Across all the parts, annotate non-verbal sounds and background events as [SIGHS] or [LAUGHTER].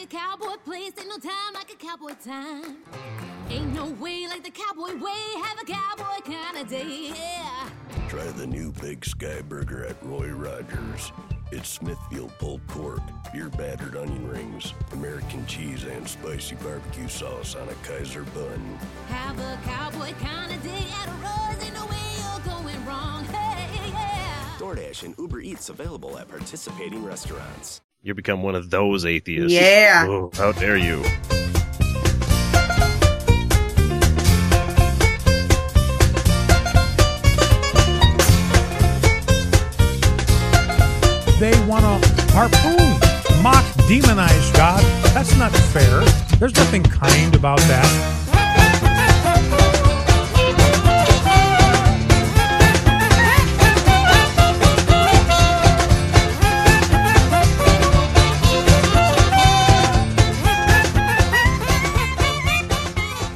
like a cowboy place. Ain't no time like a cowboy time. Ain't no way like the cowboy way. Have a cowboy kind of day. Yeah. Try the new Big Sky Burger at Roy Rogers. It's Smithfield pulled pork, beer battered onion rings, American cheese, and spicy barbecue sauce on a Kaiser bun. Have a cowboy kind of day at Roy's. Ain't no way you're going wrong. Hey, yeah. DoorDash and Uber Eats available at participating restaurants. You become one of those atheists. Yeah. Whoa, how dare you? They want to harpoon, mock, demonize God. That's not fair. There's nothing kind about that.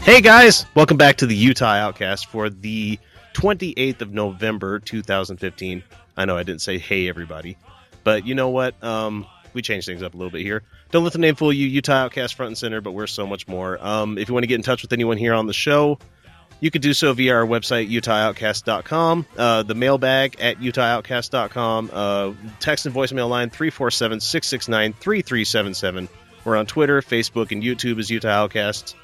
Hey guys, welcome back to the Utah Outcast for the 28th of November 2015. I know I didn't say hey everybody, but you know what? Um, we changed things up a little bit here. Don't let the name fool you. Utah Outcast front and center, but we're so much more. Um, if you want to get in touch with anyone here on the show, you could do so via our website, utahoutcast.com, uh, the mailbag at utahoutcast.com, uh, text and voicemail line 347 669 3377. We're on Twitter, Facebook, and YouTube as Utah Outcasts.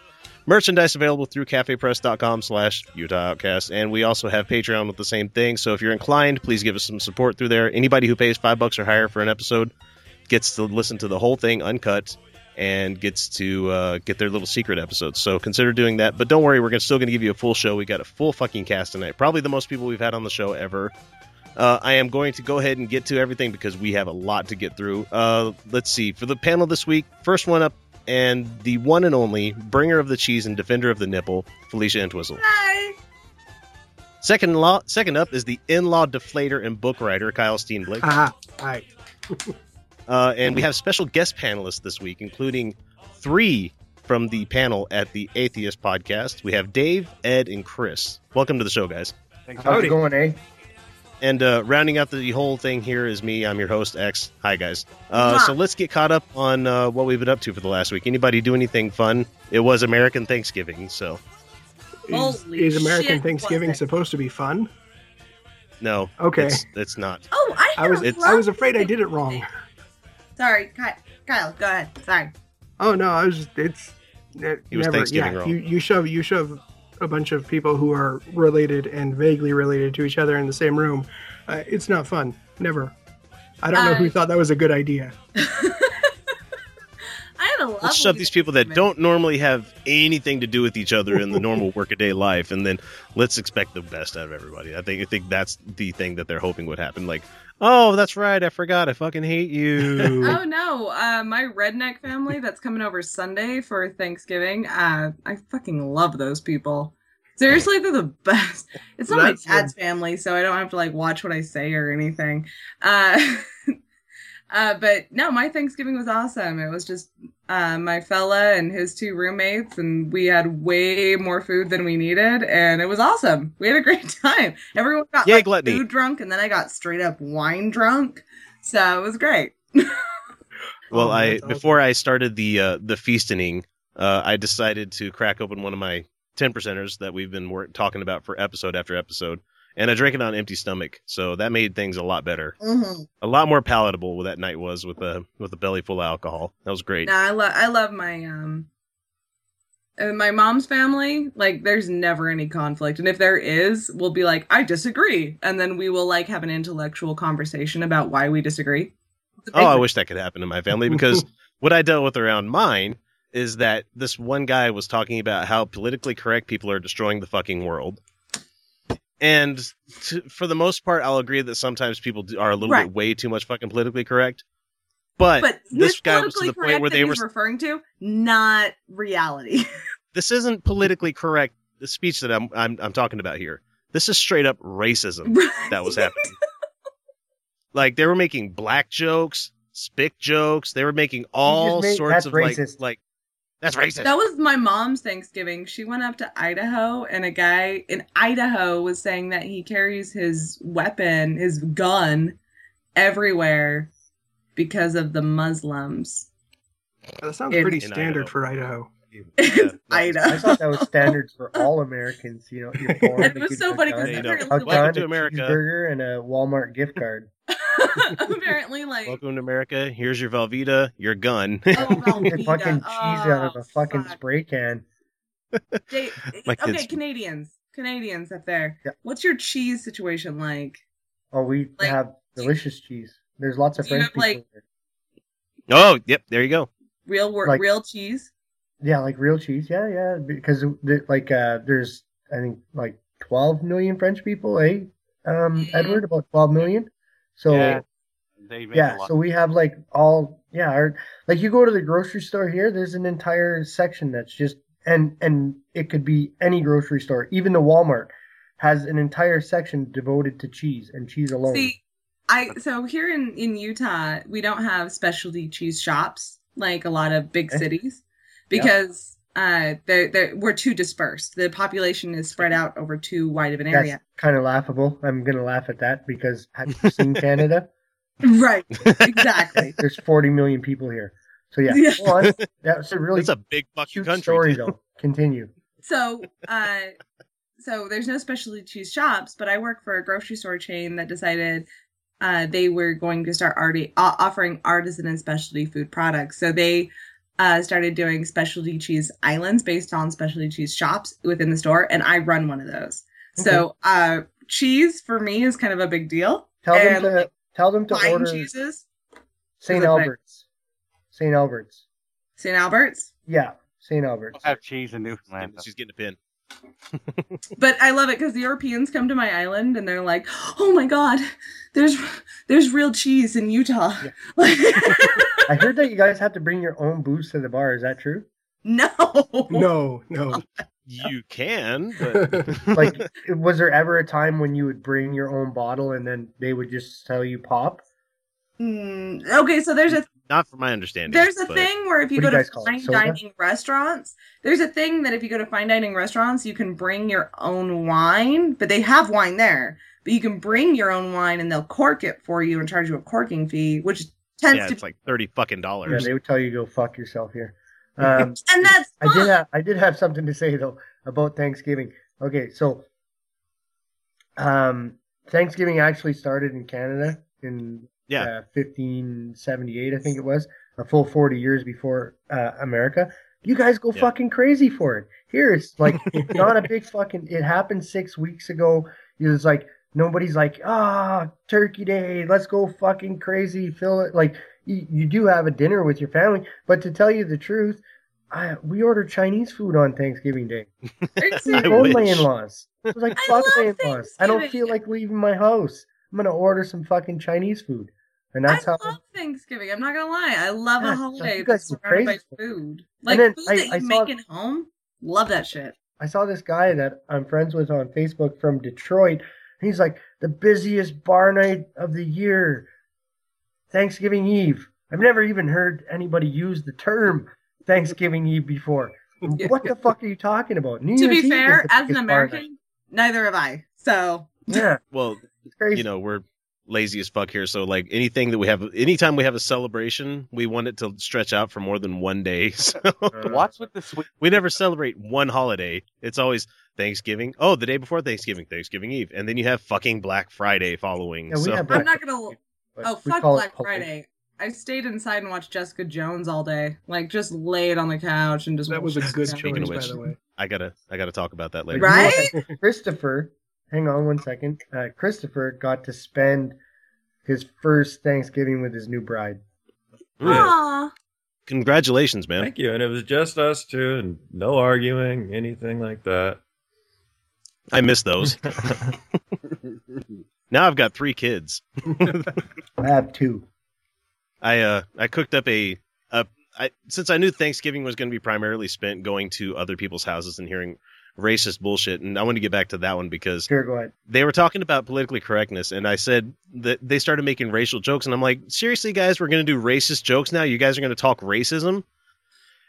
Merchandise available through cafepress.com slash Utah Outcast. And we also have Patreon with the same thing. So if you're inclined, please give us some support through there. Anybody who pays five bucks or higher for an episode gets to listen to the whole thing uncut and gets to uh, get their little secret episodes. So consider doing that. But don't worry, we're still going to give you a full show. We got a full fucking cast tonight. Probably the most people we've had on the show ever. Uh, I am going to go ahead and get to everything because we have a lot to get through. Uh, let's see. For the panel this week, first one up, and the one and only bringer of the cheese and defender of the nipple, Felicia Entwistle. Hi. Second, law, second up is the in-law deflator and book writer, Kyle Steenblick. Haha. Hi. [LAUGHS] Uh, and we have special guest panelists this week, including three from the panel at the Atheist Podcast. We have Dave, Ed, and Chris. Welcome to the show, guys. How's it going, eh? And uh, rounding out the whole thing here is me. I'm your host, X. Hi, guys. Uh, so let's get caught up on uh, what we've been up to for the last week. Anybody do anything fun? It was American Thanksgiving, so Is, Holy is American shit, Thanksgiving was it? supposed to be fun? no. Okay. It's, it's not. Oh, I, I was heard I was afraid I did it wrong. Sorry, Kyle, Kyle, go ahead. Sorry. Oh no, I was just it's it, He was never, Thanksgiving yeah, wrong. You you shove you shove a bunch of people who are related and vaguely related to each other in the same room. Uh, it's not fun. Never. I don't know who thought that was a good idea. [LAUGHS] I had a lovely Let's shove these people that don't normally have anything to do with each other in the normal [LAUGHS] workaday life, and then let's expect the best out of everybody. I think I think that's the thing that they're hoping would happen. Like, oh, that's right, I forgot, I fucking hate you. [LAUGHS] Oh no, uh, my redneck family that's coming over Sunday for Thanksgiving. Uh, I fucking love those people. Seriously, they're the [LAUGHS] best. It's not That's my dad's family, so I don't have to like watch what I say or anything. Uh, [LAUGHS] uh, but no, my Thanksgiving was awesome. It was just uh, my fella and his two roommates, and we had way more food than we needed, and it was awesome. We had a [LAUGHS] great time. Everyone got Yay, like, gluttony. food drunk, and then I got straight up wine drunk. So it was great. [LAUGHS] well, Oh, I awesome. before I started the uh, the feasting, uh, I decided to crack open one of my ten percenters that we've been work- talking about for episode after episode, and I drank it on an empty stomach, so that made things a lot better, Mm-hmm. a lot more palatable. What that night was with a with a belly full of alcohol. That was great. No, I love I love my um uh, my mom's family. Like, there's never any conflict, and if there is, we'll be like, I disagree, and then we will like have an intellectual conversation about why we disagree. Oh, I wish that could happen in my family because [LAUGHS] what I dealt with around mine is that this one guy was talking about how politically correct people are destroying the fucking world. And to, for the most part, I'll agree that sometimes people do- are a little Right. bit way too much fucking politically correct. But, But this this guy was to the point where they were. referring to not reality. [LAUGHS] This isn't politically correct. The speech that I'm I'm, I'm talking about here. This is straight up racism [LAUGHS] that was happening. like they were making black jokes, spick jokes. They were making all made- sorts of racist. like like that's racist. That was my mom's Thanksgiving. She went up to Idaho, and a guy in Idaho was saying that he carries his weapon, his gun, everywhere because of the Muslims. That sounds In- pretty in standard Idaho. for Idaho. Yeah, [LAUGHS] I thought that was standards for all Americans. You know, you're [LAUGHS] born. It was so a funny gun, because you know, a apparently, Welcome to gun, a America. cheeseburger, and a Walmart gift card. [LAUGHS] apparently, like, Welcome to America. Here's your Velveeta, your gun. oh, [LAUGHS] Your Velveeta. fucking cheese out of Oh, a fucking fuck. spray can. They- [LAUGHS] okay, kids- Canadians, Canadians up there. Yeah. What's your cheese situation like? Oh, we Like, have delicious cheese. There's lots of do you French have, people. like- here. oh, yep, there you go. Real wor- Like- real cheese? Yeah, like real cheese. Yeah, yeah. Because the, like, uh, there's I think like 12 million French people, eh? Um. Edward, about 12 million. So Yeah. They make yeah, a lot. so we have like all yeah, our, like you go to the grocery store here. There's an entire section that's just and and it could be any grocery store, even the Walmart has an entire section devoted to cheese and cheese alone. See, I so here in in Utah, we don't have specialty cheese shops like a lot of big cities because uh they're, they're, we're too dispersed. The population is spread out over too wide of an that's area. kind of laughable. I'm gonna laugh at that because have you seen Canada? [LAUGHS] Right. Exactly. [LAUGHS] There's 40 million people here. So yeah, Yeah. go [LAUGHS] that's a really It's a big fucking country. story though. Continue. so uh so there's no specialty cheese shops but i work for a grocery store chain that decided uh they were going to start already uh, offering artisan and specialty food products so they uh started doing specialty cheese islands based on specialty cheese shops within the store and i run one of those so uh cheese for me is kind of a big deal Tell them to like, tell them to order cheeses St. is a thing. Albert's. St. Albert's. st albert's Yeah, St. Albert's. We'll have cheese in Newfoundland. She's getting a pin. [LAUGHS] [LAUGHS] but I love it because the Europeans come to my island and they're like, "Oh my god, there's there's real cheese in Utah." Yeah. [LAUGHS] Like, I heard that you guys have to bring your own booze to the bar. Is that true? no, No, no. You can, but [LAUGHS] Like, was there ever a time when you would bring your own bottle and then they would just sell you pop? Mm, okay, so there's a not from my understanding. there's a but thing where if you What go you to guys call it, fine dining restaurants, there's a thing that if you go to fine dining restaurants, you can bring your own wine, but they have wine there. But you can bring your own wine and they'll cork it for you and charge you a corking fee, which tends Yeah, to it's like thirty fucking dollars. Yeah, they would tell you to go fuck yourself here. [LAUGHS] Um, and that's I did have I did have something to say though about Thanksgiving. Okay, so um Thanksgiving actually started in Canada in Yeah. uh, 1578, I think it was, a full 40 years before uh, America. You guys go Yeah. fucking crazy for it. Here it's like it's [LAUGHS] not a big fucking. It happened six weeks ago. It was like nobody's like ah Turkey Day. Let's go fucking crazy. Fill it like you, you do have a dinner with your family, but to tell you the truth, I we order Chinese food on Thanksgiving Day. Are [LAUGHS] I serious? My in-laws. I was like, I fuck my in-laws. I don't feel like leaving my house. I'm gonna order some fucking Chinese food, and that's I how. love Thanksgiving. I'm not gonna lie. I love Yeah, a holiday you that's guys surrounded by crazy for it. food. Like then food I- that you I saw- make at home. Love that shit. I saw this guy that I'm friends with on Facebook from Detroit. And he's like, the busiest bar night of the year, Thanksgiving Eve. I've never even heard anybody use the term Thanksgiving Eve before. [LAUGHS] What the fuck are you talking about? New to Year's be Eve fair, as an biggest bar night. American, neither have I. So yeah, Well, it's crazy. you know, we're lazy as fuck here. So like anything that we have, anytime we have a celebration, we want it to stretch out for more than one day. [LAUGHS] So What's with the sweet? we never celebrate one holiday. It's always Thanksgiving. Oh, the day before Thanksgiving, Thanksgiving Eve, and then you have fucking Black Friday following. Yeah, so have I'm Black not gonna. but Oh fuck Black Pol- Friday. I stayed inside and watched Jessica Jones all day. Like just laid on the couch and just. That was a good Jessica Speaking of choice, by the way. I gotta, I gotta talk about that later. Right? [LAUGHS] Christopher, hang on one second. Uh, Christopher got to spend his first Thanksgiving with his new bride. Aw. Congratulations, man. Thank you. And it was just us two and no arguing, anything like that. I miss those. [LAUGHS] now I've got three kids. [LAUGHS] I have two. I uh I cooked up a a I since I knew Thanksgiving was going to be primarily spent going to other people's houses and hearing racist bullshit. And I want to get back to that one because ahead. they were talking about politically correctness and I said that they started making racial jokes and I'm like seriously guys we're going to do racist jokes now? You guys are going to talk racism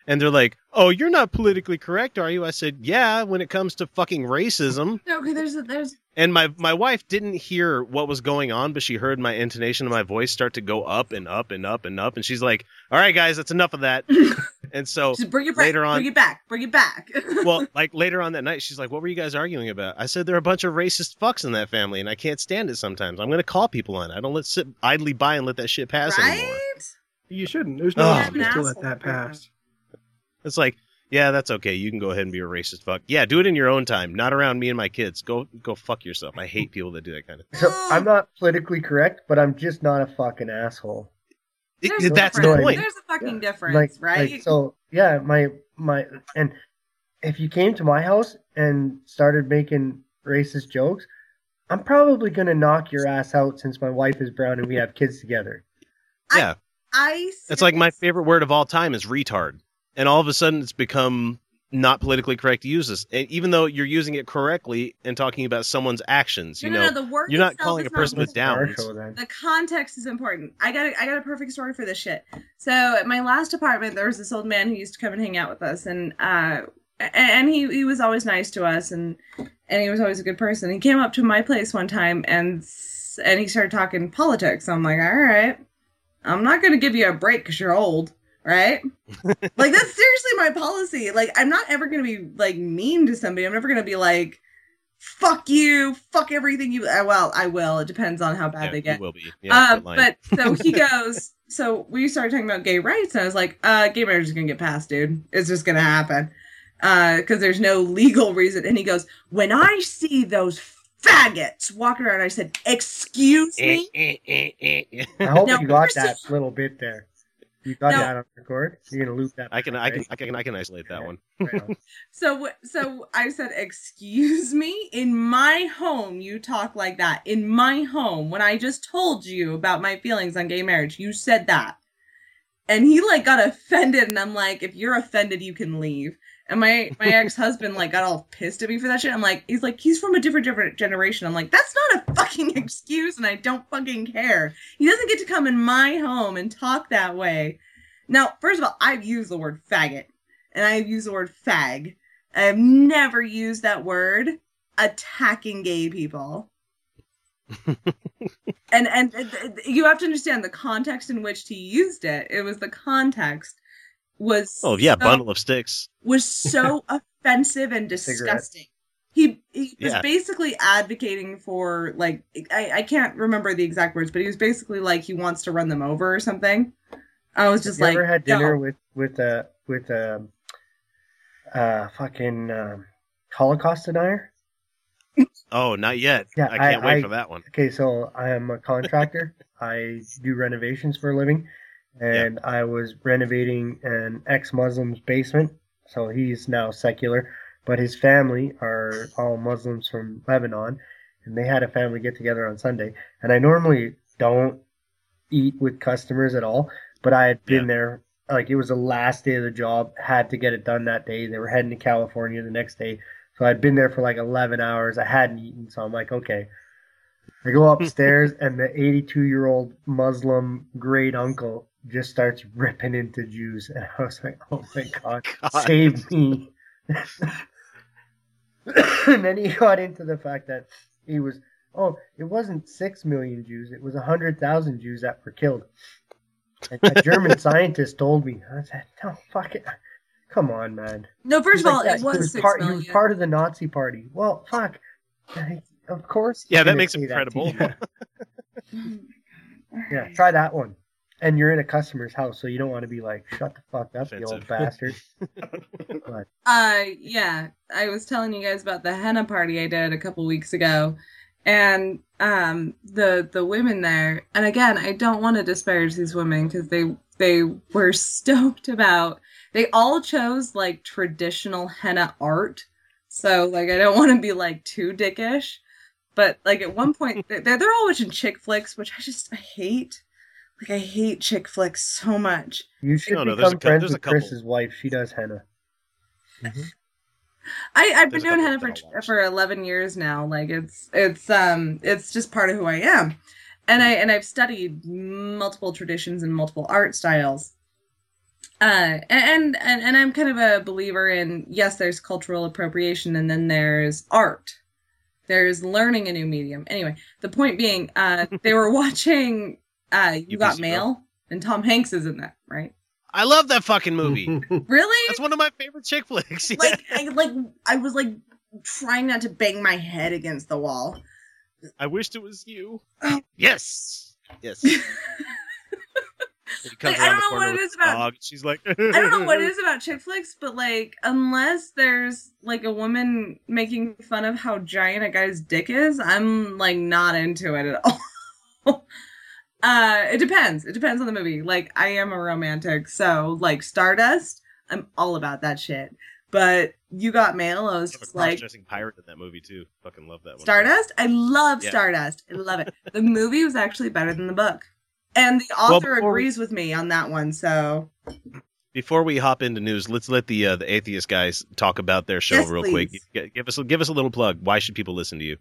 And they're like, "Oh, you're not politically correct, are you?" I said, "Yeah, when it comes to fucking racism." [LAUGHS] No, okay, there's a, there's And my my wife didn't hear what was going on, but she heard my intonation of my voice start to go up and up and up and up, and she's like, "All right, guys, that's enough of that." [LAUGHS] and so just bring it back. later on, bring it back. Bring it back. [LAUGHS] well, like later on that night, she's like, "What were you guys arguing about?" I said, "There are a bunch of racist fucks in that family, and I can't stand it. Sometimes I'm going to call people on. it. I don't let sit idly by and let that shit pass anymore." You shouldn't. There's no Oh. excuse to let that pass. It's like, yeah, that's okay. You can go ahead and be a racist fuck. Yeah, do it in your own time, not around me and my kids. Go go fuck yourself. I hate people that do that kind of. So [LAUGHS] I'm not politically correct, but I'm just not a fucking asshole. There's a that's the point. There's a fucking difference, like, right? like, so yeah, my my and if you came to my house and started making racist jokes, I'm probably gonna knock your ass out since my wife is brown and we have kids together. Yeah, I it's like my favorite word of all time is retard, and all of a sudden it's become not politically correct to use this, and even though you're using it correctly and talking about someone's actions. You No, no, know, no, the word you're not calling a person not- with downs. The context is important. I got a, I got a perfect story for this shit. So at my last apartment, there was this old man who used to come and hang out with us, and uh, and he he was always nice to us, and and he was always a good person. He came up to my place one time, and and he started talking politics. I'm like, all right, I'm not gonna give you a break because you're old, right? [LAUGHS] like that's seriously my policy. Like I'm not ever gonna be like mean to somebody. I'm never gonna be like fuck you, fuck everything you. Uh, well, I will. It depends on how bad Yeah, they get. will be. Yeah, um, but so he [LAUGHS] goes. So we started talking about gay rights, and I was like, uh, "Gay marriage is gonna get passed, dude. It's just gonna happen." Because there's no legal reason. And he goes, "When I see those faggots walking around," I said, "Excuse Eh, me." I hope No, you got that little bit there. You got No. that on record. You're gonna loop that. I can, back, I can, right? I can, I can isolate that one. [LAUGHS] So so I said, "Excuse me, in my home you talk like that. In my home when I just told you about my feelings on gay marriage, you said that." And he like got offended and I'm like, "If you're offended, you can leave." And my my ex-husband like got all pissed at me for that shit. I'm like, he's like, "He's from a different different generation." I'm like, "That's not a fucking [LAUGHS] excuse and I don't fucking care." He doesn't get to come in my home and talk that way. Now, first of all, I've used the word faggot and I've used the word fag. I've never used that word attacking gay people. [LAUGHS] and, and and you have to understand the context in which he used it. It was the context was Oh yeah, so- bundle of sticks. was so [LAUGHS] offensive and disgusting. He he was Yeah. basically advocating for like I, I can't remember the exact words, but he was basically like he wants to run them over or something. I was just Have like, you ever had dinner no. with with a with a uh fucking um, Holocaust denier? [LAUGHS] Oh, not yet. Yeah, I can't wait I- for that one. Okay, so I am a contractor. [LAUGHS] I do renovations for a living, and I was renovating an ex-Muslim's basement. So he's now secular, but his family are all Muslims from Lebanon, and they had a family get together on Sunday. And I normally don't eat with customers at all, but I had been there. Like it was the last day of the job, had to get it done that day. They were heading to California the next day, so I'd been there for like 11 hours. I hadn't eaten, so I'm like, okay. I go [LAUGHS] upstairs, and the 82 year old Muslim great uncle just starts ripping into Jews, and I was like, oh my [LAUGHS] god, save me. [LAUGHS] and then he got into the fact that he was, oh, it wasn't six million Jews, it was a hundred thousand Jews that were killed. And a German [LAUGHS] scientist told me, I said, no, fuck it. Come on, man. No, first He's of all, "Yeah, it he was six part, He was part of the Nazi party. Well, fuck. Of course. Yeah, that makes him credible. you. Yeah, try that one. And you're in a customer's house, so you don't want to be like, shut the fuck up, you old bastard. [LAUGHS] but Uh, yeah, I was telling you guys about the henna party I did a couple weeks ago, and um, the the women there. And again, I don't want to disparage these women because they they were [LAUGHS] stoked about. They all chose like traditional henna art, so like I don't want to be like too dickish, but like at one point [LAUGHS] they're they're all watching chick flicks, which I just I hate. Like I hate chick flicks so much. you should No, no, there's become a friends there's a with. Chris's wife. She does henna. I, I've been There's a doing couple henna for for eleven years now. Like it's it's um it's just part of who I am, and I and I've studied multiple traditions and multiple art styles. Uh, and, and and I'm kind of a believer in yes, there's cultural appropriation, and then there's art. There's learning a new medium. Anyway, the point being, uh, they were [LAUGHS] watching uh, You Got UPC Mail, and Tom Hanks is in that, right? I love that fucking movie. [LAUGHS] Really? That's one of my favorite chick flicks. Yeah. Like, I, like I was like trying not to bang my head against the wall. I wished it was you. Oh. yes. Yes. [LAUGHS] Like, I don't know what it with is his about- She's like, I don't know what it is [LAUGHS] about chick flicks, but like, unless there's like a woman making fun of how giant a guy's dick is, I'm like not into it at all. Uh, it depends. It depends on the movie. Like, I am a romantic, so like Stardust, I'm all about that shit. But you got mail, I was just like pirate in that movie too. Fucking love that one. Stardust. I love Yeah. Stardust. I love it. The movie was actually better than the book, and the Well, author we- agrees with me on that one. So Before we hop into news, let's let the uh, the atheist guys talk about their show Yes, real quick. please. G- Give us give us a little plug. Why should people listen to you?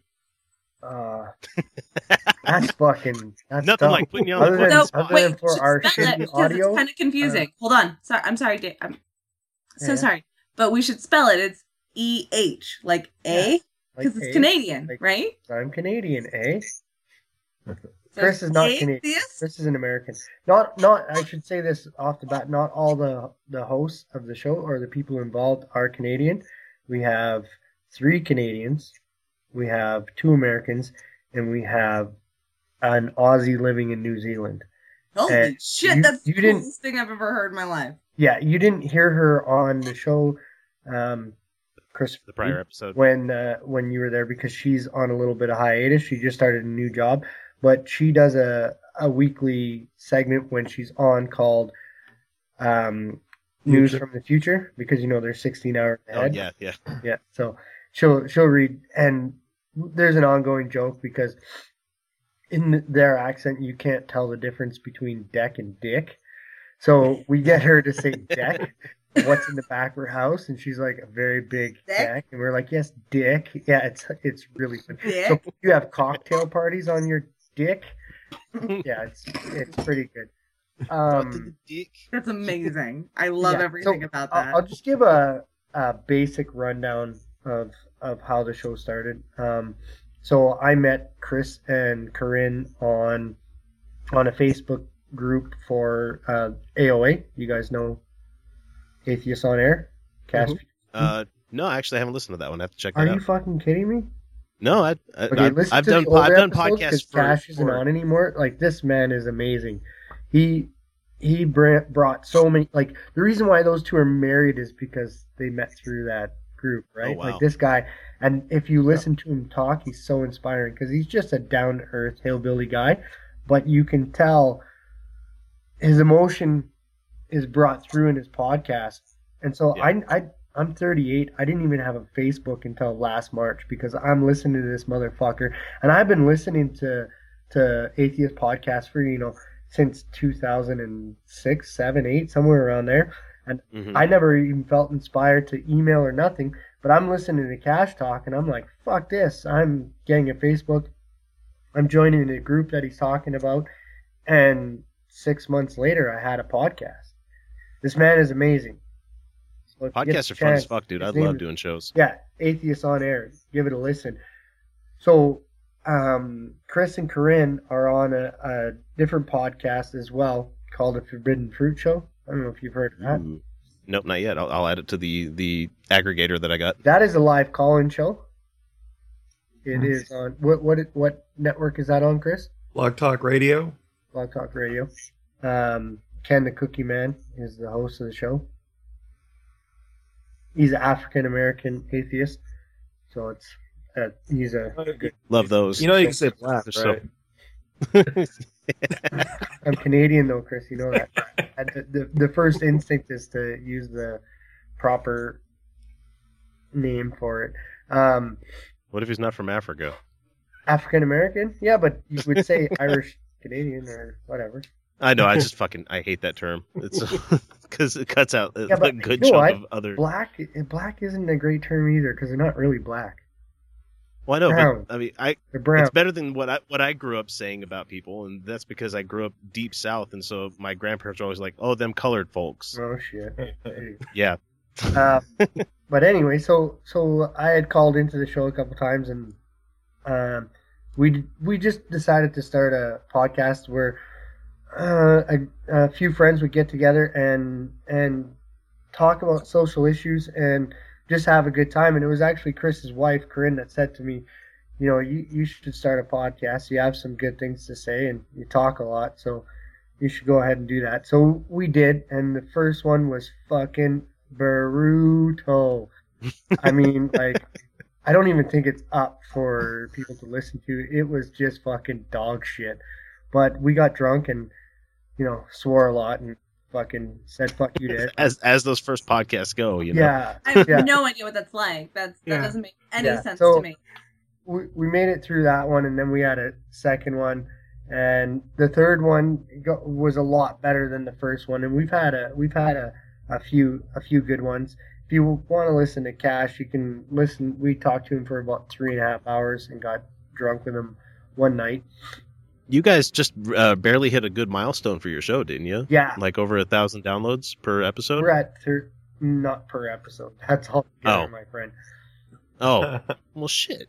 Uh, [LAUGHS] that's fucking. That's Nothing dumb. like putting you on the other than, no, other wait, than for our spell shitty because audio. it's kind of confusing. Hold on, sorry, I'm sorry, Dave. I'm so Yeah. sorry, but we should spell it. It's E H, like A, like because it's A, Canadian, like- right? I'm Canadian, eh? So Chris is not atheist? Canadian. Chris is an American. Not, not. I should say this off the bat. Not all the the hosts of the show or the people involved are Canadian. We have three Canadians. We have two Americans, and we have an Aussie living in New Zealand. Holy And shit, you- that's you the didn't- coolest thing I've ever heard in my life. Yeah, you didn't hear her on the show, um, Chris. The prior episode. when uh, when you were there because she's on a little bit of hiatus. She just started a new job, but she does a a weekly segment when she's on called um, News from the Future because you know they're 16 hours Oh yeah, yeah. Yeah, so she'll she'll read, and there's an ongoing joke because in their accent you can't tell the difference between deck and dick. So we get her to say [LAUGHS] deck. What's in the back of her house? And she's like a very big Dick? deck, and we're like, yes, dick. Yeah, it's it's really fun. Dick? So you have cocktail parties on your dick. [LAUGHS] Yeah, it's it's pretty good. Um, That's amazing. I love yeah, everything so about I'll- that. I'll, just give a, a basic rundown of of how the show started. Um, so I met Chris and Corinne on on a Facebook group for uh, AOA. You guys know Atheists on Air. Cast. Uh, no, actually, I haven't listened to that one. I have to check that Are out. you fucking kidding me? No, I, I, Okay, I've, listen I've done I've done podcasts for, Cash isn't for- on anymore. Like this man is amazing. He he brought so many. Like the reason why those two are married is because they met through that group, oh, right? wow. Like this guy, and if you listen to him talk, he's so inspiring because he's just a down to earth hillbilly guy, but you can tell his emotion is brought through in his podcast. And so I I I'm 38. I didn't even have a Facebook until last March because I'm listening to this motherfucker, and I've been listening to to atheist podcasts for you know since 2006, seven, eight, somewhere around there. And Mhm. I never even felt inspired to email or nothing. But I'm listening to Cash Talk, and I'm like, fuck this. I'm getting a Facebook. I'm joining the group that he's talking about, and six months later, I had a podcast. This man is amazing. So if you get Podcasts are fun as fuck, dude. I love doing shows. Yeah, Atheist on Air. Give it a listen. So, um, Chris and Corinne are on a, a different podcast as well called The Forbidden Fruit Show. I don't know if you've heard of that. Ooh. Nope, not yet. I'll, I'll add it to the the aggregator that I got. That is a live call-in show. It is on what what what network is that on, Chris? Blog Talk Radio. Blog Talk Radio. Um, Ken the Cookie Man is the host of the show. He's an African American atheist, so it's uh, he's a good. Love those. You know you can say black, They're so- right? [LAUGHS] I'm Canadian though, Chris. You know that. The, the the first instinct is to use the proper name for it. Um, What if he's not from Africa? African American, yeah, but you would say [LAUGHS] Irish Canadian or whatever. I know. I just fucking I hate that term. It's [LAUGHS] because it cuts out a Yeah, but good chunk what? of other. Black black isn't a great term either because they're not really black. Well, I know, Brown. but I mean, I it's better than what I what I grew up saying about people, and that's because I grew up deep south, and so my grandparents were always like, "Oh, them colored folks." Oh shit. [LAUGHS] Yeah, uh, [LAUGHS] but anyway, so so I had called into the show a couple times, and um, we we just decided to start a podcast where uh, a, a few friends would get together and and talk about social issues and just have a good time. And it was actually Chris's wife, Corinne, that said to me, you know, you, you should start a podcast. You have some good things to say and you talk a lot. So you should go ahead and do that. So we did. And the first one was fucking brutal. I [LAUGHS] mean, like, I don't even think it's up for people to listen to. It was just fucking dog shit. But we got drunk and, you know, swore a lot and fucking said fuck you to as as those first podcasts go, you know. Yeah. I have yeah. no idea what that's like. That's that Yeah. doesn't make any Yeah, sense so- to me. we, we made it through that one and then we had a second one and the third one go, was a lot better than the first one and we've had a we've had a, a few a few good ones if you want to listen to cash you can listen we talked to him for about three and a half hours and got drunk with him one night You guys just uh, barely hit a good milestone for your show, didn't you? Yeah. like over a thousand downloads per episode. we're at thir- not per episode that's all together, Oh. my friend Oh, [LAUGHS] well, shit.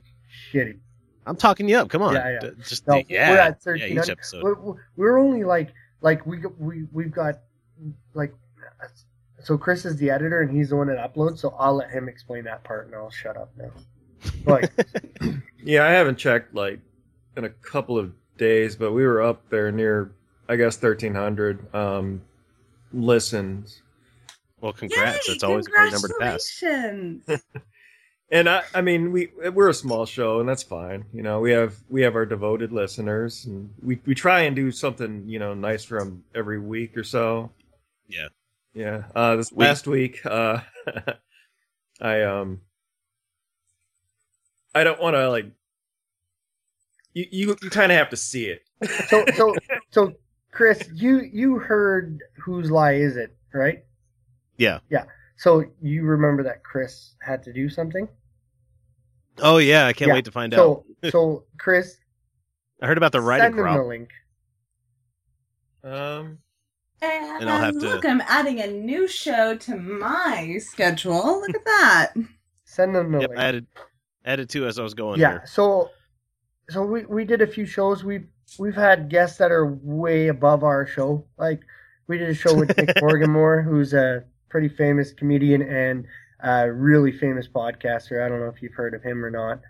shitty I'm talking you up. Come on. Yeah, yeah. D- Just No, yeah, we're at yeah, each 1300. episode. We're, we're- we're only like like we we we've got like so Chris is the editor and he's the one that uploads. So I'll let him explain that part and I'll shut up now. Like [LAUGHS] Yeah, I haven't checked like in a couple of days, but we were up there near, I guess, thirteen hundred um, listens. Well, congrats. It's always a great number to pass. Congratulations. [LAUGHS] And I, I mean, we we're a small show, and that's fine. You know, we have we have our devoted listeners, and we we try and do something you know nice for them every week or so. Yeah. Yeah. Uh, this We- last week, uh, [LAUGHS] I um, I don't want to like. You you, you kind of have to see it. so [LAUGHS] so so Chris, you you heard whose lie is it, right? Yeah. Yeah. So you remember that Chris had to do something? Oh yeah, I can't Yeah. wait to find so, out. [LAUGHS] So Chris, I heard about the writing send him crop. the link. Um, And, And I'll have to- look, I'm adding a new show to my schedule. Look at that. Send them the Yep, link. I added added two as I was going yeah here. so so we we did a few shows. We've we've had guests that are way above our show. Like we did a show with nick [LAUGHS] morganmore who's a pretty famous comedian and a really famous podcaster. I don't know if you've heard of him or not.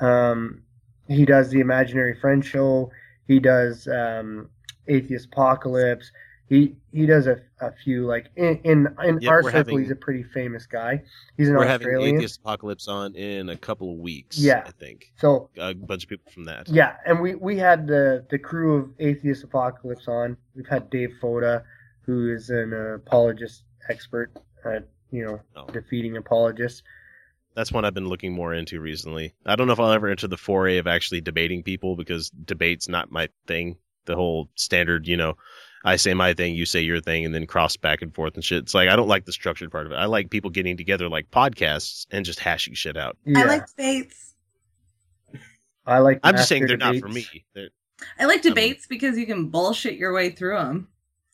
Um he does the imaginary friend show. He does um atheist apocalypse he he does a, a few like in in, in Yep, our circle having- he's a pretty famous guy he's an We're having Atheist Apocalypse on in a couple of weeks. Yeah. I think so a bunch of people from that. Yeah, and we we had the the crew of Atheist Apocalypse on. We've had Dave Foda, who is an apologist expert at you know Oh. defeating apologists. That's one I've been looking more into recently. I don't know if I'll ever enter the foray of actually debating people because debate's not my thing. The whole standard, you know, I say my thing, you say your thing, and then cross back and forth and shit. It's like I don't like the structured part of it. I like people getting together like podcasts and just hashing shit out. Yeah, I like debates. I like. I'm just saying they're not for me. They're, I like debates because you can bullshit your way through them.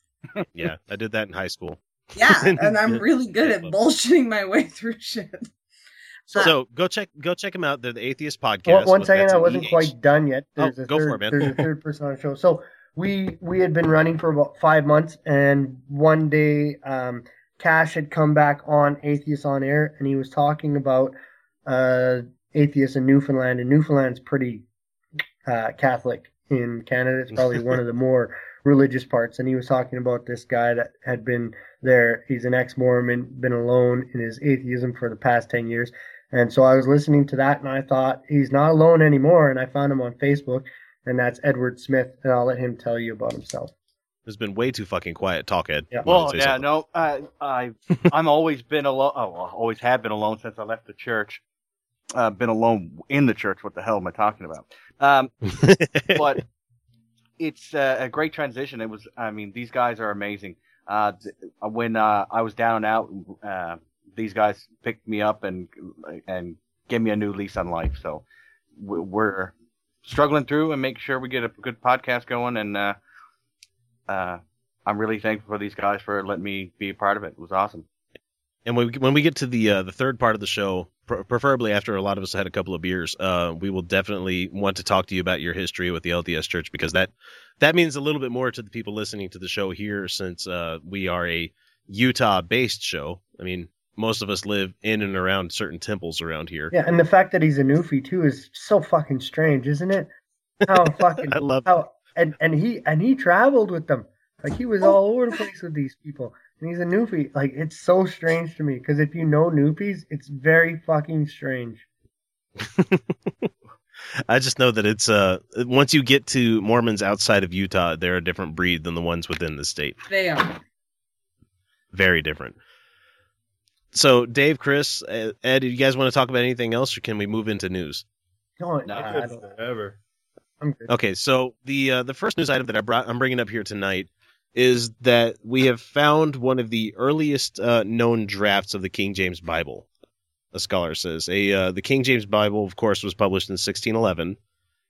[LAUGHS] yeah, I did that in high school. Yeah, [LAUGHS] and I'm really good at bullshitting my way through shit. So, go check go check them out. They're the Atheist Podcast. One, one with second, Betsy I wasn't EH. quite done yet. Oh, There's a go third, for it, man. There's a third person on the show. So we we had been running for about five months, and one day, um, Cash had come back on Atheist on Air, and he was talking about uh, atheists in Newfoundland, and Newfoundland's pretty uh, Catholic in Canada. It's probably one of the more religious parts. And he was talking about this guy that had been there. He's an ex-Mormon, been alone in his atheism for the past ten years. And so I was listening to that, and I thought he's not alone anymore. And I found him on Facebook, and that's Edward Smith. And I'll let him tell you about himself. It's been way too fucking quiet. Talk Ed. Yeah. Well, yeah, something? no, I, I, [LAUGHS] I'm always been alone. Oh, well, always have been alone since I left the church. Uh, been alone in the church. What the hell am I talking about? Um, [LAUGHS] but it's uh, a great transition. It was. I mean, these guys are amazing. Uh, th- when uh, I was down and out, uh, these guys picked me up and and gave me a new lease on life. So we're struggling through and make sure we get a good podcast going. And uh, uh, I'm really thankful for these guys for letting me be a part of it. It was awesome. And when we, when we get to the uh, the third part of the show, pr- preferably after a lot of us had a couple of beers, uh, we will definitely want to talk to you about your history with the LDS Church because that that means a little bit more to the people listening to the show here, since uh, we are a Utah-based show. I mean, most of us live in and around certain temples around here. Yeah, and the fact that he's a newfie too is so fucking strange, isn't it? How [LAUGHS] fucking I love how and and he and he traveled with them. Like he was all over the place with these people. And he's a newfie. Like it's so strange to me because if you know newfies, it's very fucking strange. [LAUGHS] I just know that it's uh once you get to Mormons outside of Utah, they're a different breed than the ones within the state. They are. Very different. So, Dave, Chris, uh, Ed, do you guys want to talk about anything else, or can we move into news? No, Not I good don't. forever. I'm good. Okay, so the uh, the first news item that I brought, I'm bringing up here tonight is that we have found one of the earliest uh, known drafts of the King James Bible. A scholar says a uh, the King James Bible, of course, was published in 1611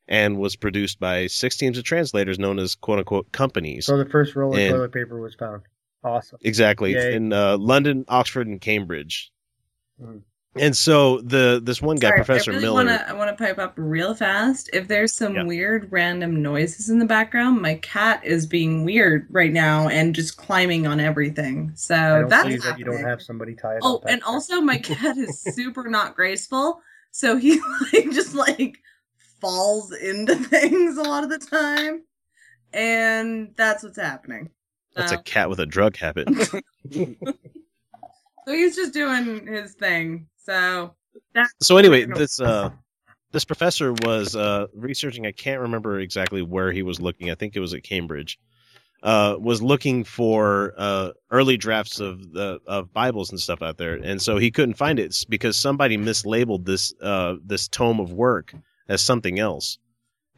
and was produced by six teams of translators known as "quote unquote" companies. So the first roll of And- toilet paper was found. Awesome. Exactly Yay. in uh, London, Oxford, and Cambridge. Mhm. And so the this one guy, Sorry, Professor I really Miller. Wanna, I want to pipe up real fast. If there's some Yeah. weird random noises in the background, my cat is being weird right now and just climbing on everything. I So don't that's believe that you don't have somebody tied Oh, up. back and there. also my [LAUGHS] cat is super not graceful, so he [LAUGHS] like just like falls into [LAUGHS] things a lot of the time, and that's what's happening. That's a cat with a drug habit. [LAUGHS] so he's just doing his thing. So that's so anyway, this uh this professor was uh researching. I can't remember exactly where he was looking. I think it was at Cambridge. Uh, was looking for uh, early drafts of the of Bibles and stuff out there, and so he couldn't find it because somebody mislabeled this uh, this tome of work as something else,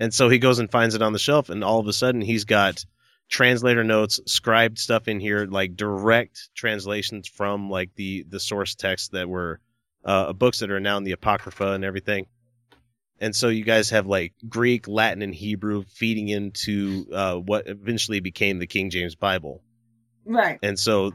and so he goes and finds it on the shelf, and all of a sudden he's got translator notes, scribed stuff in here, like direct translations from like the the source texts that were uh, books that are now in the Apocrypha and everything. And so you guys have like Greek, Latin, and Hebrew feeding into uh, what eventually became the King James Bible. right. And so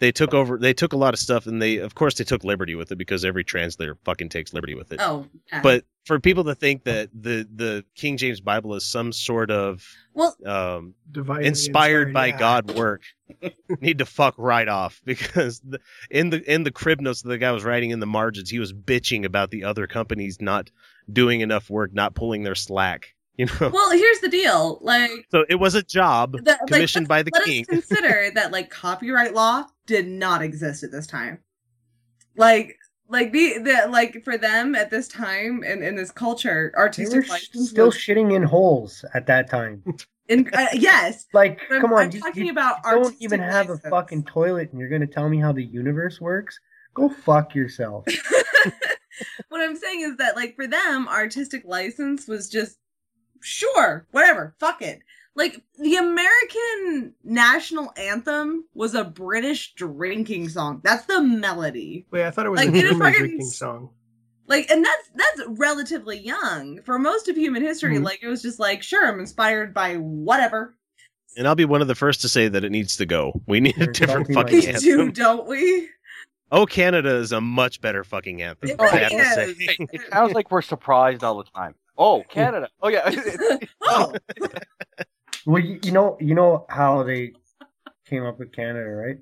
they took over. They took a lot of stuff, and they, of course, they took liberty with it because every translator fucking takes liberty with it. Oh. But for people to think that the the King James Bible is some sort of well, um, Divinely inspired by yeah. God work [LAUGHS] need to fuck right off [LAUGHS] because the, in the in the crib notes that the guy was writing in the margins, he was bitching about the other companies not doing enough work, not pulling their slack. [LAUGHS] You know, well, here's the deal. Like so it was a job the, like, commissioned by the let king. us consider that like copyright law did not exist at this time. Like like the, the like for them at this time and in this culture, They were artistic still was shitting in holes at that time. in, uh, yes. [LAUGHS] Like, I'm- come on, I'm you, talking you about don't even have license. a fucking toilet, and you're gonna tell me how the universe works? Go fuck yourself. [LAUGHS] what I'm saying is that like for them, artistic license was just sure, whatever, fuck it. Like the American national anthem was a British drinking song. That's the melody. Wait, I thought it was Like, a it is German fucking drinking song. Like and that's that's relatively young. For most of human history, Mhm. like it was just like, sure, I'm inspired by whatever. And I'll be one of the first to say that it needs to go. We need a You're different talking like fucking We that. anthem. do, don't we? Oh, Canada is a much better fucking anthem. It I really have to say. It sounds like we're surprised all the time. Oh, Canada. Oh yeah. [LAUGHS] [LAUGHS] oh, [LAUGHS] Well, you, you know, you know how they came up with Canada, right?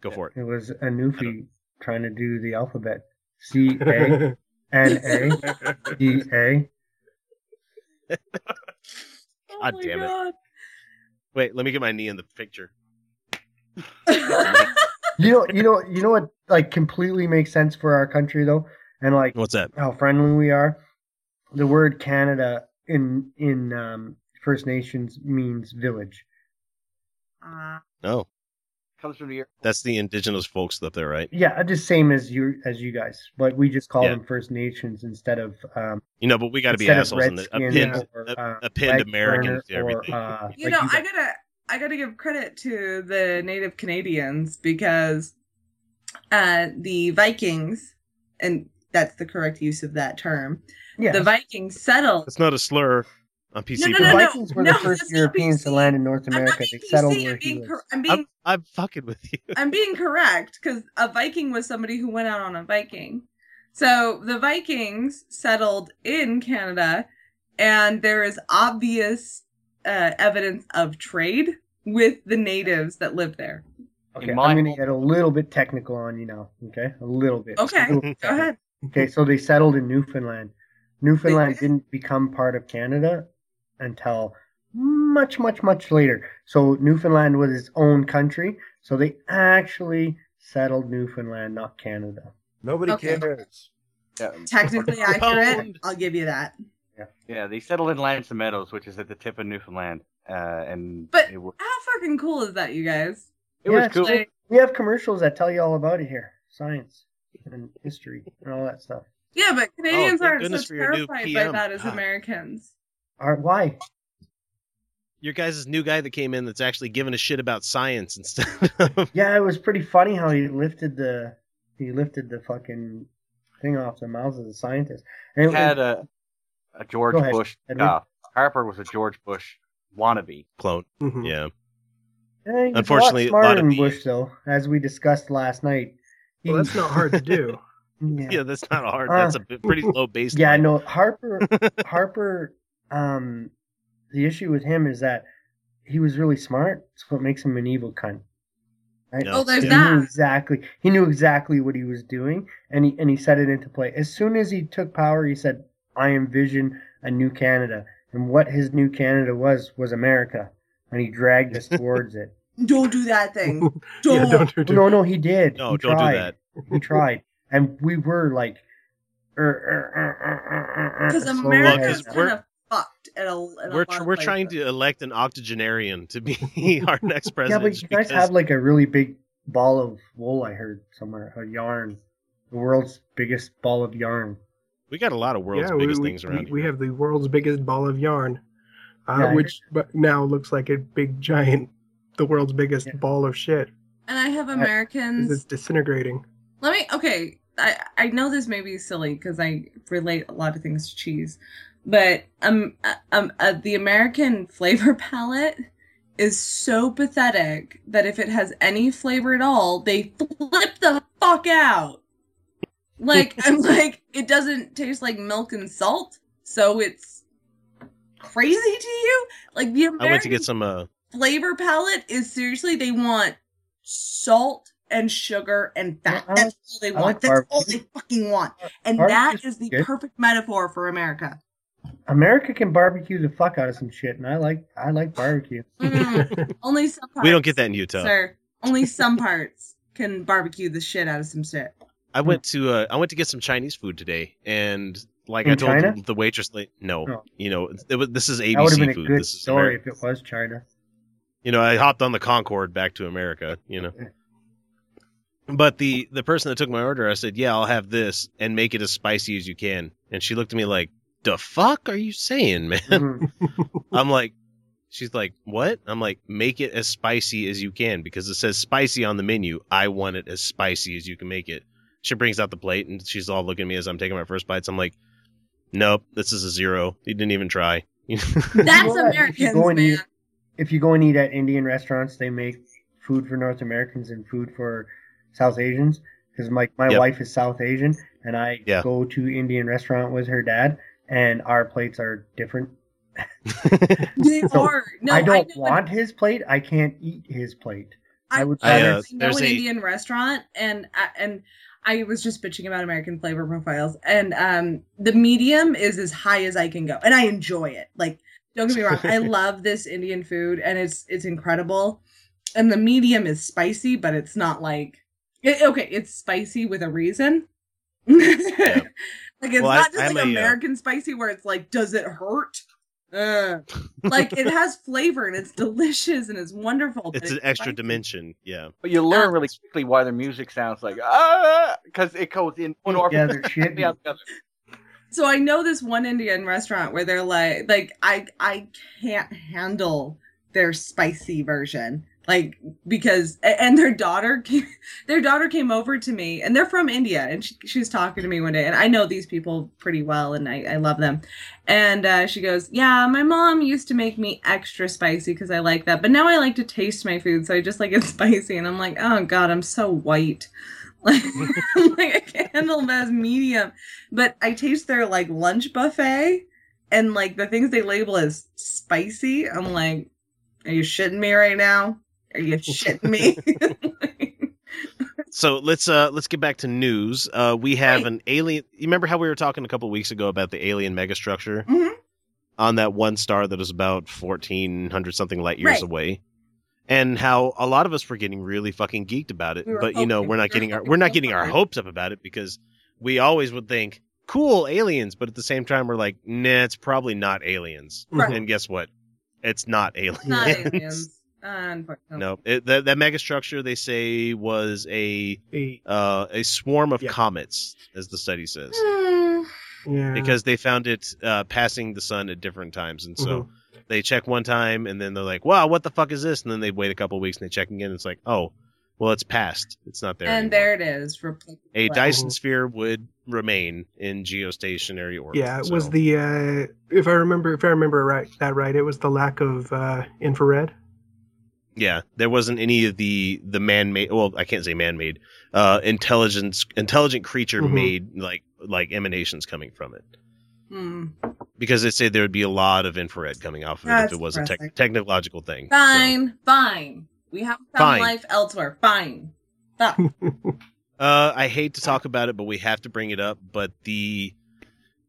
Go for it. It was a newfie trying to do the alphabet: C A [LAUGHS] N A [LAUGHS] D A. oh God my damn it. Wait, let me get my knee in the picture. [LAUGHS] You know, you know, you know what? Like, completely makes sense for our country, though, and like What's that? how friendly we are. The word Canada in in um, First Nations means village. Uh, Oh, Comes from New York. that's the indigenous folks up there, right? Yeah, just same as you as you guys, but we just call Yeah. them First Nations instead of um, You know, but we got to be instead of assholes and Redskins append, or, a- uh, append Leg Americans to Burner or, everything. uh, you like know, guys. I gotta I gotta give credit to the native Canadians because uh the Vikings and that's the correct use of that term. Yeah. The Vikings settled. It's not a slur on PC. No, no, the no, no. Vikings were no, the first Europeans to PC. land in North I'm not America. being They settled PC, where I'm he being, was. cor- I'm being I'm, I'm fucking with you. I'm being correct because a Viking was somebody who went out on a Viking. So the Vikings settled in Canada, and there is obvious uh, evidence of trade with the natives that live there. Okay, In I'm going to get a little bit technical on you now. Okay, a little bit. Okay, little bit go ahead. Okay, so they settled in Newfoundland. Newfoundland didn't become part of Canada until much, much, much later. So Newfoundland was its own country. So they actually settled Newfoundland, not Canada. Nobody Okay. cares. Yeah, Technically [LAUGHS] accurate. I'll give you that. yeah, yeah, they settled in L'Anse aux Meadows, which is at the tip of Newfoundland, uh, and But it, wa- how fucking cool is that, you guys? it Yeah, was cool. Like, We have commercials that tell you all about it here science and history and all that stuff. yeah, but Canadians thank aren't goodness so for your new terrified by that as God. Americans. Are, why? Your guys' new guy that came in that's actually giving a shit about science instead [LAUGHS] of. Yeah, it was pretty funny how he lifted the he lifted the fucking thing off the mouths of the scientists. And He had a, a George ahead, Bush. Edward. Uh, Harper was a George Bush wannabe. Clone. Mhm. Yeah. Yeah, he was Unfortunately, a a lot lot smarter of than the- Bush, though, as we discussed last night. He- Well, that's not hard to do. [LAUGHS] yeah. Yeah, that's not hard. Uh, That's a pretty low [LAUGHS] baseline. Yeah, no, Harper. Harper. Um, the issue with him is that he was really smart, so what makes him an evil cunt. Right? Yeah. Oh, there's he that. knew exactly. He knew exactly what he was doing, and he and he set it into play. As soon as he took power, he said, "I envision a new Canada," and what his new Canada was was America, and he dragged us [LAUGHS] towards it. Don't do that thing. Don't. [LAUGHS] yeah, don't do, do. No, no, he did. No, he don't do that. He tried, [LAUGHS] and we were like, Because slowly America's kind of fucked at a, at We're lot of we're trying to elect an octogenarian to be [LAUGHS] our next president. Yeah, but just you guys because- have like a really big ball of wool. I heard somewhere a yarn, the world's biggest ball of yarn. we got a lot of world's yeah, biggest we, things around we, we have the world's biggest ball of yarn, uh, Yeah, which but now looks like a big giant, the world's biggest Yeah. ball of shit. And I have Americans. it's disintegrating. Let me. Okay, I I know this may be silly because I relate a lot of things to cheese, but um uh, um uh, the American [LAUGHS] flavor palette is so pathetic that if it has any flavor at all, they flip the fuck out. Like I'm [LAUGHS] like it doesn't taste like milk and salt, so it's crazy to you. Like the American I went to get some. Uh, flavor palette is seriously they want salt and sugar and fat. I That's all they want. like That's all they fucking want. And Barbecue's that is the good. perfect metaphor for America. America can barbecue the fuck out of some shit, and I like I like barbecue. [LAUGHS] Mm, [LAUGHS] only some parts. we don't get that in Utah. Sir, only some parts can barbecue the shit out of some shit. I went to uh, I went to get some Chinese food today, and like In I told China? the, the waitress, like, no, Oh. you know, it was, this is that would have been ABC a food. good This is story America. if it was China. You know, I hopped on the Concorde back to America. You know, but the the person that took my order, I said, "Yeah, I'll have this and make it as spicy as you can." And she looked at me like, "The fuck are you saying, man?" Mhm. [LAUGHS] [LAUGHS] I'm like, she's like, "What?" I'm like, "Make it as spicy as you can because it says spicy on the menu. I want it as spicy as you can make it." She brings out the plate and she's all looking at me as I'm taking my first bites. I'm like, "Nope, this is a zero. You didn't even try." [LAUGHS] That's You? If you Americans, go and man. eat- If you go and eat at Indian restaurants, they make food for North Americans and food for South Asians. Because my my Yep. wife is South Asian, and I Yeah. go to Indian restaurant with her dad, and our plates are different. [LAUGHS] They So, are. No, I don't know want his plate. I can't eat his plate. I would I, rather. uh, know There's an a- Indian restaurant, and and I was just bitching about American flavor profiles, and um, the medium is as high as I can go, and I enjoy it. Like, don't get me wrong, I [LAUGHS] love this Indian food, and it's it's incredible. And the medium is spicy, but it's not like it, okay, it's spicy with a reason. [LAUGHS] Like it's Well, I- not just I'm like a, uh, American spicy where it's like, does it hurt? Uh, like it [LAUGHS] has flavor and it's delicious and it's wonderful. but it's an extra spicy. dimension. Yeah. But you learn really quickly why their music sounds like ah, because it goes in one Yeah, orifice [LAUGHS] the other. So I know this one Indian restaurant where they're like, like I I can't handle their spicy version. Like because and their daughter [LAUGHS] came, their daughter came over to me and they're from india and she, she was talking to me one day and i know these people pretty well and i, I love them. And uh, she goes yeah my mom used to make me extra spicy because i like that but now i like to taste my food so i just like it [LAUGHS] spicy. And i'm like oh god i'm so white. [LAUGHS] Like, like i can't handle them as medium. But i taste their like lunch buffet and like the things they label as spicy i'm like are you shitting me right now are you [LAUGHS] shitting me [LAUGHS] So let's uh let's get back to news. Uh we have an alien you remember how we were talking a couple weeks ago about the alien megastructure Mhm. on that one star that is about fourteen hundred something light years Right. away? And how a lot of us were getting really fucking geeked about it. We but you know, we're not We getting our we're not getting our hopes up about it because we always would think, cool, aliens, but at the same time we're like, nah, it's probably not aliens. Right. And guess what? It's not aliens. not aliens unfortunately No, it, that that megastructure they say was a uh, a swarm of comets, as the study says. [SIGHS] Yeah. because they found it uh, passing the sun at different times, and so Mhm. they check one time, and then they're like, "Wow, what the fuck is this?" And then they wait a couple weeks and they check again. And it's like, "Oh, well, it's passed. It's not there." and anymore." there it is repl- a what? Dyson sphere would remain in geostationary orbit. Yeah, it so- was the uh, if I remember if I remember right that right, it was the lack of uh, infrared. Yeah, there wasn't any of the the man made. Well, I can't say man made. Uh, intelligence, intelligent creature Mhm. made like like emanations coming from it. Hmm. because they say there would be a lot of infrared coming off of it if it was a depressing. tech technological thing. fine fine we have found Fine. life elsewhere fine stop [LAUGHS] Uh, I hate to talk about it, but we have to bring it up. But the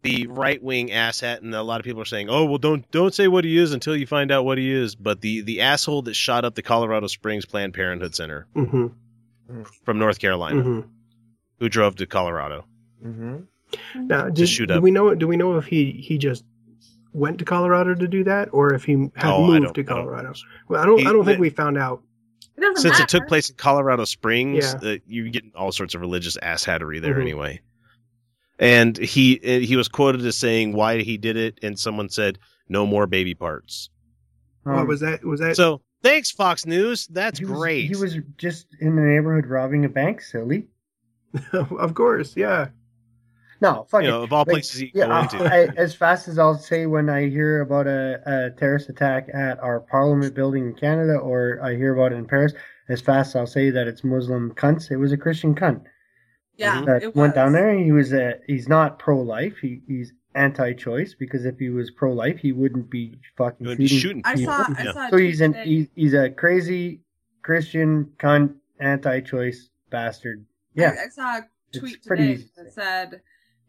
the right wing asshat, and a lot of people are saying, "Oh, well, don't don't say what he is until you find out what he is." But the the asshole that shot up the Colorado Springs Planned Parenthood Center hmm from North Carolina, hmm who drove to Colorado. Mm-hmm. Now, do, shoot do up. we know? Do we know if he he just went to Colorado to do that, or if he had Oh, moved don't- to I don't- Colorado? well, I don't. He- I don't think the- we found out. it Since matter. it took place in Colorado Springs, Yeah. uh, you're getting all sorts of religious asshattery there Mhm. anyway. And he uh, he was quoted as saying why he did it, and someone said, "No more baby parts." Um, what was that? Was that? So thanks, Fox News. That's he was, great. He was just in the neighborhood robbing a bank, silly. [LAUGHS] of course, yeah. No, fuck you it. know, of all Like, places you yeah, go into. I, as fast as I'll say when I hear about a, a terrorist attack at our Parliament building in Canada, or I hear about it in Paris, as fast as I'll say that it's Muslim cunts. It was a Christian cunt yeah mm-hmm. that it went down there. And he was a, he's not pro-life. He, he's anti-choice because if he was pro-life, he wouldn't be fucking He wouldn't be feeding shooting i people. saw i saw So he's an he's, he's a crazy Christian cunt, anti-choice bastard. Yeah, I, I saw a tweet pretty today that said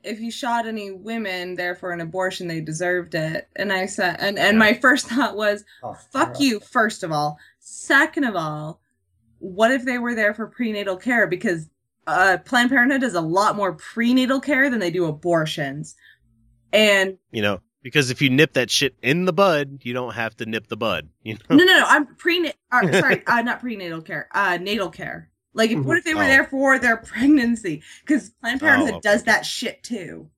if he shot any women there for an abortion they deserved it. And i said and and my [LAUGHS] first thought was Oh, fuck you first of all. Second of all what if they were there for prenatal care? Because uh planned parenthood does a lot more prenatal care than they do abortions and you know, because if you nip that shit in the bud, you don't have to nip the bud. [LAUGHS] You know, no no no i'm prenatal uh, [LAUGHS] sorry uh not prenatal care uh natal care like if, what if they were Oh. there for their pregnancy because planned parenthood Oh, okay. does that shit too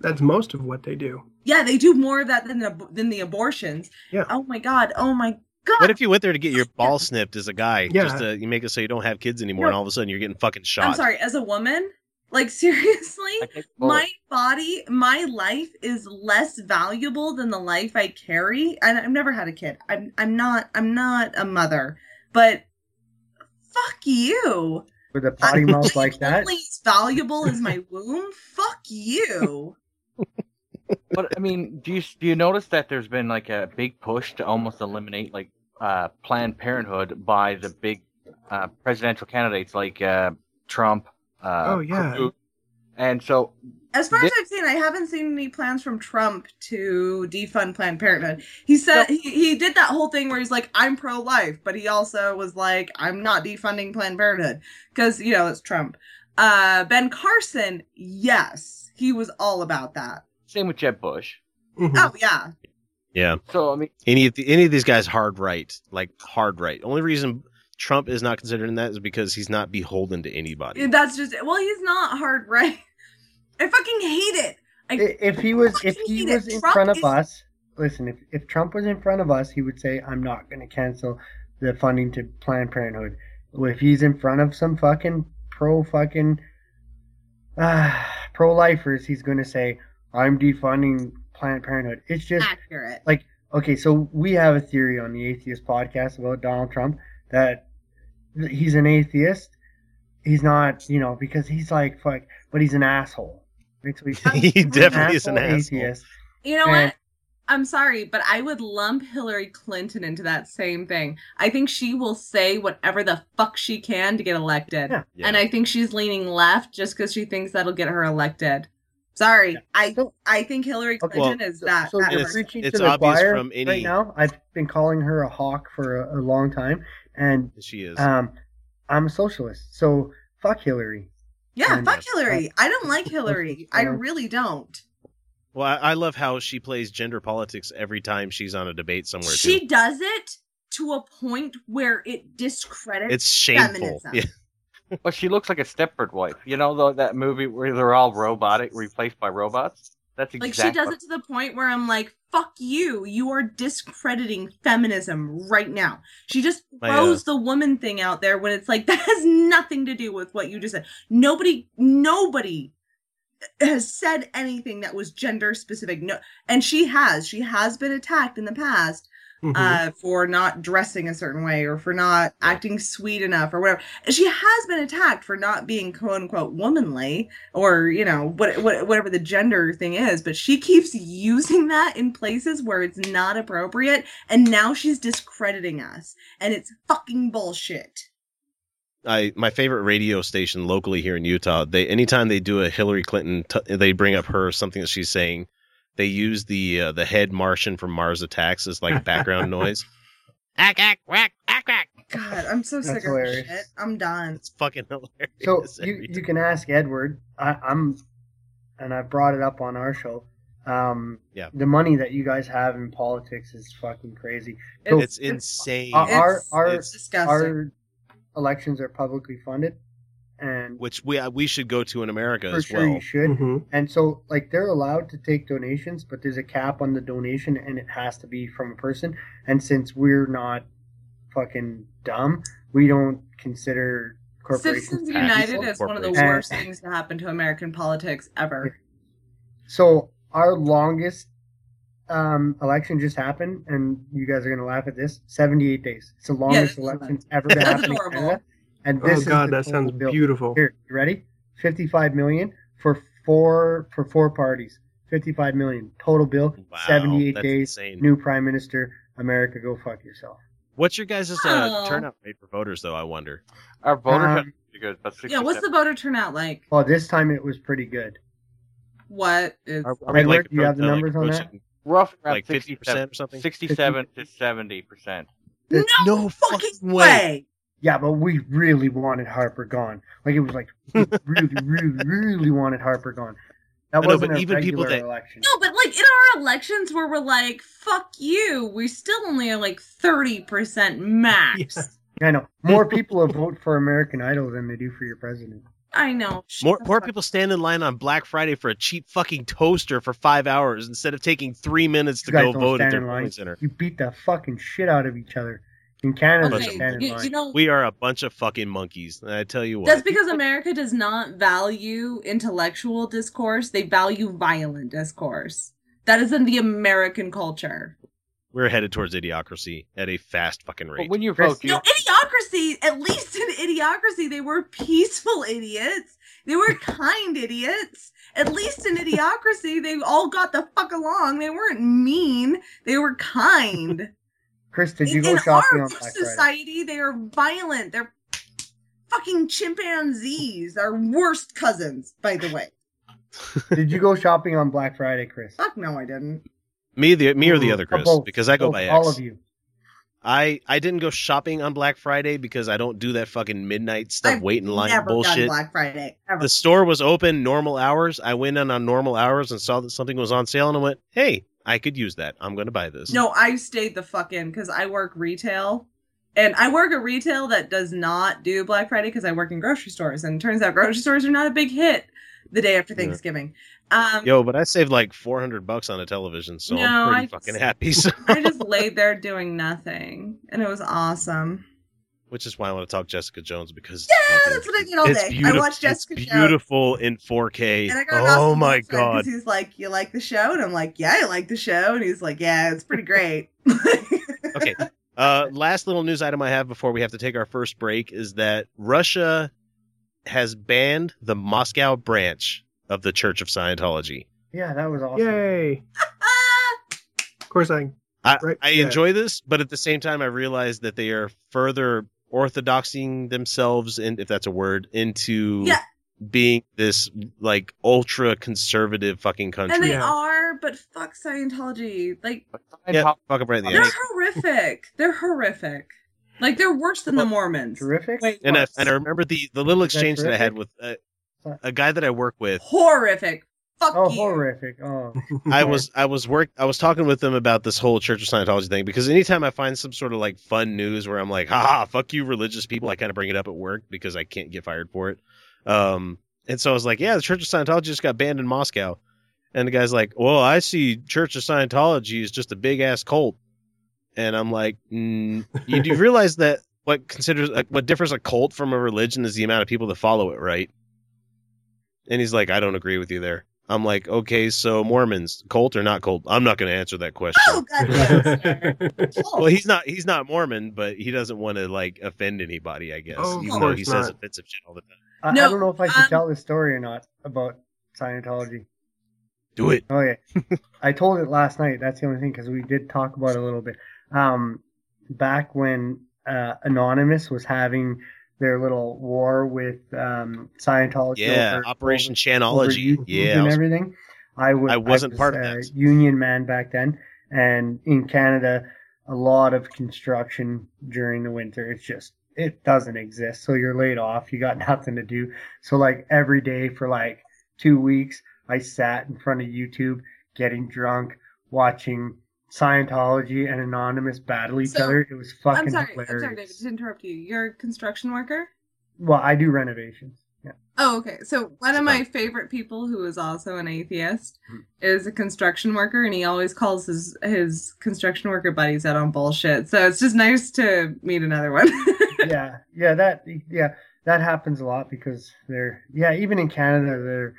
That's most of what they do. Yeah, they do more of that than the than the abortions. Yeah. Oh my god. Oh my god. what if you went there to get your [LAUGHS] ball snipped as a guy? Yeah. Just to, you make it so you don't have kids anymore, No. and all of a sudden you're getting fucking shot. I'm sorry, as a woman, like [LAUGHS] seriously, my body, my life is less valuable than the life I carry. And I've never had a kid. I'm I'm not I'm not a mother. But fuck you. with a potty mouth like that. Only as valuable as my womb? Fuck you. [LAUGHS] but I mean, do you do you notice that there's been like a big push to almost eliminate like uh, Planned Parenthood by the big uh, presidential candidates like uh, Trump? Uh, Oh, yeah. Perdue. And so As far as I've seen, I haven't seen any plans from Trump to defund Planned Parenthood. He said he, he did that whole thing where he's like, I'm pro life, but he also was like, I'm not defunding Planned Parenthood. Because, you know, it's Trump. Uh, ben Carson, yes, he was all about that. same with Jeb Bush. Mhm. Oh, yeah. Yeah. So I mean, Any of the, any of these guys hard right, like hard right. Only reason Trump is not considered in that is because he's not beholden to anybody. That's just, well, he's not hard right. [LAUGHS] I fucking hate it. I, I- If he was if he hate it. was in Trump front of is- us, listen, if, if Trump was in front of us, he would say, I'm not gonna cancel the funding to Planned Parenthood. If he's in front of some fucking pro fucking [SIGHS] uh, pro lifers, he's going to say, "I'm defunding Planned Parenthood." It's just Accurate. like okay, so we have a theory on the Atheist podcast about Donald Trump that he's an atheist. He's not, you know, because he's like fuck, but he's an asshole. Right? [LAUGHS] So he's He definitely is an asshole. atheist. You know And- what? I'm sorry, but I would lump Hillary Clinton into that same thing. I think she will say whatever the fuck she can to get elected. Yeah. And I think she's leaning left just because she thinks that'll get her elected. Sorry. I I think Hillary Clinton is that. So that you're preaching it's to the obvious choir from any- right now. I've been calling her a hawk for a, a long time, and She is. um, I'm a socialist. So fuck Hillary. Yeah, And- fuck Hillary. I don't like [LAUGHS] Hillary. I really don't. Well, I, I love how she plays gender politics every time she's on a debate somewhere. She too. does it to a point where it discredits It's shameful. feminism. Yeah. Well, she looks like a Stepford wife. You know, though, that movie where they're all robotic, replaced by robots. That's exactly Like she does it to the point where I'm like, "Fuck you! You are discrediting feminism right now." She just uh, throws the woman thing out there when it's like [LAUGHS] that has nothing to do with what you just said. Nobody, nobody has said anything that was gender specific. No, and she has. She has been attacked in the past Mhm. uh, for not dressing a certain way or for not acting sweet enough or whatever. She has been attacked for not being quote unquote womanly or, you know, what, what, whatever the gender thing is. But she keeps using [LAUGHS] that in places where it's not appropriate. And now she's discrediting us. And it's fucking bullshit. I my favorite radio station locally here in Utah. They anytime they do a Hillary Clinton, t- they bring up her something that she's saying. They use the uh, the head Martian from Mars Attacks as like [LAUGHS] background noise. Ack ack whack ack ack. God, I'm so That's sick of hilarious. this shit. I'm done. It's fucking hilarious. So [LAUGHS] you, you can ask Edward. I, I'm, and I brought it up on our show. Um, Yeah. The money that you guys have in politics is fucking crazy. It's insane. Our our It's- our, it's disgusting. our elections are publicly funded, and Which we uh, we should go to in America for as sure well. you should. Mhm. And so, like, they're allowed to take donations, but there's a cap on the donation, and it has to be from a person. And since we're not fucking dumb, we don't consider corporations. Citizens United people. is one of the corporations. worst things to happen to American politics ever. So our longest um, election just happened, and you guys are gonna laugh at this: seventy-eight days. It's the longest that's election [LAUGHS] ever to That's happen in. Canada. And Oh this is God, the that sounds bill. beautiful. Here, you ready? Fifty-five million for four for four parties. Fifty-five million total bill. Wow, Seventy-eight days. insane. New prime minister. America, go fuck yourself. What's your guys' uh, Oh. turnout rate for voters though? I wonder. Our voters Um, are good, Yeah, what's the voter turnout like? Well, this time it was pretty good. What is Are, are we Edward, like, do you have the uh, like numbers on that? approaching- rough around like 50% or something? 67 to 70 percent. no, No fucking fucking way. way. Yeah, but we really wanted Harper gone. Like it was like we [LAUGHS] really, really, really wanted Harper gone. That I wasn't but a even people regular that- election. No, but like in our elections where we're like, fuck you, we still only are like 30% max. Yeah, I know more people will vote for American Idol than they do for your president. I know. Shut More more people stand in line on Black Friday for a cheap fucking toaster for five hours instead of taking three minutes to You guys go vote at their in line. polling center. You beat the fucking shit out of each other. In Canada, Okay, they stand in you, you know, We are a bunch of fucking monkeys. I tell you what. that's because America does not value intellectual discourse. They value violent discourse. That is in the American culture. We're headed towards idiocracy at a fast fucking But rate. when you Chris, vote, you, No, idiocracy, at least in idiocracy, they were peaceful idiots. They were kind idiots. At least in idiocracy, they all got the fuck along. They weren't mean. They were kind. Chris, did you in go in shopping our on Black Friday? society, they are violent. They're fucking chimpanzees. Our worst cousins, by the way. [LAUGHS] Did you go shopping on Black Friday, Chris? Fuck no, I didn't. me, the me or the other Chris, both, because I go both, by X. all of you. I I didn't go shopping on Black Friday because I don't do that fucking midnight stuff, I've wait in line Never done bullshit. Black Friday. Ever. The store was open normal hours. I went in on normal hours and saw that something was on sale and I went, "Hey, I could use that. I'm going to buy this." No, I stayed the fuck in because I work retail. And I work at retail that does not do Black Friday because I work in grocery stores. And it turns out grocery stores are not a big hit the day after Yeah. Thanksgiving. Um, Yo, but I saved like 400 bucks on a television, so No, I'm pretty I fucking just- happy. [LAUGHS] So, I just laid there doing nothing, and it was awesome. Which is why I want to talk Jessica Jones because Yeah, that's what I did all it's day. I beautiful- watched Jessica it's Jones. beautiful in 4K. And I got Oh my god! He's like, "You like the show?" And I'm like, "Yeah, I like the show." And he's like, "Yeah, it's pretty great." [LAUGHS] okay. Uh, last little news item I have before we have to take our first break is that Russia has banned the Moscow branch of the Church of Scientology. Yeah, that was awesome. Yay! [LAUGHS] Of course, I. I, Right, I yeah. enjoy this, but at the same time, I realize that they are further orthodoxing themselves, and if that's a word, into Yeah. being this like ultra conservative fucking country. and they are, but fuck Scientology. Like yeah, fuck 'em right in the they're ass. horrific. They're horrific. Like they're worse than the Mormons. Terrific. Wait, And I, and I remember the the little Is that exchange that I had with uh, a, a guy that I work with. horrific. Fuck Oh, you. horrific. Oh. I was I was work I was talking with them about this whole Church of Scientology thing because anytime I find some sort of like fun news where I'm like, haha, fuck you religious people, I kind of bring it up at work because I can't get fired for it. Um and so I was like, yeah, the Church of Scientology just got banned in Moscow. And the guy's like, well, I see Church of Scientology is just a big ass cult. And I'm like, mm, you do [LAUGHS] realize that what considers like, what differs a cult from a religion is the amount of people that follow it, right? And he's like, I don't agree with you there. I'm like, okay, so Mormons, cult or not cult? I'm not going to answer that question. Oh god. [LAUGHS] well, he's not he's not Mormon, but he doesn't want to like offend anybody, I guess. Oh, even though he course says offensive shit all the time. I, I don't know if I should um, tell this story or not about Scientology. Do it. Okay, I told it last night. That's the only thing because we did talk about it a little bit. Um, back when uh, Anonymous was having their little war with um, Scientology, Yeah, over- Operation over Chanology. YouTube Yeah, I and everything. I was. I wasn't was part of that. Union man back then, and in Canada, a lot of construction during the winter. It's just it doesn't exist. So you're laid off. You got [LAUGHS] nothing to do. So like every day for like two weeks, I sat in front of YouTube getting drunk, watching Scientology and Anonymous battle each So, other. It was fucking I'm sorry. hilarious. I'm sorry, David, to interrupt you. You're a construction worker. Well, I do renovations. Yeah. Oh, okay. So one of my favorite people, who is also an atheist, mm. is a construction worker, and he always calls his his construction worker buddies out on bullshit. So it's just nice to meet another one. [LAUGHS] yeah, yeah, that yeah, that happens a lot because they're yeah, even in Canada they're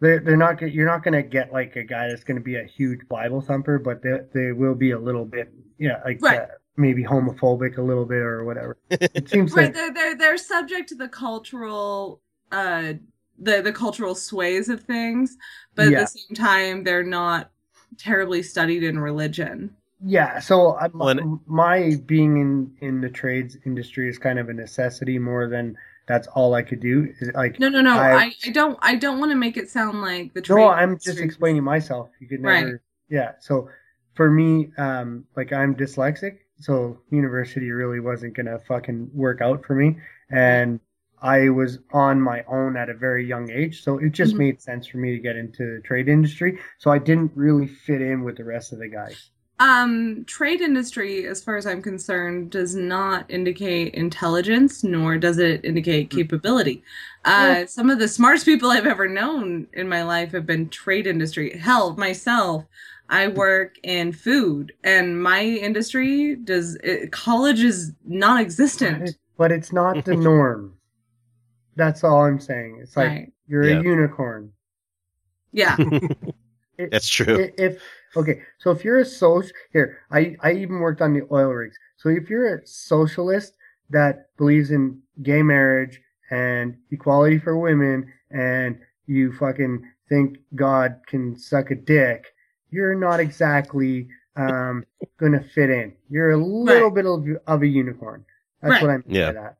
they're they're not you're not gonna get like a guy that's gonna be a huge Bible thumper, but they they will be a little bit yeah like Right. uh, maybe homophobic a little bit or whatever. It [LAUGHS] seems right? like They're they're they're subject to the cultural uh the the cultural sways of things, but Yeah. at the same time, they're not terribly studied in religion. yeah. So I, Well, and- my being in in the trades industry is kind of a necessity more than that's all I could do. Is, Like No, no, no. I- I, I don't I don't want to make it sound like the trade No, I'm just explaining myself. You could never. Right. Yeah. So for me, um, like I'm dyslexic, so university really wasn't gonna fucking work out for me, and I was on my own at a very young age, so it just Mhm. made sense for me to get into the trade industry. So I didn't really fit in with the rest of the guys. Um, trade industry, as far as I'm concerned, does not indicate intelligence, nor does it indicate capability. Uh, some of the smartest people I've ever known in my life have been trade industry. Hell, myself, I work in food, and my industry does it, college is non-existent. But it's not the [LAUGHS] norm. That's all I'm saying. It's like Right. you're Yeah. a unicorn. Yeah. [LAUGHS] It- That's true. i- if okay so if you're a social here i i even worked on the oil rigs so if you're a socialist that believes in gay marriage and equality for women and you fucking think god can suck a dick you're not exactly um gonna fit in you're a little Right. bit of, of a unicorn that's Right. what i'm Yeah. by that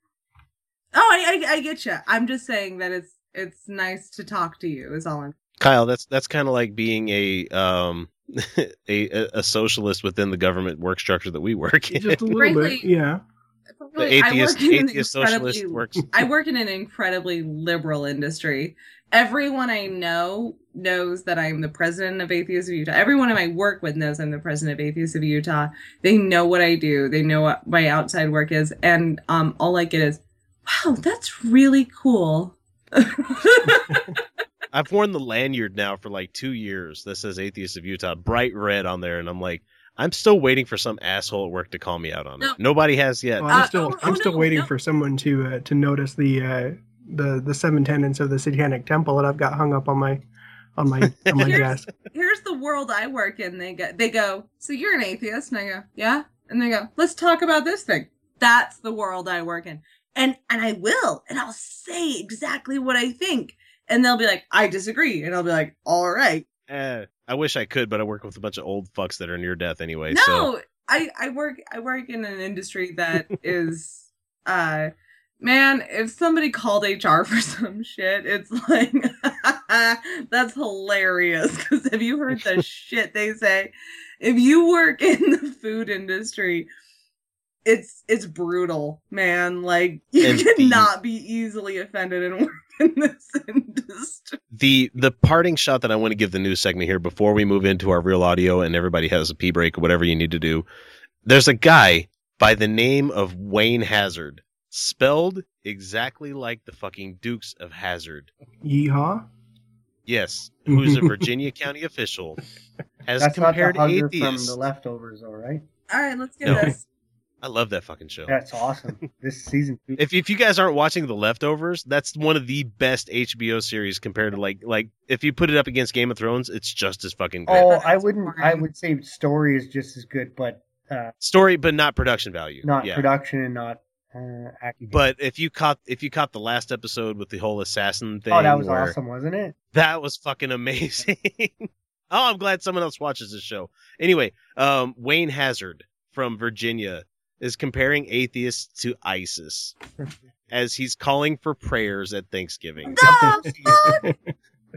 Oh, I, I I get you. I'm just saying that it's it's nice to talk to you. Is all I'm. Kyle, that's that's kind of like being a um [LAUGHS] a a socialist within the government work structure that we work in. Just a little Frankly, bit, yeah. The Really, I atheist work in atheist socialist works. [LAUGHS] I work in an incredibly liberal industry. Everyone I know knows that I'm the president of Atheists of Utah. Everyone I work with knows I'm the president of Atheists of Utah. They know what I do. They know what my outside work is, and um, all I get is, "Wow, that's really cool." [LAUGHS] I've worn the lanyard now for like two years that says Atheist of Utah, bright red on there, and I'm like, I'm still waiting for some asshole at work to call me out on it. Nobody has yet. Well, I'm Uh, still oh, I'm oh, still no, waiting no. for someone to uh, to notice the uh, the the seven tenets of the Satanic Temple that I've got hung up on my on my on my Here's- desk. Here's the world I work in. They go, they go. So you're an atheist, and I go, yeah. And they go, let's talk about this thing. That's the world I work in, and and I will, and I'll say exactly what I think, and they'll be like, I disagree, and I'll be like, all right. Eh, I wish I could, but I work with a bunch of old fucks that are near death anyway. No, So I I work I work in an industry that [LAUGHS] is uh man, if somebody called HR for [LAUGHS] some shit, it's like [LAUGHS] that's hilarious cuz have you heard the shit they say? If you work in the food industry, it's it's brutal, man. Like you And cannot be easily offended and work [LAUGHS] in this industry. the the parting shot that I want to give the news segment here before we move into our real audio and everybody has a pee break or whatever you need to do. There's a guy by the name of Wayne Hazzard, spelled exactly like the fucking Dukes of Hazzard. Yeehaw! Yes, who is a Virginia [LAUGHS] county official, has That's not the compared hugger from atheists. the leftovers, all right? All right, let's get No. this. I love that fucking show. That's awesome. [LAUGHS] this season two. If if you guys aren't watching The Leftovers, that's one of the best HBO series compared to like like if you put it up against Game of Thrones, it's just as fucking great. oh, I wouldn't. I would say story is just as good, but uh, Story, but not production value. not yeah. production and not uh, acting. But if you caught if you caught the last episode with the whole assassin thing, oh, that was where- awesome, wasn't it? That was fucking amazing. [LAUGHS] oh, I'm glad someone else watches this show. Anyway, um, Wayne Hazzard from Virginia is comparing atheists to ISIS [LAUGHS] as he's calling for prayers at Thanksgiving. The fuck?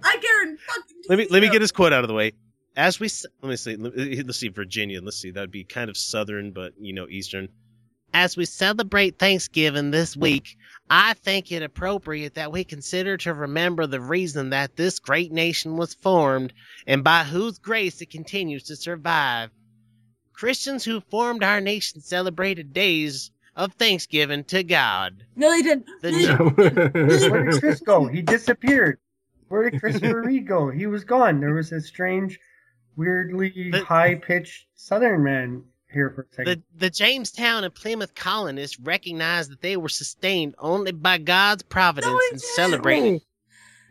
I guarantee. [LAUGHS] let me let me get his quote out of the way. As we let me see let- let's see Virginia. Let's see that would be kind of southern, but you know eastern. As we celebrate Thanksgiving this week, I think it appropriate that we consider to remember the reason that this great nation was formed and by whose grace it continues to survive. Christians who formed our nation celebrated days of Thanksgiving to God. No, they didn't. The They- Where did Chris go? He disappeared. Where did Christopher Reed go? He was gone. There was a strange, weirdly The- high pitched Southern man here for a The, second. the Jamestown and Plymouth colonists recognized that they were sustained only by God's providence No, they and didn't. celebrated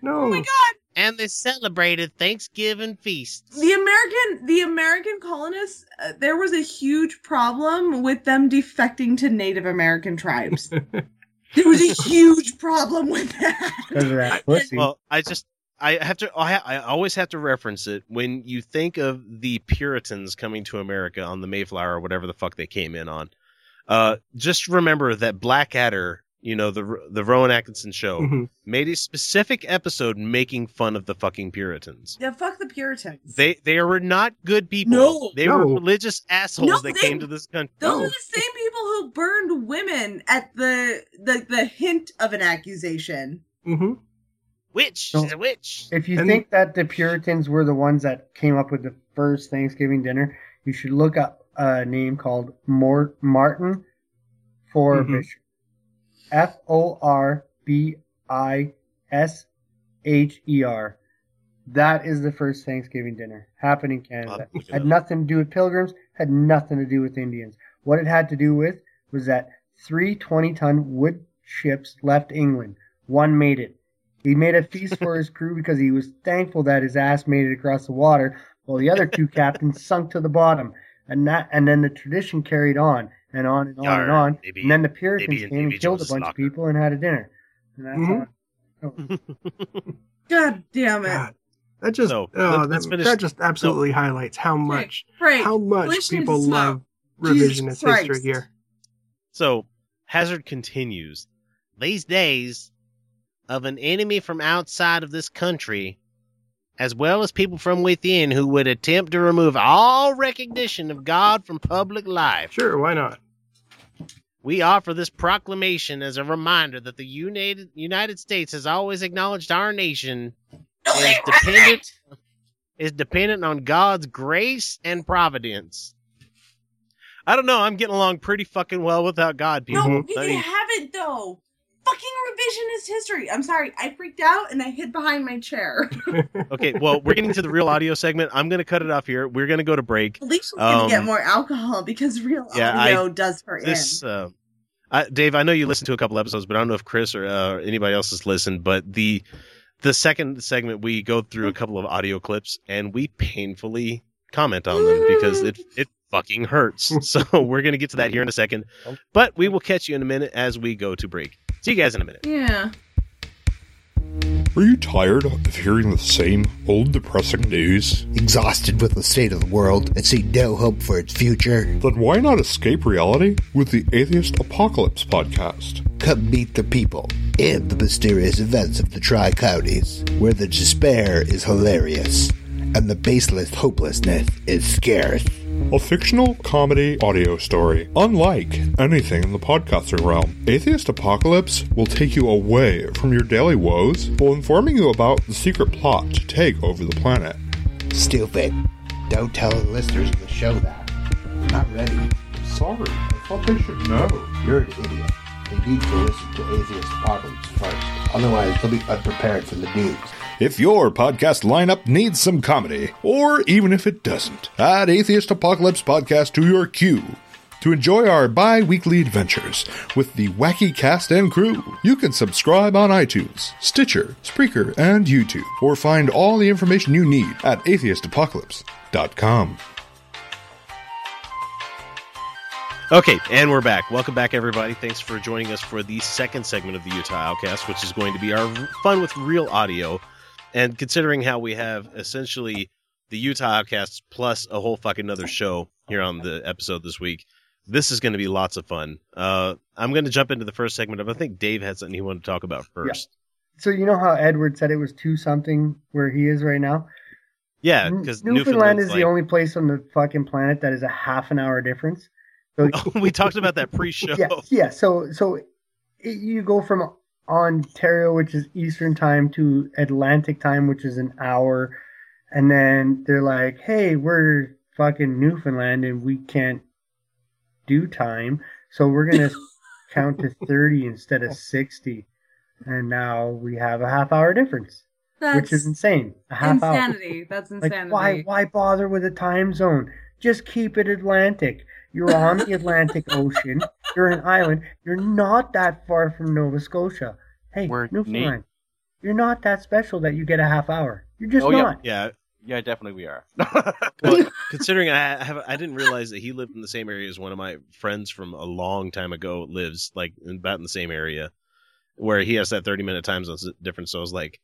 no, Oh my god. And they celebrated Thanksgiving feasts. The American the American colonists uh, there was a huge problem with them defecting to Native American tribes. [LAUGHS] there was a huge problem with that. That pussy. Well, I just I have to I, I always have to reference it when you think of the Puritans coming to America on the Mayflower or whatever the fuck they came in on. Uh, just remember that Blackadder, you know the the Rowan Atkinson show, Mhm. made a specific episode making fun of the fucking Puritans. Yeah, fuck the Puritans. They they were not good people. No. they were religious assholes No, that they- came to this country. Those No. are the same people who burned women at the the, the hint of an accusation. hmm Witch, So- she's a witch. If you And- think that the Puritans were the ones that came up with the first Thanksgiving dinner, you should look up a name called Mort Martin for Mhm. Bishop. F O R B I S H E R. That is the first Thanksgiving dinner happened in Canada. I'll look it Had nothing to do with pilgrims, had nothing to do with Indians. What it had to do with was that three 20 ton wood ships left England. One made it. He made a feast for his [LAUGHS] crew because he was thankful that his ass made it across the water, while the other two captains sunk to the bottom. And that, and then the tradition carried on and on and on Yarr, and on. maybe- and then the Puritans came and killed a individuals bunch of people and had a dinner. And that's Mhm. how- [LAUGHS] God damn it. God, that just So, oh, that, that just absolutely highlights how much Right. how much people love revisionist history here. So Hazzard continues. These days of an enemy from outside of this country, as well as people from within who would attempt to remove all recognition of God from public life. Sure, why not? We offer this proclamation as a reminder that the United United States has always acknowledged our nation is dependent is dependent on God's grace and providence. I don't know. I'm getting along pretty fucking well without God, people. No, you I mean, haven't though. Fucking revisionist history. I'm sorry. I freaked out and I hid behind my chair. [LAUGHS] Okay, well, we're getting to the real audio segment. I'm going to cut it off here. We're going to go to break. Alicia's gonna get Um, more alcohol because real yeah, I- audio does her This, in. uh, I, Dave, I know you listened to a couple episodes, but I don't know if Chris or uh, anybody else has listened. But the the second segment, we go through a couple of audio clips and we painfully comment on them because it [LAUGHS] it fucking hurts. So [LAUGHS] we're going to get to that here in a second, but we will catch you in a minute as we go to break. See you guys in a minute. Yeah. Are you tired of hearing the same old depressing news? Exhausted with the state of the world and see no hope for its future? Then why not escape reality with the Atheist Apocalypse podcast? Come meet the people in the mysterious events of the Tri Counties, where the despair is hilarious and the baseless hopelessness is scarce. A fictional comedy audio story, unlike anything in the podcasting realm. Atheist Apocalypse will take you away from your daily woes while informing you about the secret plot to take over the planet. Stupid. Don't tell the listeners of the show that. I'm Not ready. Sorry, I thought they should know. You're an idiot. They need to listen to Atheist Apocalypse first. Otherwise, they'll be unprepared for the news. If your podcast lineup needs some comedy, or even if it doesn't, add Atheist Apocalypse Podcast to your queue. To enjoy our bi weekly adventures with the wacky cast and crew, you can subscribe on iTunes, Stitcher, Spreaker, and YouTube, or find all the information you need at atheistapocalypse.com. Okay, and we're back. Welcome back, everybody. Thanks for joining us for the second segment of the Utah Outcast, which is going to be our fun with real audio. And considering how we have essentially the Utah Outcasts plus a whole fucking other show here on the episode this week, this is going to be lots of fun. Uh, I'm going to jump into the first segment of. I think Dave had something he wanted to talk about first. So you know how Edward said it was two something where he is right now? Yeah, N- because Newfoundland is Newfoundland's the only place on the fucking planet that is a half an hour difference. [LAUGHS] So we talked about that pre-show. [LAUGHS] yeah, yeah. So so it, you go from Ontario, which is Eastern time, to Atlantic time, which is an hour, and then they're like, "Hey, we're fucking Newfoundland, and we can't do time, so we're gonna [LAUGHS] count to thirty instead of 60. and now we have a half hour difference, which is insane. A half hour. insanity. That's Like, why why bother with a time zone? Just keep it Atlantic. You're on the [LAUGHS] Atlantic Ocean. You're an island. You're not that far from Nova Scotia. Hey, Newfoundland. You're not that special that you get a half hour. You're just oh, yeah. not. Yeah. Yeah, definitely we are. [LAUGHS] well, considering I have, I didn't realize that he lived in the same area as one of my friends from a long time ago lives, like in, about in the same area, where he has that thirty minute time zone difference. So I was like,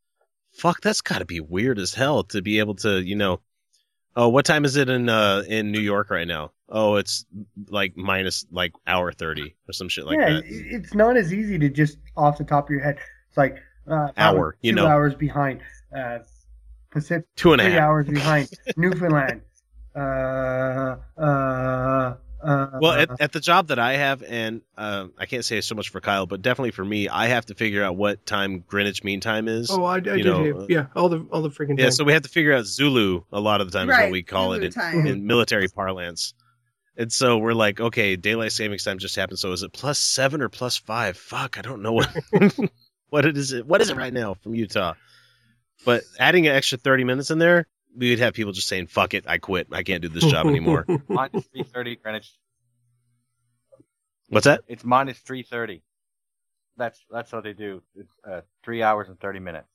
"Fuck, that's got to be weird as hell to be able to, you know, oh, what time is it in uh in New York right now? Oh, it's like minus like hour thirty or some shit like yeah, that. it- it's not as easy to just off the top of your head. It's like uh, Hour, two you know. hours behind. Uh, Pacific, Two and a half. hours behind. [LAUGHS] Newfoundland. Uh, uh, uh, Well, at, at the job that I have, and uh, I can't say so much for Kyle, but definitely for me, I have to figure out what time Greenwich Mean Time is. Oh, I, I you do. know, too. yeah, all the all the freaking Yeah, time. so we have to figure out Zulu a lot of the time is Right, what we call Zulu it in, in military parlance. And so we're like, okay, daylight savings time just happened. So is it plus seven or plus five? Fuck, I don't know what [LAUGHS] what it is. What is it right now from Utah? But adding an extra thirty minutes in there, we would have people just saying, "Fuck it, I quit. I can't do this job anymore." [LAUGHS] minus three thirty Greenwich. What's that? It's minus three thirty. That's that's what they do. It's uh, three hours and thirty minutes.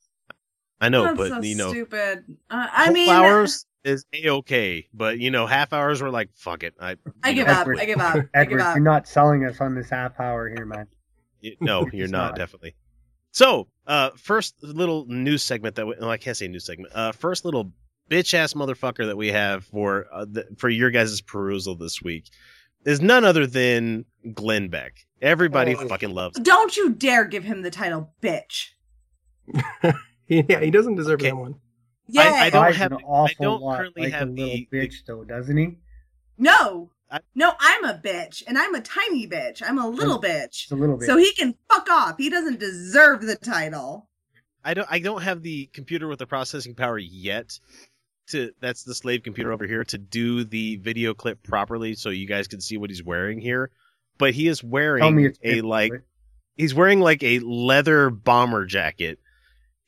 I know, That's but so you know, stupid. Uh, I whole mean, hours is a okay, but you know, half hours we're like, "Fuck it, I." I you give up. I give up. I give Edward, up. you're not selling us on this half hour here, man. No, [LAUGHS] you're not, not. definitely. So, uh, first little news segment that we, well, I can't say news segment. Uh, first little bitch ass motherfucker that we have for uh, the, for your guys' perusal this week is none other than Glenn Beck. Everybody Oh. fucking loves. him. Don't you dare give him the title bitch. [LAUGHS] yeah, he doesn't deserve that one. Yeah. I, I don't have. an I awful don't lot currently like have a little the, bitch, though, doesn't he? No. I- no, I'm a bitch, and I'm a tiny bitch. I'm a little bitch. A little bit. So he can fuck off. He doesn't deserve the title. I don't. I don't have the computer with the processing power yet. To that's the slave computer over here to do the video clip properly, so you guys can see what he's wearing here. But he is Tell me wearing it's a bitch, like right? he's wearing like a leather bomber jacket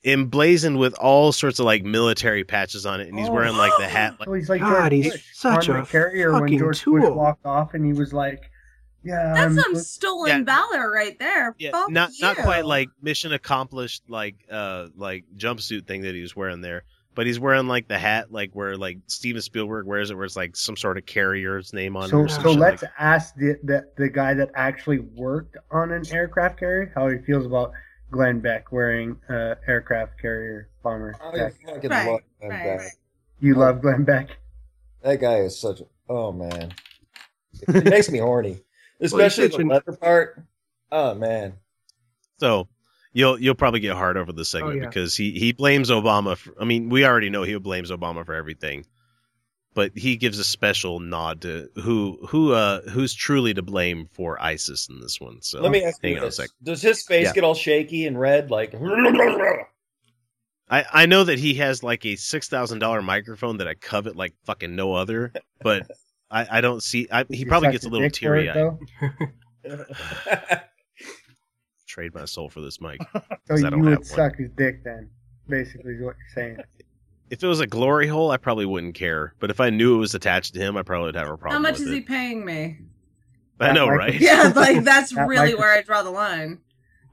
emblazoned with all sorts of like military patches on it and he's Oh. wearing like the hat like So he's like God, George he's Bush such on a the carrier when fucking George Bush walked off, and he was like, "Yeah, That's I'm some Bush." stolen Yeah. valor right there. yeah, Fuck not not quite like mission accomplished like uh like jumpsuit thing that he was wearing there but he's wearing like the hat like where like Steven Spielberg wears it where it's like some sort of carrier's name on it So, or some so let's like ask the, the the guy that actually worked on an aircraft carrier how he feels about Glenn Beck wearing uh, aircraft carrier bomber. I fucking Right, love that right, guy. right. You love Glenn Beck? That guy is such a. Oh man, [LAUGHS] it makes me horny, especially such the an- leather part. Oh man, So you'll you'll probably get hard over this segment Oh, yeah. because he he blames Obama. For, I mean, we already know he blames Obama for everything, but he gives a special nod to who who uh who's truly to blame for ISIS in this one. So let me ask hang you on a this: sec. Does his face Yeah. get all shaky and red like? I I know that he has like a six thousand dollar microphone that I covet like fucking no other, but [LAUGHS] I I don't see. I, he You probably gets a little dick for it, teary eyed. [LAUGHS] [SIGHS] [LAUGHS] though? Trade my soul for this mic. So [LAUGHS] 'cause I you don't would have one. suck his dick then, basically is what you're saying. If it was a glory hole, I probably wouldn't care. But if I knew it was attached to him, I probably would have a problem. How much with is it. he paying me? I know, That right? Yeah, like that's That really might- where I draw the line.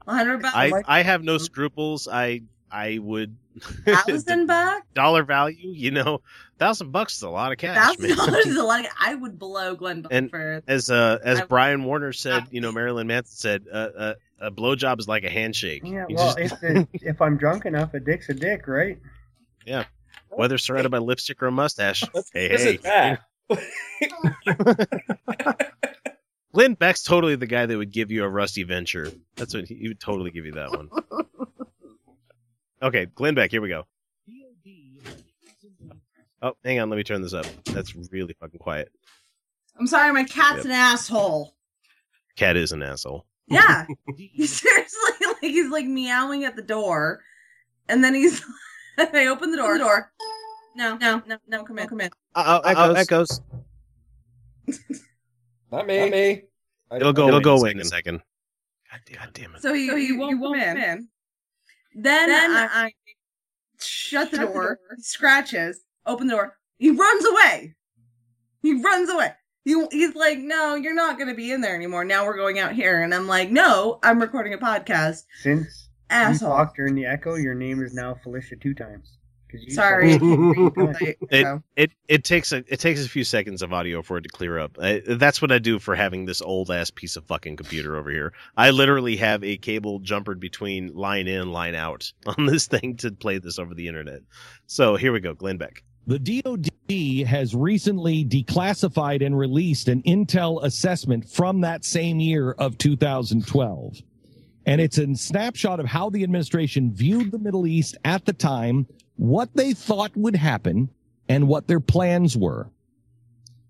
Hundred bucks, I I have no scruples. I I would [LAUGHS] thousand bucks, dollar value. You know, thousand bucks is a lot of cash. thousand dollars is a lot. Of, I would blow Glenn Beck And for. as uh as I- Brian Warner said, you know, Marilyn Manson said, uh, uh, a blowjob is like a handshake. Yeah, You well, just- if the, if I'm drunk enough, a dick's a dick, right? yeah. Whether surrounded by lipstick or a mustache. Hey, hey. that. [LAUGHS] Glenn Beck's totally the guy that would give you a rusty venture. That's what he, he would totally give you that one. Okay, Glenn Beck, here we go. Oh, hang on, let me turn this up. That's really fucking quiet. I'm sorry, my cat's Yep. an asshole. Cat is an asshole. Yeah, [LAUGHS] he's seriously [LAUGHS] like he's like meowing at the door, and then he's. [LAUGHS] I open the door. The door. No, no, no, no. Come in, come in. Uh, uh, uh, echoes. Not me. Not me. It'll go. It'll go away in a second. God, God damn it. So he, he, won't, come in. Then, I, I shut the door, scratches, open the door. He runs away. He runs away. He, he's like, no, you're not going to be in there anymore. Now we're going out here. And I'm like, no, I'm recording a podcast. Since Asshole. you talked during the echo, your name is now Felicia two times. you Sorry. said- [LAUGHS] It, it it takes a it takes a few seconds of audio for it to clear up. I, that's what I do for having this old ass piece of fucking computer over here. I literally have a cable jumpered between line in line out [LAUGHS] on this thing to play this over the internet. So here we go, Glenn Beck. The DoD has recently declassified and released an intel assessment from that same year of 2012. And it's a snapshot of how the administration viewed the Middle East at the time, what they thought would happen, and what their plans were.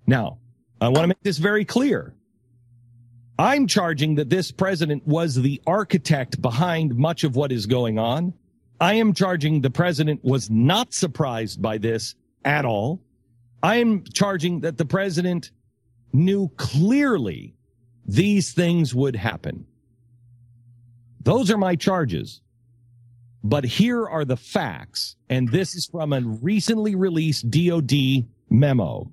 Now, I want to make this very clear. I'm charging that this president was the architect behind much of what is going on. I am charging the president was not surprised by this at all. I am charging that the president knew clearly these things would happen. Those are my charges. But here are the facts. And this is from a recently released DOD memo.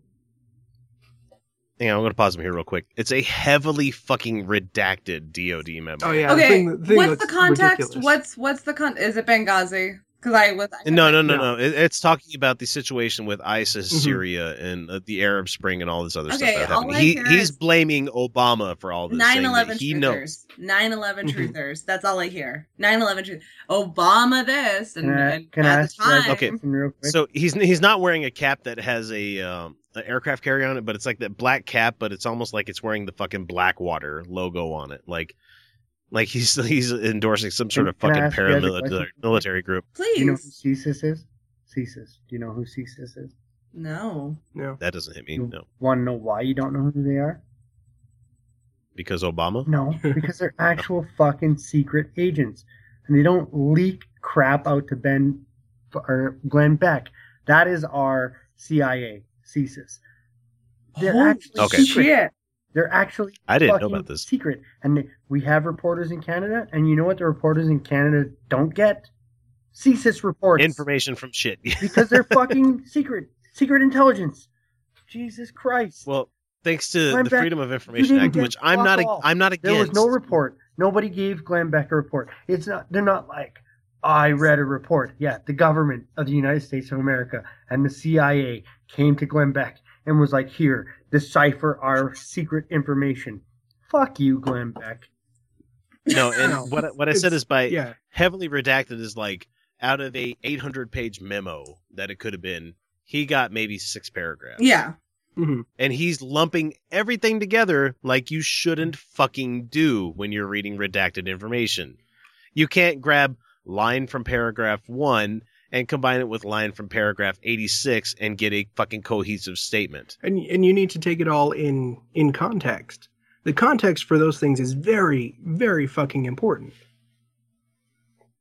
Hang on, I'm going to pause him here real quick. It's a heavily fucking redacted DoD memo. Oh yeah. okay, thing- the thing what's the context? ridiculous. What's what's the con? Is it Benghazi? Because I was. No, no, no, no. It, it's talking about the situation with ISIS, Mhm. Syria, and uh, the Arab Spring, and all this other Okay, stuff that's all. I He, hear he's blaming Obama for all this. saying 9 that 11 He truthers. knows. 9 11 Mm-hmm. truthers. That's all I hear. 9 11 truth. Obama this. And, Can I, and can I at ask the you time. Okay. real quick? So he's he's not wearing a cap that has a um, an aircraft carrier on it, but it's like that black cap, but it's almost like it's wearing the fucking Blackwater logo on it, like like he's [LAUGHS] he's endorsing some sort of Can I fucking ask you guys a paramilitary military group. Do you know who Please. CSIS is? CSIS. Do you know who CSIS is? No. No. That doesn't hit me, no, Want to know why you don't know who they are? because Obama. No, [LAUGHS] because they're actual fucking secret agents, and they don't leak crap out to Ben or Glenn Beck. That is our CIA, CSIS. They're Holy actually Okay. secret. Shit. They're actually I didn't know about this. secret. And we have reporters in Canada, and you know what the reporters in Canada don't get? CSIS reports. Information from shit. [LAUGHS] because they're fucking secret. Secret intelligence. Jesus Christ. well, thanks to Glenn the Beck, Freedom of Information Act, which I'm not. I'm not against. There was no report. Nobody gave Glenn Beck a report. It's not. They're not like I read a report. Yeah, the government of the United States of America and the CIA came to Glenn Beck and was like, "Here, decipher our secret information." Fuck you, Glenn Beck. No, [LAUGHS] and what I- what I said is by yeah. heavily redacted is like out of a 800 page memo that it could have been, he got maybe six paragraphs. Yeah. Mm-hmm. And he's lumping everything together like you shouldn't fucking do when you're reading redacted information. You can't grab line from paragraph one and combine it with line from paragraph 86 and get a fucking cohesive statement. and and you need to take it all in in context. The context for those things is very very fucking important.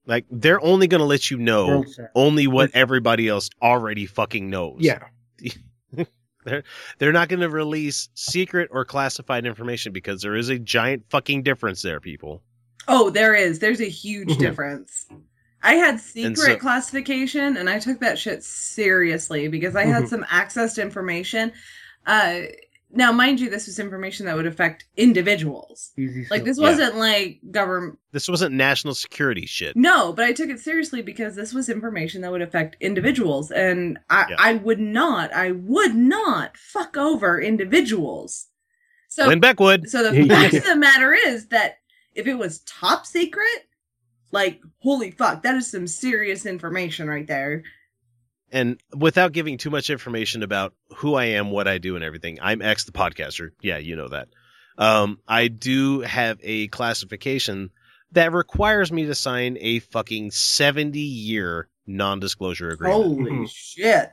Like they're only going to let you know only what everybody else already fucking knows. Yeah. [LAUGHS] they're they're not going to release secret or classified information because there is a giant fucking difference there, people. Oh, there is. There's a huge Mhm. difference. I had secret so- classification and I took that shit seriously because I had Mhm. some access to information. Uh now mind you, this was information that would affect individuals. Easy Like this wasn't like government This wasn't national security shit. no, but I took it seriously because this was information that would affect individuals, and I, Yeah. I would not, I would not fuck over individuals. So, Glenn Beckwood. so the [LAUGHS] fact of the matter is that if it was top secret, like holy fuck, that is some serious information right there. And without giving too much information about who I am, what I do, and everything, I'm X the podcaster. Yeah, you know that. Um, I do have a classification that requires me to sign a fucking 70 year non disclosure agreement. Holy shit!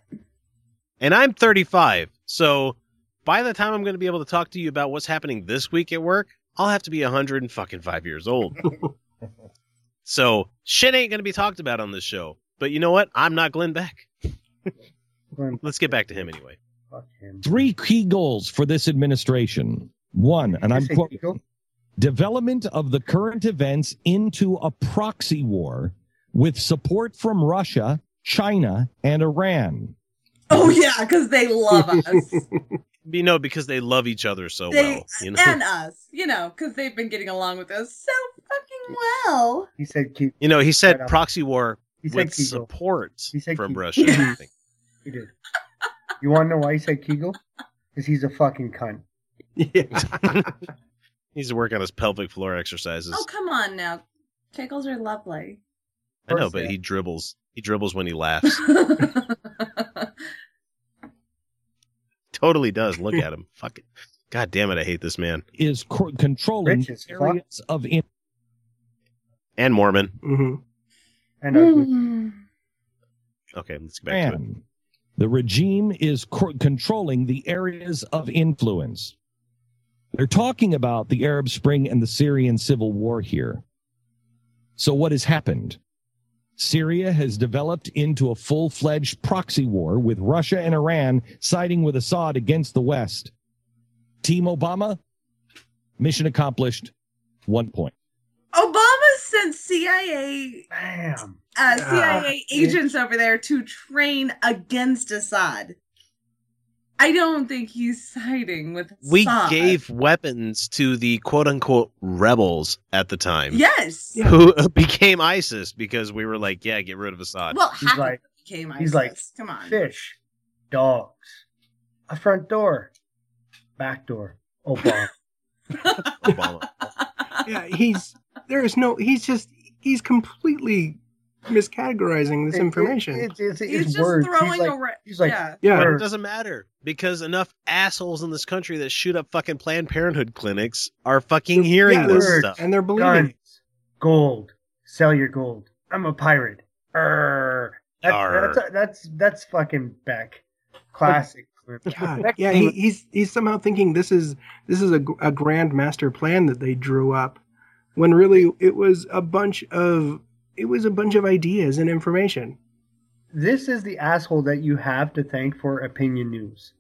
And I'm 35. So by the time I'm going to be able to talk to you about what's happening this week at work, I'll have to be 100 and fucking five years old. [LAUGHS] so shit ain't going to be talked about on this show. But you know what? I'm not Glenn Beck. Let's get back to him anyway. Three key goals for this administration. One, and I'm quoting, development of the current events into a proxy war with support from Russia, China, and Iran. Oh yeah, because they love [LAUGHS] us, You know, because they love each other so they well. You know, and us, you know, because they've been getting along with us so fucking well. He said, keep. you know, he said Right proxy war He said with Kegel. support said from Kegel. Russia. I [LAUGHS] think. He did. You want to know why he said Kegel? Because he's a fucking cunt. [LAUGHS] He's to work on his pelvic floor exercises. Oh come on now, Kegels are lovely. I know, but he dribbles. He dribbles when he laughs. totally does. Look at him. [LAUGHS] Fuck it. God damn it, I hate this man. Is co- controlling Rich as fuck. areas of in- And Mormon. Mm-hmm. And ugly. Hmm. Okay, let's get back to it. The regime is co- controlling the areas of influence. They're talking about the Arab Spring and the Syrian civil war here. So, what has happened? Syria has developed into a full fledged proxy war with Russia and Iran siding with Assad against the West. Team Obama, mission accomplished, one point. Obama sent CIA Bam. uh, CIA agents over there to train against Assad. I don't think he's siding with We gave weapons to the quote unquote rebels at the time. yes. Who [LAUGHS] became ISIS because we were like, yeah, get rid of Assad. Well, He's half like- became ISIS. He's like, come on. fish, dogs, a front door, back door, Obama. [LAUGHS] Obama. Yeah, he's there is no. He's just he's completely miscategorizing this It- it- information. it's it's, He's just words. throwing he's like, around. he's like, yeah. yeah, But it doesn't matter because enough assholes in this country that shoot up fucking Planned Parenthood clinics are fucking hearing yeah, this they're- stuff. and they're believing. guns, it. gold, sell your gold. I'm a pirate. Err. That's, Arr. that's that's that's fucking Beck. Classic. [LAUGHS] God, yeah, he, he's he's somehow thinking this is this is a grand master plan that they drew up, when really it was a bunch of it was a bunch of ideas and information. This is the asshole that you have to thank for opinion news.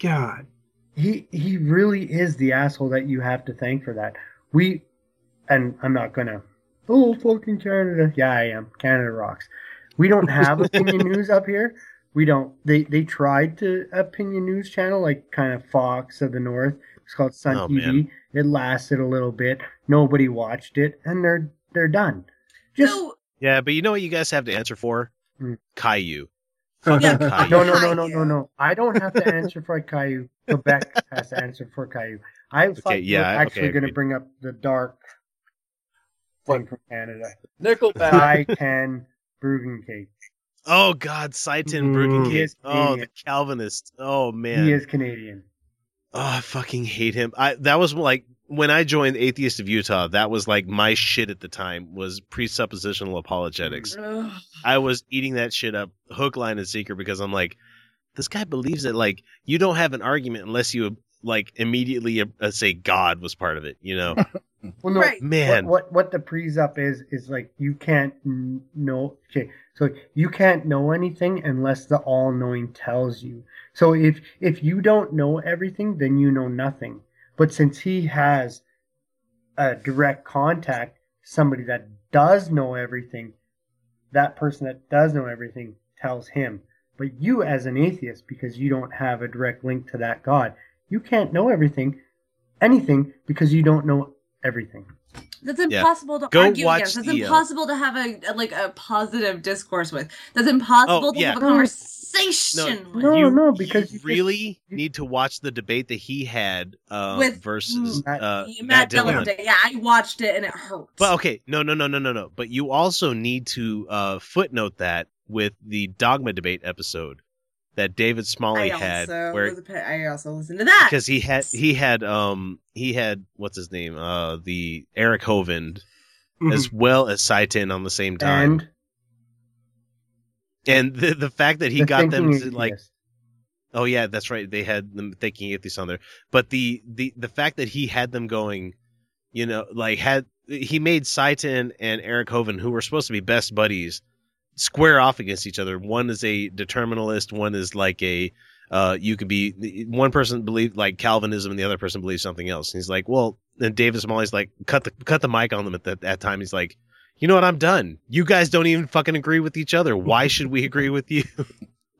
God, he he really is the asshole that you have to thank for that. We and I'm not gonna oh fucking Canada. Yeah, I am. Canada rocks. We don't have [LAUGHS] opinion news up here. We don't. They they tried to opinion news channel like kind of Fox of the North. It's called Sun Oh, TV. man. It lasted a little bit. Nobody watched it, and they're they're done. Just Yeah, but you know what you guys have to answer for? Mm. Caillou. [LAUGHS] no, Fucking no, no, no, no, no, no. I don't have to answer for Caillou. Quebec has to answer for Caillou. I thought you yeah, were okay, actually going to bring up the dark one from Canada. Nickelback. I can Bruggen cake. Oh God, Sye Ten Mm. Bruggen Oh, the Canadian. Calvinist. Oh man. He is Canadian. Oh, I fucking hate him. I that was like when I joined Atheist of Utah. That was like my shit at the time was presuppositional apologetics. I was eating that shit up hook, line, and sinker because I'm like, this guy believes that like you don't have an argument unless you like immediately uh, say God was part of it. You know, [LAUGHS] Well, no, Right. man. What, what what the presup is is like you can't n- know. Okay, so you can't know anything unless the all-knowing tells you. So if if you don't know everything, then you know nothing. But since he has a direct contact, somebody that does know everything, that person that does know everything tells him. But you, as an atheist, because you don't have a direct link to that God, you can't know everything, anything, because you don't know everything. That's Yeah. impossible to Go argue watch against. That's the, uh, impossible to have a, a- like a positive discourse with. That's impossible Oh, to yeah. have a No. conversation with. No, you, no, because you you just- really need to watch the debate that he had uh, With versus Matt- uh, Matt Matt Dillon. Dillon. Yeah, I watched it and it hurt. But okay, no, no, no, no, no, no. But you also need to uh, footnote that with the dogma debate episode that David Smalley I had, also where was a, pa- I also listened to that. Because he had he had um he had what's his name? Uh the Eric Hovind as well as Sye Ten on the same time, And? And, the the fact that he the got them to like atheist. Oh yeah, that's right. They had them thinking atheists on there, but the the the fact that he had them going, you know, like had he made Sye Ten and Eric Hovind, who were supposed to be best buddies, square off against each other. One is a determinalist, one is like a uh, you could be one person believe like Calvinism and the other person believes something else. And he's like, well, and David Smalley's like, cut the cut the mic on them at that, that time. He's like, you know what? I'm done. You guys don't even fucking agree with each other. Why should we agree with you? [LAUGHS] it,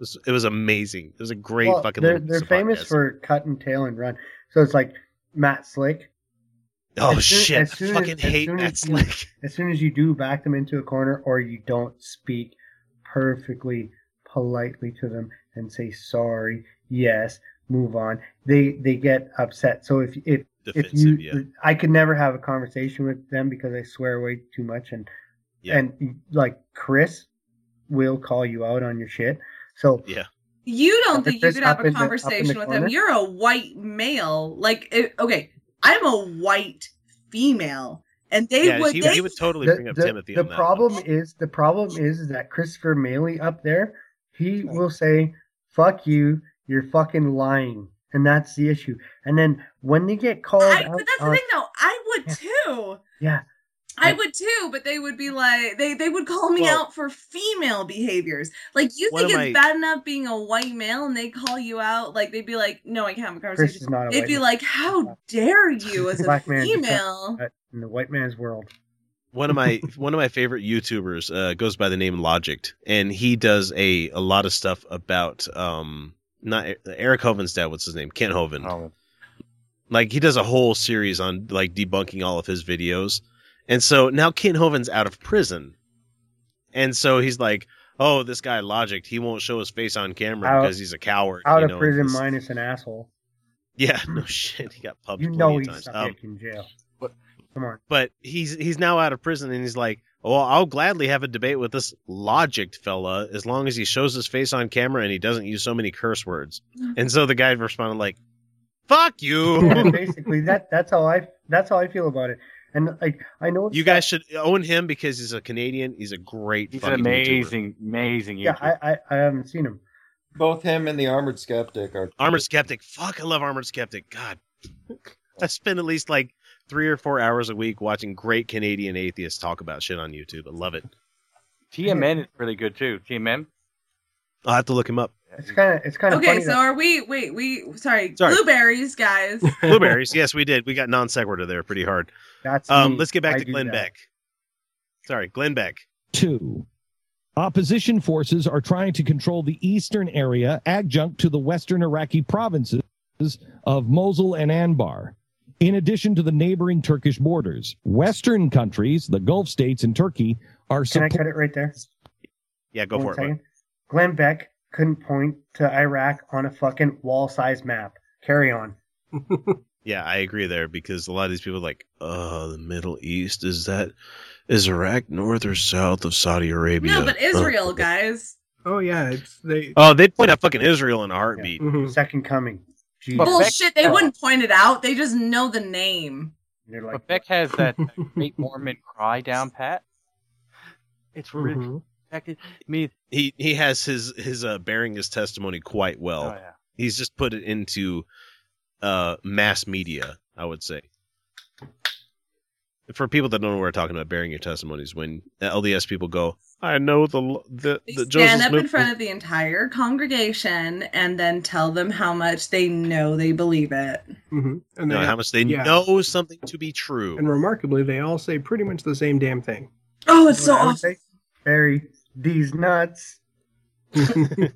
was, it was amazing. It was a great Well, fucking. they're they're famous podcast. for cut and tail and run. So it's like Matt Slick. Oh As soon- shit! as soon I as- fucking as hate soon Matt as you- Slick. [LAUGHS] As soon as you do back them into a corner, or you don't speak perfectly politely to them and say sorry, yes, move on, they they get upset. So if if if you, yeah. I could never have a conversation with them because I swear way too much, and Yeah. and like Chris will call you out on your shit. So Yeah. You don't think you could have a in the- up in conversation with him? You're a white male. Like, it, okay, I'm a white female, and they Yeah, would. he, they, he would totally the, bring up the- Timothy. the on that. problem is the problem is, is that Christopher Maley up there, he will say, "Fuck you, you're fucking lying," and that's the issue. And then when they get called I, out, but that's the on- thing, though. I would too. yeah, I would too, but they would be like they they would call me Well- out for female behaviors. Like you think it's my- bad enough being a white male and they call you out, like they'd be like, No, I can't have a Chris conversation. is not a They'd white be man. like, How [LAUGHS] dare you as a Black man female? in the white man's world. one of my [LAUGHS] one of my favorite YouTubers uh, goes by the name Logicked, and he does a a lot of stuff about um not Eric Hovind's dad. What's his name? Kent Hovind. Oh, Like he does a whole series on like debunking all of his videos, and so now Kent Hovind's out of prison, and so he's like, "Oh, this guy Logicked, he won't show his face on camera Out- because he's a coward." Out you of prison this- minus an asshole. Yeah, [LAUGHS] no shit. He got pubbed You know he's times. stuck Um, in jail. But- Come on. but he's he's now out of prison and he's like, "Well, I'll gladly have a debate with this logic fella as long as he shows his face on camera and he doesn't use so many curse words." And so the guy responded like, "Fuck [LAUGHS] Yeah, you." [LAUGHS] basically, that that's how I that's how I feel about it. And like I know you guys should own him because he's a Canadian. He's a great He's an fucking YouTuber. amazing, amazing. yeah, YouTuber. I, I I haven't seen him. Both him and the Armored Skeptic are Armored Skeptic. Fuck, I love Armored Skeptic. God. I spend at least like 3 or 4 hours a week watching great Canadian atheists talk about shit on YouTube. I love it. TMN is really good too. TMN. I'll have to look him up. It's kind of it's kind of Okay, funny. so that- are we? Wait, we sorry, Sorry. blueberries, guys. [LAUGHS] [LAUGHS] Blueberries. yes, we did. We got non sequitur there pretty hard. That's um. me. Let's get back I to do Glenn that. Beck. Sorry, Glenn Beck. Two. Opposition forces are trying to control the eastern area adjunct to the western Iraqi provinces of Mosul and Anbar, in addition to the neighboring Turkish borders. Western countries, the Gulf states and Turkey, are Can I cut it right there? Yeah, go One for it. second. Glenn Beck couldn't point to Iraq on a fucking wall-sized map. Carry on. [LAUGHS] Yeah, I agree there because a lot of these people are like, oh, the Middle East is that is Iraq north or south of Saudi Arabia? No, but Israel, guys. Oh yeah, it's they. Oh, they'd point out fucking Israel in a heartbeat. Mhm. Second coming. Jeez. Bullshit. They wouldn't point it out. They just know the name. They're But Beck has that [LAUGHS] great Mormon cry down pat. It's really Mm-hmm. Beck is- me. He he has his his uh, bearing his testimony quite well. Oh, yeah. He's just put it into uh mass media, I would say. For people that don't know what we're talking about, bearing your testimonies, when LDS people go, I know the the, the stand Joseph up in front of the entire congregation and then tell them how much they know they believe it. hmm And know they, how much they yeah. know something to be true. And remarkably, they all say pretty much the same damn thing. Oh, it's so What awesome. say, Barry, these nuts. [LAUGHS] and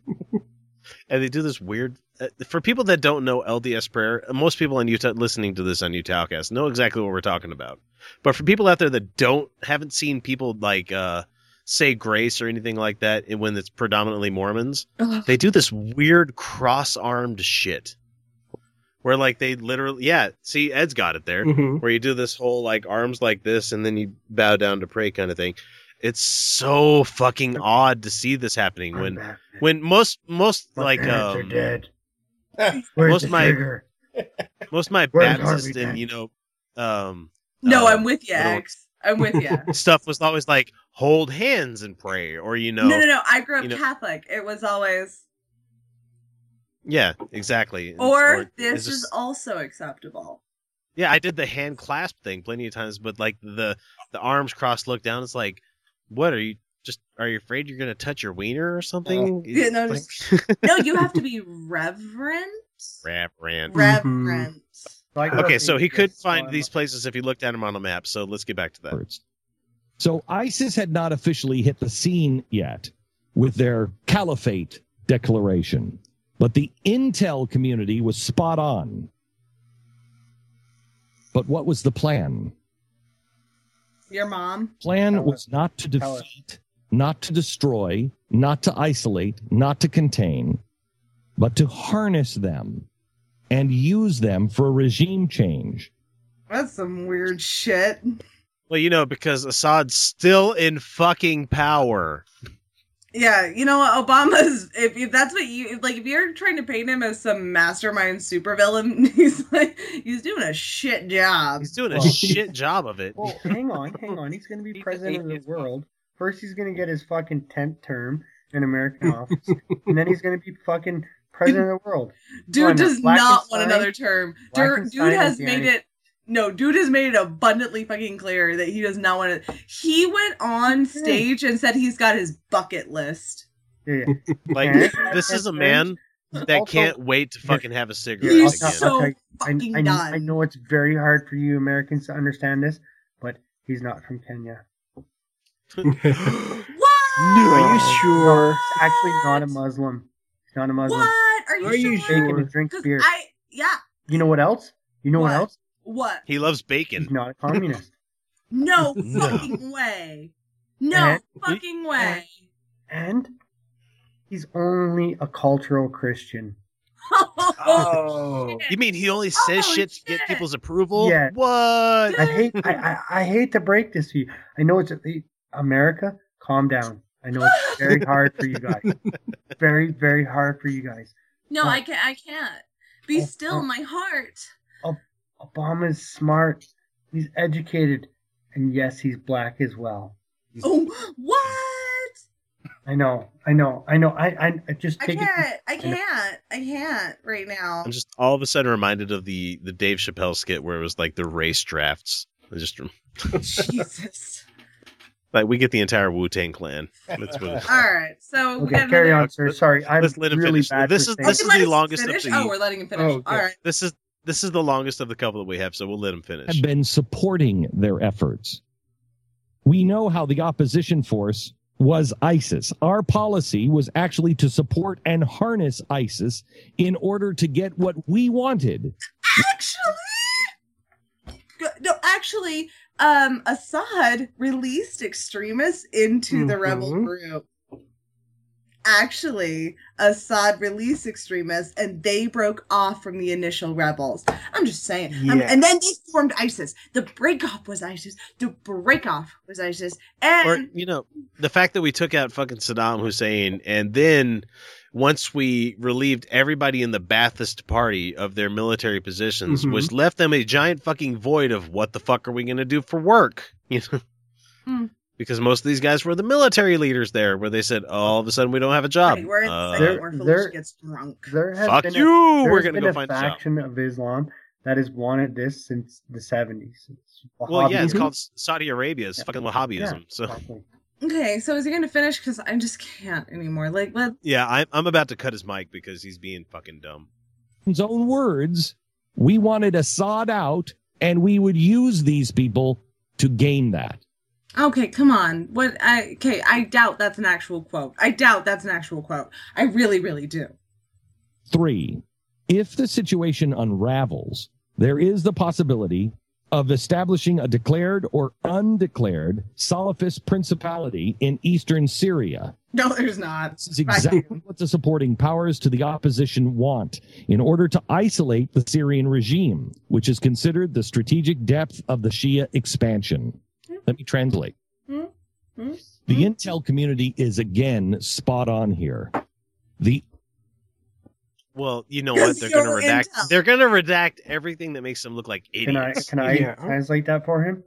they do this weird uh, for people that don't know LDS prayer. Most people in Utah listening to this on Utahcast know exactly what we're talking about. But for people out there that don't haven't seen people like uh, say grace or anything like that, and when it's predominantly Mormons, Ugh. they do this weird cross-armed shit. Where like they literally, yeah. See, Ed's got it there. Mhm. Where you do this whole like arms like this, and then you bow down to pray kind of thing. It's so fucking odd to see this happening when when most most My like parents are um, dead. [LAUGHS] most of my trigger? [LAUGHS] most of my Where's Baptist and Dent? you know um No, uh, I'm with you, little X. I'm with you. [LAUGHS] stuff was always like hold hands and pray or you know no, no, no. I grew up you know- Catholic. It was always, yeah exactly or, it's this just- is also acceptable. yeah I did the hand clasp thing plenty of times but like the the arms crossed look down it's like what are you just are you afraid you're gonna touch your wiener or something oh. Yeah, no, Like- no, you have to be reverent. Reverend. [LAUGHS] Reverent. Mm-hmm. Okay, so he could find these places if he looked at them on a map. So let's get back to that. So ISIS had not officially hit the scene yet with their caliphate declaration, but the intel community was spot on. But what was the plan? Your mom. Plan was not to defeat, not to destroy, not to isolate, not to contain, but to harness them and use them for a regime change. That's some weird shit. Well, you know, because Assad's still in fucking power. Yeah, you know what? Obama's if, if that's what you like, if you're trying to paint him as some mastermind supervillain, [LAUGHS] he's like he's doing a shit job. He's doing a Well- shit job of it. Well, hang on, hang on. He's going to be [LAUGHS] president of the world. First, he's going to get his fucking tenth term in American office, and then he's going to be fucking president of the world. Dude Come on, does not want another term. Dude, dude has made it. No, dude has made it abundantly fucking clear that he does not want to. He went on hmm. stage and said he's got his bucket list. Yeah, [LAUGHS] Like this is a man that Also- can't wait to fucking have a cigarette He's again. so I, fucking I, done. I know it's very hard for you Americans to understand this, but he's not from Kenya. [LAUGHS] [GASPS] What are you sure? He's actually not a Muslim. He's not a Muslim. What are you Are you sure? Bacon and drinks 'Cause beer. I yeah. You know what else? You know what, What? else? What? He loves He's bacon. not a communist. [LAUGHS] No [LAUGHS] No. fucking way. No And- fucking way. and he's only a cultural Christian. [LAUGHS] Oh, You mean he only says Oh, shit to get people's approval? Yeah. What? I hate I, I, I hate to break this to you. I know it's America. Calm down. I know it's very hard for you guys. Very very hard for you guys. No, Oh. I can't. I can't. Be Oh, still, oh. my heart. Obama's smart. He's educated, and yes, he's black as well. Oh, what? I know. I know. I know. I I, I just I can't. it. I can't. I can't right now. I'm just all of a sudden reminded of the the Dave Chappelle skit where it was like the race drafts. I just Jesus. [LAUGHS] Like we get the entire Wu Tang clan. That's what it- All right, so we Okay, got carry another- on, sir. Sorry, I'm Let's let him really finish. bad. This for is saying- this is the longest finish? of the. Oh, we're letting him finish. Oh, okay. All right. This is this is the longest of the couple that we have, so we'll let him finish. have been supporting their efforts. We know how the opposition force was ISIS. Our policy was actually to support and harness ISIS in order to get what we wanted. Actually, no, actually, um, Assad released extremists into the rebel group. Actually, Assad released extremists, and they broke off from the initial rebels. I'm just saying. Um, Yeah. and then they formed ISIS. The breakoff was ISIS. The breakoff was ISIS. And or you know the fact that we took out fucking Saddam Hussein and then once we relieved everybody in the Ba'athist party of their military positions Mhm. was left them a giant fucking void of what the fuck are we going to do for work [LAUGHS] you know Hmm. Because most of these guys were the military leaders there where they said all of a sudden we don't have a job Right, we're at the Uh, second where There- there- gets drunk. There has Fuck been you, A, we're gonna been go a find a faction of Islam that has wanted this since the 70s. It's well yeah it's called Saudi Arabia it's Yeah. fucking Wahhabism Yeah, so exactly. Okay, so is he going to finish? Because I just can't anymore. Like, let yeah I'm, I'm about to cut his mic because he's being fucking dumb his own words, we wanted Assad out, and we would use these people to gain that. Okay, come on. What? I okay. I doubt that's an actual quote. I doubt that's an actual quote. I really, really do. Three, if the situation unravels, there is the possibility of establishing a declared or undeclared Salafist principality in eastern Syria. No, there's not. This is exactly what the supporting powers to the opposition want in order to isolate the Syrian regime, which is considered the strategic depth of the Shia expansion. Let me translate. Hmm? The intel community is again spot on here. The Well, you know what? [LAUGHS] They're gonna redact. intel. They're gonna redact everything that makes them look like idiots. Can I idiots. can I Yeah. translate that for him?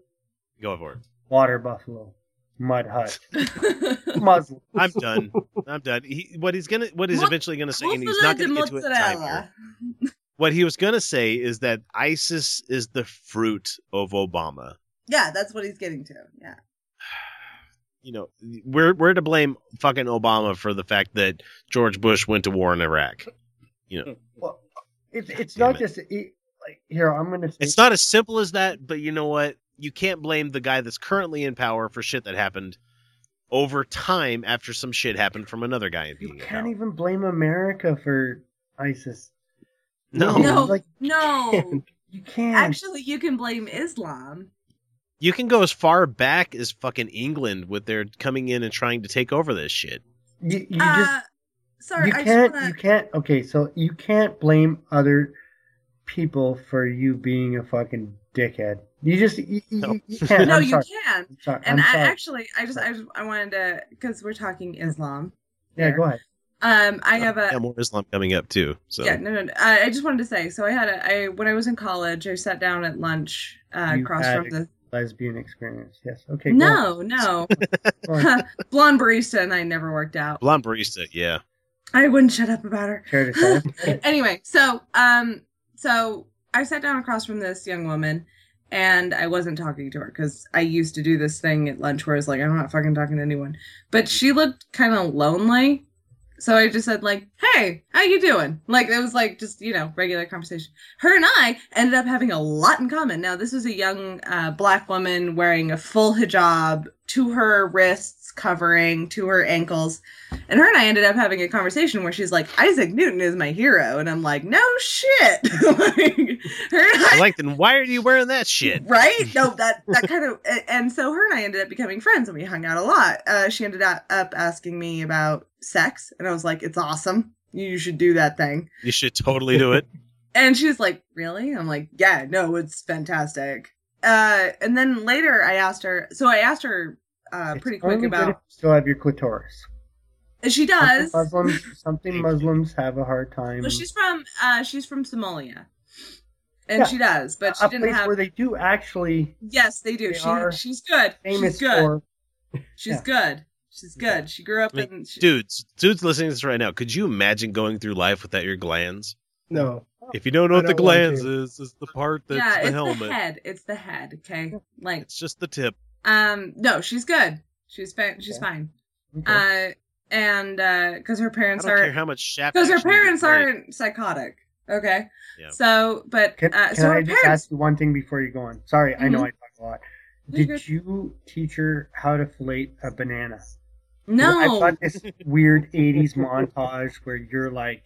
Go for it. Water buffalo, mud hut, [LAUGHS] Muslim. I'm done. I'm done. He, what he's gonna, what he's Mo- eventually gonna say, and he's not gonna get to it in time here. What he was gonna say is that ISIS is the fruit of Obama. Yeah, that's what he's getting to. Yeah. [SIGHS] You know, we're we're to blame fucking Obama for the fact that George Bush went to war in Iraq. You know, [LAUGHS] Well, it's it's Damn not it. just it, like here. I'm gonna. Say, it's not as simple as that, but you know what? You can't blame the guy that's currently in power for shit that happened over time after some shit happened from another guy You being in can't power. even blame America for ISIS. No. No, like no. you can't. Actually, you can blame Islam. You can go as far back as fucking England with their coming in and trying to take over this shit. you, you uh, just sorry, you I can't just wanna. you can't okay so you can't blame other people for you being a fucking dickhead you just you, you, No. you can't no, I'm you can. I'm. And I'm I sorry. actually, I just, I just, I wanted to, because we're talking Islam. yeah here. go ahead Um, I have a Yeah, more Islam coming up too. So Yeah, no, no. no. I, I just wanted to say. So I had a. I when I was in college, I sat down at lunch uh, across had from the. Lesbian experience yes okay No, no. on. [LAUGHS] Go. [LAUGHS] Blonde barista and I never worked out. blonde barista, yeah. I wouldn't shut up about her. Care to say? [LAUGHS] anyway, so um, so I sat down across from this young woman, and I wasn't talking to her because I used to do this thing at lunch where it's like I'm not fucking talking to anyone. But she looked kind of lonely, so I just said like, "Hey, how you doing?" Like it was like just you know regular conversation. Her and I ended up having a lot in common. Now this was a young uh, black woman wearing a full hijab to her wrists, covering to her ankles. And her and I ended up having a conversation where she's like, Isaac Newton is my hero. And I'm like, no shit. [LAUGHS] like, her and I, I like, then why are you wearing that shit? right? No, [LAUGHS] that, that kind of, and so her and I ended up becoming friends and we hung out a lot. Uh, she ended up, up asking me about sex. And I was like, it's awesome. You should do that thing. You should totally do it. [LAUGHS] And she was like, really? I'm like, yeah, no, it's fantastic. Uh, and then later I asked her, so I asked her uh, It's pretty quick only good if about, you still have your clitoris she does. Something Muslims, [LAUGHS] something Muslims have a hard time. Well, she's from uh she's from Somalia, and Yeah, she does, but she a didn't place have. where they do actually yes, they do. they She she's good. famous she's good. for. She's yeah. good. She's good. She grew up I mean, in. She, dudes, dudes listening to this right now, could you imagine going through life without your glands? No. If you don't know I what the don't want glands is, is the part that's yeah, the it's helmet. the head. It's the head. Okay, like It's just the tip. um, no, she's good. She's fine. She's Okay. fine. Okay. Uh, and because her I parents don't care are how much shaft. because her parents aren't psychotic. Okay. Yeah. So, but Can, uh, can so I her just parents. ask you one thing before you go on? Sorry, I know Mhm. I talk a lot. Did you teach her how to fillet a banana? No. I've got this [LAUGHS] weird 80s montage where you're like,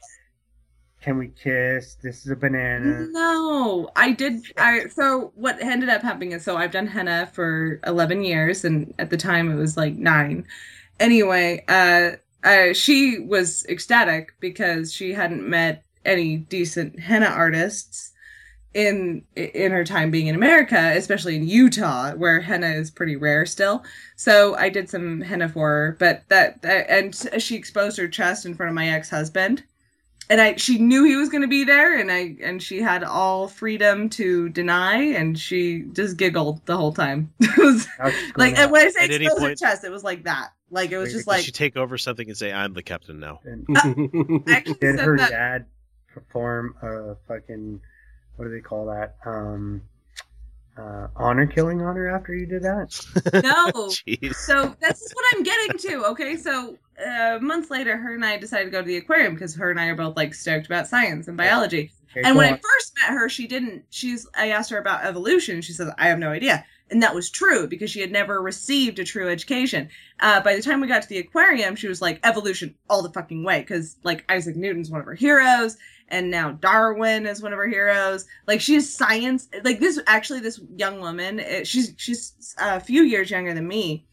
can we kiss? This is a banana. No, I did. I so what ended up happening is so I've done henna for eleven years, and at the time it was like nine. Anyway, uh, uh, she was ecstatic because she hadn't met any decent henna artists in in her time being in America, especially in Utah, where henna is pretty rare still. So I did some henna for her, but that, that and she exposed her chest in front of my ex husband and I she knew he was going to be there and I and she had all freedom to deny and she just giggled the whole time. [LAUGHS] it was like and when I say At any exposed her chest, it was like that. Like it was just Does like she take over something and say, "I'm the captain now"? Uh, I actually [LAUGHS] Did her that- dad perform a fucking, what do they call that? Um, uh, honor killing honor after you did that? [LAUGHS] no. [LAUGHS] So this is what I'm getting to. Okay, so uh, months later, her and I decided to go to the aquarium because her and I are both like stoked about science and biology. Okay, and go when I first met her, she didn't. She's. I asked her about evolution. She says "I have no idea," and that was true because she had never received a true education. Uh, by the time we got to the aquarium, she was like, "Evolution all the fucking way," because like Isaac Newton's one of her heroes, and now Darwin is one of her heroes. Like she's science. Like this actually, this young woman. It, she's she's a few years younger than me,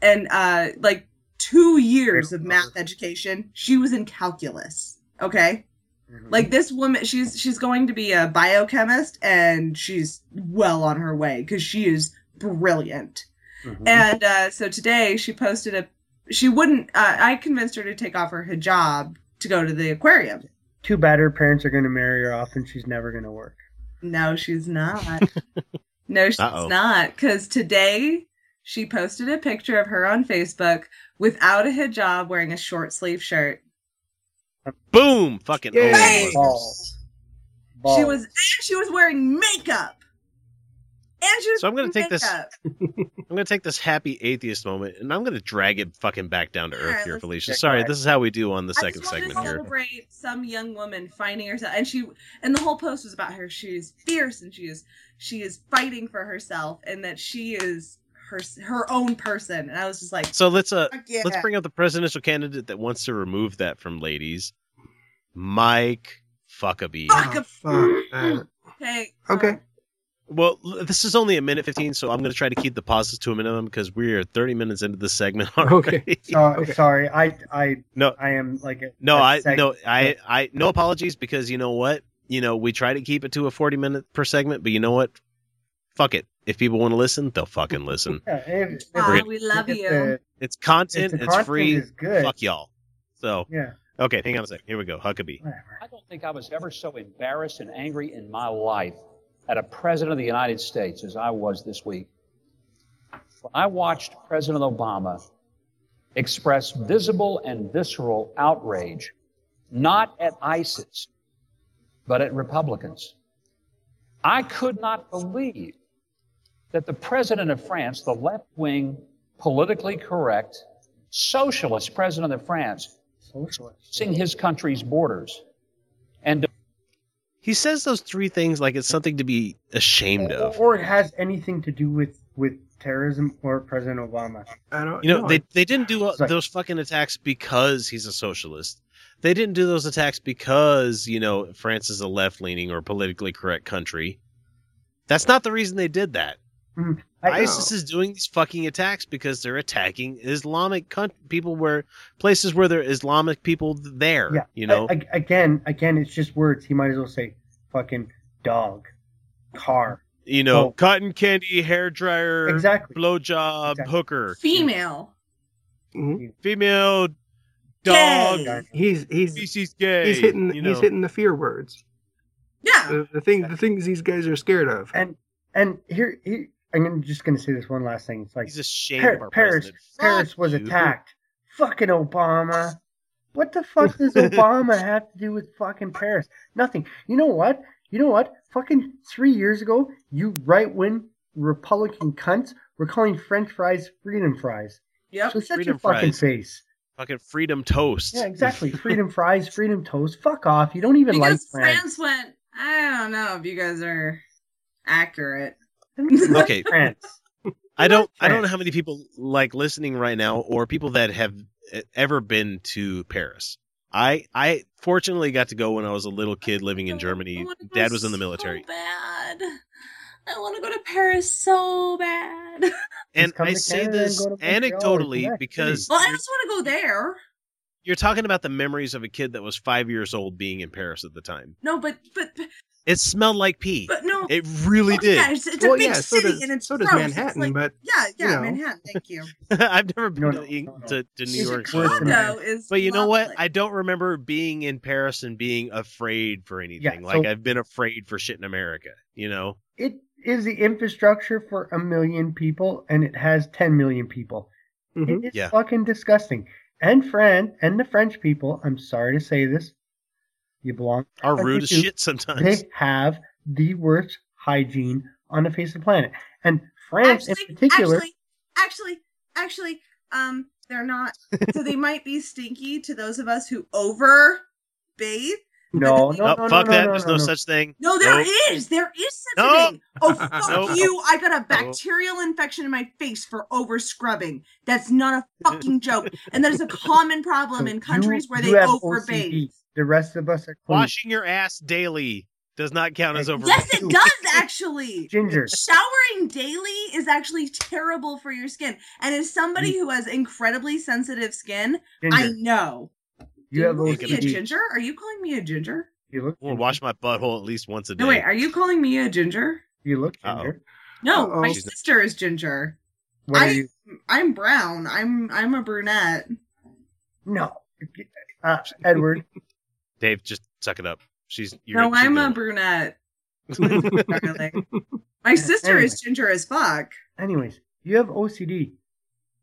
and uh, like two years of math education. She was in calculus. Okay like this woman she's she's going to be a biochemist and she's well on her way because she is brilliant Mhm. and uh so today she posted a she wouldn't uh, i convinced her to take off her hijab to go to the aquarium Too bad her parents are going to marry her off and she's never going to work. no she's not [LAUGHS] no she's Uh-oh. not because today she posted a picture of her on facebook without a hijab wearing a short sleeve shirt Boom! Fucking Yay! oh. Balls. she was and she was wearing makeup and she was So I'm gonna wearing take this- makeup. [LAUGHS] I'm gonna take this happy atheist moment and I'm gonna drag it fucking back down to earth Alright, here, Felicia. Sorry, this is how we do on the I second just segment to here. celebrate some young woman finding herself, and she and the whole post was about her. She is fierce, and she is she is fighting for herself, and that she is her her own person. And I was just like, So let's uh yeah. let's bring up the presidential candidate that wants to remove that from ladies. Mike Fuckabee. fuck a Fuck okay, Okay. Well, this is only a minute 15, so I'm going to try to keep the pauses to a minimum because we are 30 minutes into the segment [LAUGHS] already. So, Sorry, I I No, I am like a, no, a I seg- no, I I no apologies because you know what? You know, we try to keep it to a 40 minute per segment, but you know what? Fuck it. If people want to listen, they'll fucking listen. [LAUGHS] Yeah, if- if- Aw, we love you. the- It's content, it's content free. is good. Fuck y'all. So, yeah. okay, hang on a sec. Here we go. Huckabee. I don't think I was ever so embarrassed and angry in my life at a president of the United States as I was this week. When I watched President Obama express visible and visceral outrage, not at ISIS, but at Republicans. I could not believe that the president of France, the left wing, politically correct, socialist president of France, seeing his country's borders and He says those three things like it's something to be ashamed or, of. or it has anything to do with with terrorism or President Obama. I don't. You know, no, they they didn't do like- those fucking attacks because he's a socialist. They didn't do those attacks because, you know, France is a left leaning or politically correct country. That's not the reason they did that. I- ISIS is doing these fucking attacks because they're attacking Islamic coun- people where places where there are Islamic people there. Yeah, You know, A- a- again, again, it's just words. He might as well say fucking dog, car. you know, Oh. cotton candy, hair dryer, Exactly. blowjob, Exactly. hooker, female. Mhm. female, dog, Gay. He's he's species gay. he's hitting you know. he's hitting the fear words. Yeah. The, the thing the things these guys are scared of. And and here, here I'm just going to say this one last thing. It's like He's ashamed Par- of our Paris. Paris Fuck was you. attacked. Fucking Obama. What the fuck [LAUGHS] does Obama have to do with fucking Paris? Nothing. You know what? You know what? Fucking three years ago, you right wing Republican cunts were calling French fries freedom fries. Yeah, So shut your fucking fries. face. Fucking freedom toast. Yeah, exactly. [LAUGHS] Freedom fries, freedom toast. Fuck off. You don't even like France. France went. I don't know if you guys are accurate. Okay. [LAUGHS] France. I don't I don't know how many people like listening right now or people that have e- ever been to Paris. I I fortunately got to go when I was a little kid living in Germany. Dad was in the military. bad. I want to go to Paris so bad. And I say Canada this go to Montreal or anecdotally Quebec because Well, I just want to go there. you're talking about the memories of a kid that was 5 years old being in Paris at the time. No, but but It smelled like pee. but no. It really Oh, did. Yeah, it's, it's a big yeah, so city does- and it's so does gross. It's Manhattan, like- but, yeah, yeah, you know. Manhattan. Thank you. [LAUGHS] I've never been No, to, no, Eng- no, no. to, to New York. worse Chicago that. is. But you know what? I don't remember being in Paris and being afraid for anything. Yeah, like so- I've been afraid for shit in America. You know? It is the infrastructure for a million people, and it has 10 million people. Mhm. It is Yeah. fucking disgusting. And Fran and the French people, I'm sorry to say this, you belong. Are rude as shit sometimes. They have the worst hygiene on the face of the planet. And France actually, in particular, actually, actually, actually, um, they're not. so they [LAUGHS] might be stinky to those of us who over bathe. no, no, oh, no, fuck no, that. no, There's no, no, no. such thing. No, there Nope. is. There is such No. a thing. Oh, [LAUGHS] fuck Nope. you. I got a Nope. bacterial infection in my face for over scrubbing. That's not a [LAUGHS] fucking joke. And that is a common problem in You- countries where they have over OCD. bathe. The rest of us are clean. Washing your ass daily does not count as over. Yes, it does [LAUGHS] actually. Ginger. Showering daily is actually terrible for your skin. And as somebody who has incredibly sensitive skin, I know. You have Are you calling me a ginger? Are you calling me a ginger? You look. I'm gonna wash my butthole at least once a day. No, wait. Are you calling me a ginger? You look Uh-oh. ginger. No, Uh-oh. my She's not- sister is ginger. What are I, you? I'm brown. I'm I'm a brunette. No. Uh, Edward. [LAUGHS] Dave, just suck it up. She's. You're, no, I'm gonna- a brunette. [LAUGHS] My sister is ginger as fuck. Anyways, you have OCD.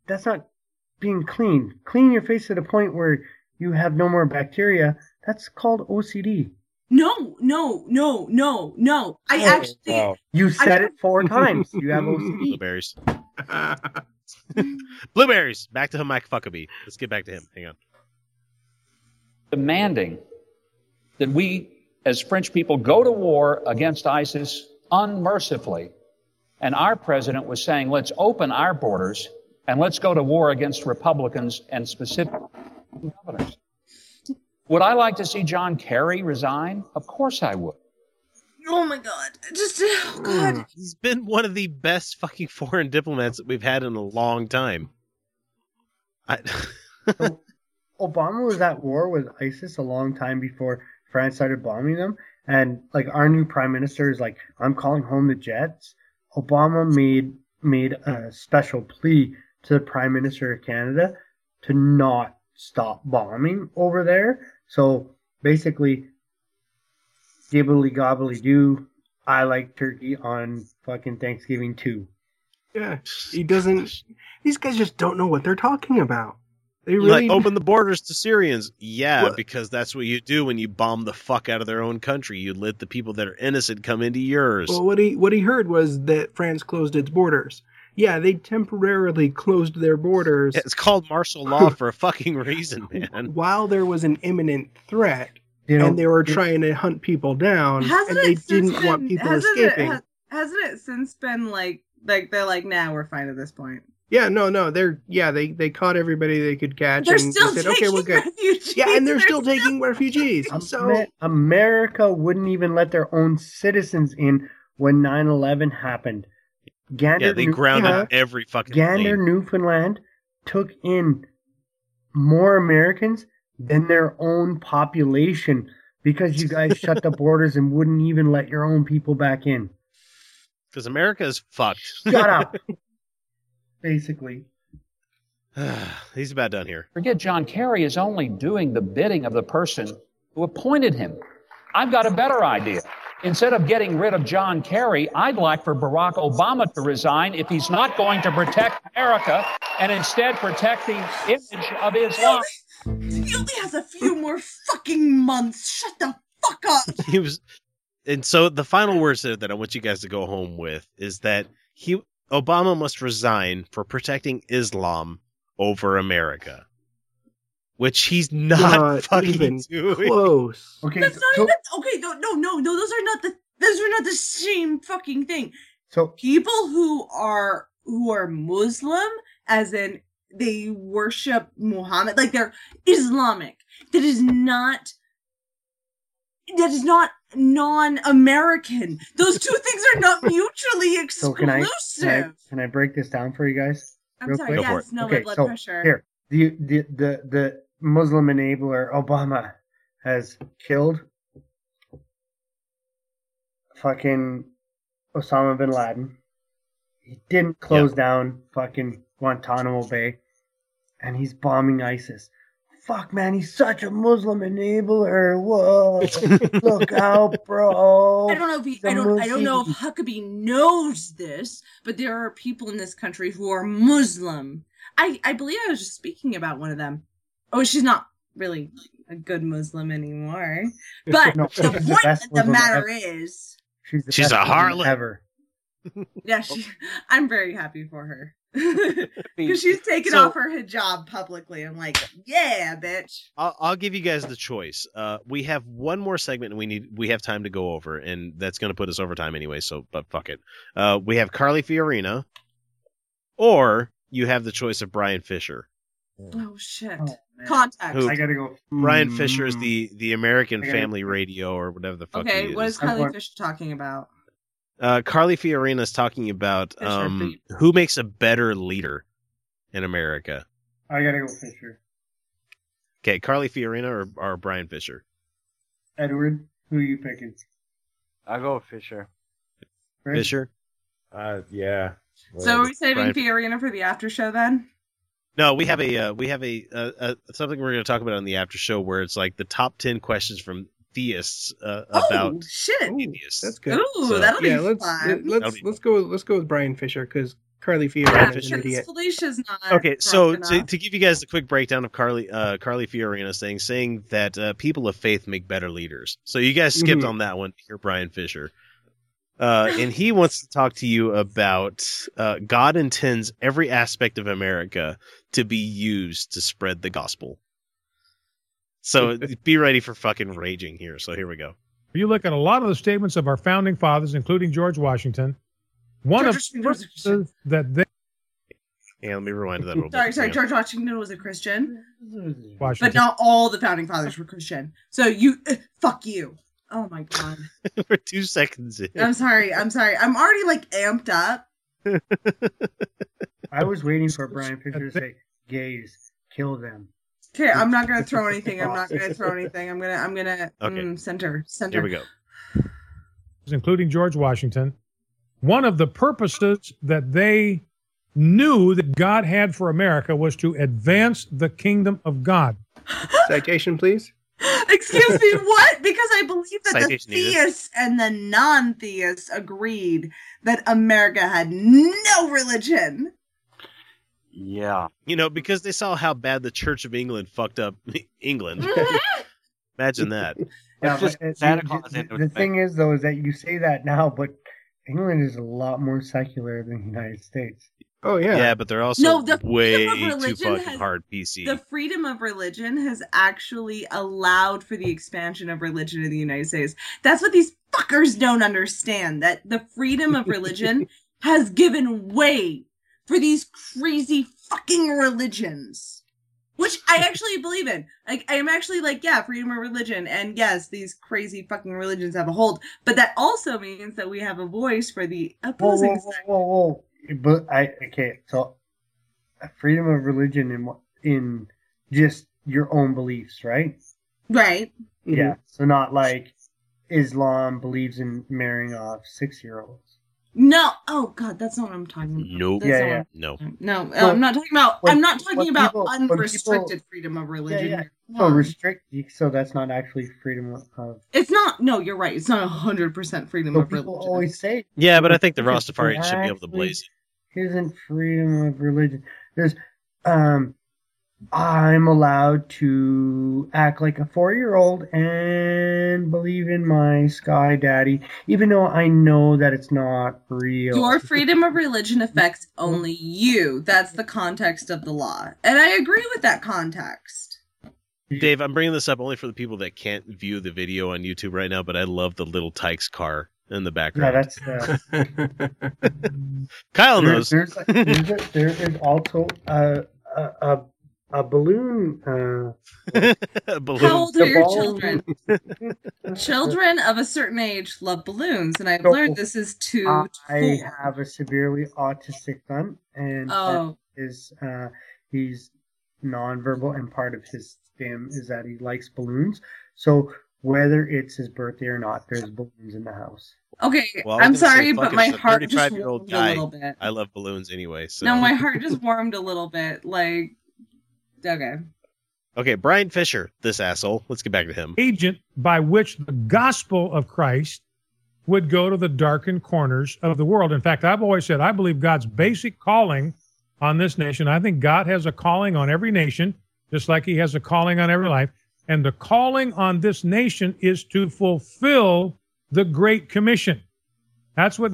That's not being clean. Clean your face to the point where you have no more bacteria. That's called OCD. No, no, no, no, no. I oh, actually You said it four [LAUGHS] times. You have OCD. Blueberries. [LAUGHS] Blueberries. Back to him, Mike Fuckabee. Let's get back to him. Hang on. demanding that we, as French people, go to war against ISIS unmercifully. And our president was saying, let's open our borders and let's go to war against Republicans and specific governors. Would I like to see John Kerry resign? Of course I would. Oh my god. Just oh god. Hmm. He's been one of the best fucking foreign diplomats that we've had in a long time. I, [LAUGHS] Obama was at war with ISIS a long time before France started bombing them. And like our new prime minister is like, I'm calling home the jets. Obama made made a special plea to the prime minister of Canada to not stop bombing over there. So basically, gibbly gobbly doo. I like turkey on fucking Thanksgiving too. Yeah, he doesn't. These guys just don't know what they're talking about. They really like open the borders to Syrians. Yeah, What? because that's what you do when you bomb the fuck out of their own country. You let the people that are innocent come into yours. Well, what he what he heard was that France closed its borders. Yeah, they temporarily closed their borders it's called martial law [LAUGHS] for a fucking reason, man. [LAUGHS] while there was an imminent threat, You know, and they were trying to hunt people down, and they didn't want people hasn't escaping. It, ha- hasn't it since been like like they're like, nah, we're fine at this point. Yeah, no, no, they're yeah, they they caught everybody they could catch, They're and still they said, okay, we're good. refugees. Yeah, and they're They're still taking refugees. Am- So America wouldn't even let their own citizens in when 9/11 happened. Gander, Yeah, they New- grounded yeah, every fucking Gander, plane. Newfoundland took in more Americans than their own population because you guys shut the [LAUGHS] borders and wouldn't even let your own people back in. Because America is fucked. Shut up. [LAUGHS] Basically. [SIGHS] He's about done here. Forget John Kerry is only doing the bidding of the person who appointed him. I've got a better idea. Instead of getting rid of John Kerry, I'd like for Barack Obama to resign if he's not going to protect America and instead protect the image of Islam. He only has a few more fucking months. Shut the fuck up. [LAUGHS] He was, and so the final words that I want you guys to go home with is that he Obama must resign for protecting Islam over America, which he's not, Not [LAUGHS] fucking even doing. close. Okay, That's not so, even okay. No, no, no, no. Those are not the. Those are not the same fucking thing. so People who are who are Muslim, as in they worship Muhammad, like they're Islamic. That is not. That is not non-American. Those two [LAUGHS] things are not mutually so exclusive. can I, can I can I break this down for you guys? I'm real sorry. quick? Yes, no, okay, blood so pressure. here the the the the Muslim enabler Obama has killed fucking Osama bin Laden. He didn't close down fucking Guantanamo Bay, and he's bombing ISIS. Fuck, man, he's such a Muslim enabler. Whoa, [LAUGHS] look out, bro. I don't know if he, I don't I don't know if Huckabee knows this, but there are people in this country who are Muslim. I I believe I was just speaking about one of them. Oh, she's not really a good Muslim anymore. [LAUGHS] But No, the she's the point of the matter ever. is, She's, the She's best a harlot. ever. [LAUGHS] yeah, she, I'm very happy for her [LAUGHS] because she's taken So- off her hijab publicly. I'm like, yeah, bitch. I'll, I'll give you guys the choice. Uh, we have one more segment, and we need we have time to go over, and that's going to put us over time anyway. So, but fuck it. Uh, we have Carly Fiorina, or you have the choice of Bryan Fischer. Oh shit. man. Contact. Who- I gotta go. Bryan Fischer is Mm. the the American I gotta- Family Radio or whatever the fuck. Okay, he what is. is Kylie Fischer talking about? Uh, Carly Fiorina is talking about um, who makes a better leader in America. I gotta go Fischer. Okay, Carly Fiorina or, or Bryan Fischer. Edward, who are you picking? I'll go with Fischer. Chris? Fischer. Uh, yeah. So are we saving Brian- Fiorina for the after show then? No, we have a uh, we have a, uh uh something we're going to talk about on the after show where it's like the top ten questions from theists uh, about oh shit! atheists. That's good. Ooh, So- that'll yeah, be let's fun. let's That'll be let's go let's go with Bryan Fischer because Carly Brian Fiorina is an idiot. Felicia's not. Okay, so to, to give you guys a quick breakdown of Carly uh, Carly Fiorina saying saying that uh, people of faith make better leaders. So you guys skipped Mhm. on that one. You're Bryan Fischer, uh, and he wants to talk to you about uh, God intends every aspect of America to be used to spread the gospel. So [LAUGHS] be ready for fucking raging here. So here we go. You look at a lot of the statements of our founding fathers, including George Washington. One George of Washington the was a Christian. purposes that they Yeah, let me rewind to that [LAUGHS] a little Sorry, bit. sorry. Hang. George Washington was a Christian, but not all the founding fathers were Christian. So you, uh, fuck you. Oh my god. [LAUGHS] We're two seconds in. I'm sorry. I'm sorry. I'm already like amped up. I was waiting for Bryan Fischer to say, "Gays, kill them." Okay, I'm not gonna throw [LAUGHS] anything. I'm not gonna throw anything. I'm gonna. I'm gonna. Okay. Mm, center. Center. Here we go. including George Washington, one of the purposes that they knew that God had for America was to advance the kingdom of God. Citation, please. [LAUGHS] Excuse me, what? Because I believe that the Citation needed. theists and the non-theists agreed that America had no religion. Yeah. You know, because they saw how bad the Church of England fucked up [LAUGHS] England. Imagine that. Yeah, It's just but, uh, Santa the- Claus the, the thing is, though, is that you say that now, but England is a lot more secular than the United States. Oh yeah. Yeah, but they're also No, the way too fucking has- hard PC. The freedom of religion has actually allowed for the expansion of religion in the United States. That's what these fuckers don't understand. That the freedom of religion [LAUGHS] has given way for these crazy fucking religions. Which I actually believe in. Like I am actually like, yeah, freedom of religion. And yes, these crazy fucking religions have a hold. But that also means that we have a voice for the opposing whoa, whoa, whoa, whoa. But I okay, so uh, freedom of religion in in just your own beliefs, right? Right. Yeah. So not like Islam believes in marrying off six year olds. No. Oh god, that's not what I'm talking about. Nope. That's Yeah, not yeah. what- No. No, Well, I'm not talking about. when- I'm not talking about people- when people- unrestricted freedom of religion. Yeah, yeah. here. So restrict. So that's not actually freedom of. of It's not. No, you're right. It's not hundred percent freedom so of people religion. always say. Yeah, but I think the It Rastafarians should be able to blaze it. Isn't freedom of religion? There's, um, I'm allowed to act like a four year old and believe in my sky daddy, even though I know that it's not real. Your freedom of religion affects only you. That's the context of the law. And I agree with that context. Dave, I'm bringing this up only for the people that can't view the video on YouTube right now, but I love the little Tikes car in the background. yeah, background. that's uh, [LAUGHS] Kyle there- knows. There's, there's, a, there is also a, a, a, a balloon. Uh, [LAUGHS] How old are The your ball- children? [LAUGHS] [LAUGHS] children of a certain age love balloons, and I've So, learned this is too. I have a severely autistic son, and Oh. that is uh, he's nonverbal, and part of his stim is that he likes balloons. So whether it's his birthday or not, there's balloons in the house. Okay, Well, I was I'm gonna say, sorry, but my heart just warmed guy. a little bit. I love balloons anyway. So No, my heart just warmed a little bit. Like, okay. Okay, Bryan Fischer, this asshole. Let's get back to him. agent by which the gospel of Christ would go to the darkened corners of the world. In fact, I've always said I believe God's basic calling on this nation. I think God has a calling on every nation, just like He has a calling on every life. And the calling on this nation is to fulfill the Great Commission. That's what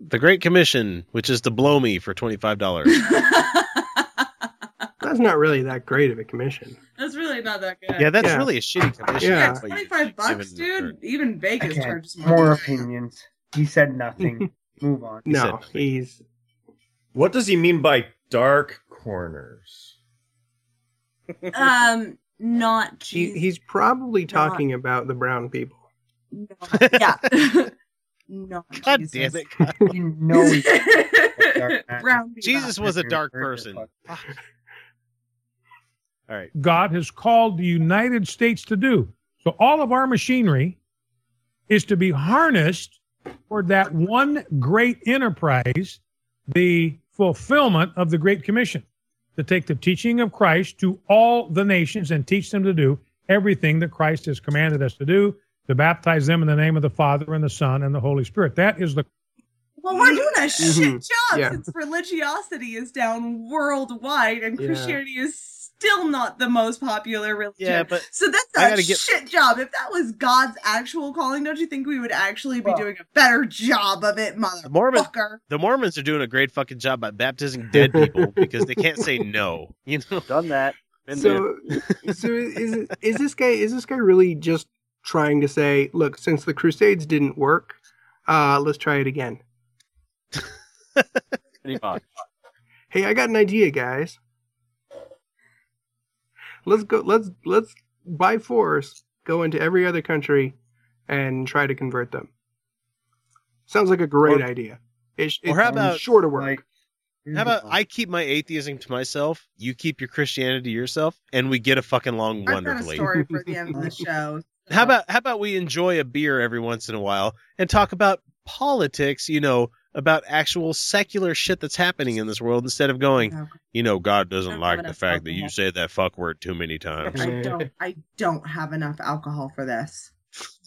The Great Commission, which is to blow me for twenty five dollars. [LAUGHS] That's not really that great of a commission. That's really not that good. yeah, that's Yeah. really a shitty commission. Yeah. but you- 25 bucks, given dude. Even Vegas Again, charges more. more opinions. He said nothing. [LAUGHS] Move on. No, he's What does he mean by dark corners? Um, not he, Jesus. he's probably talking about the brown people. [LAUGHS] yeah. [LAUGHS] not God Jesus. damn it! Kyle. You know he's. Brown. Jesus was a dark person. Fuck. All right. God has called the United States to do. So all of our machinery is to be harnessed for that one great enterprise, the fulfillment of the Great Commission, to take the teaching of Christ to all the nations and teach them to do everything that Christ has commanded us to do, to baptize them in the name of the Father and the Son and the Holy Spirit. That is the Well, we're doing a shit Mhm. job Yeah. since religiosity is down worldwide and Yeah. Christianity is still not the most popular religion. Yeah, but so that's a get- shit job. If that was God's actual calling, don't you think we would actually be Well- doing a better job of it, The Mormon, motherfucker? [LAUGHS] the Mormons are doing a great fucking job by baptizing dead people [LAUGHS] because they can't say no. You know, Done that. Been. So, [LAUGHS] so is is this guy is this guy really just trying to say, look, since the Crusades didn't work, uh, let's try it again. Pretty much. Hey, I got an idea, guys. Let's go. Let's let's by force go into every other country and try to convert them. Sounds like a great Or- idea. It's, or how about- sure to work? Like, how about I keep my atheism to myself, you keep your Christianity to yourself, and we get a fucking long I've got a wonderfully. story for [LAUGHS] the end of the show. How about how about we enjoy a beer every once in a while and talk about politics, you know, about actual secular shit that's happening in this world instead of going, you know, God doesn't like the fact that you alcohol. say that fuck word too many times. I don't. I don't have enough alcohol for this.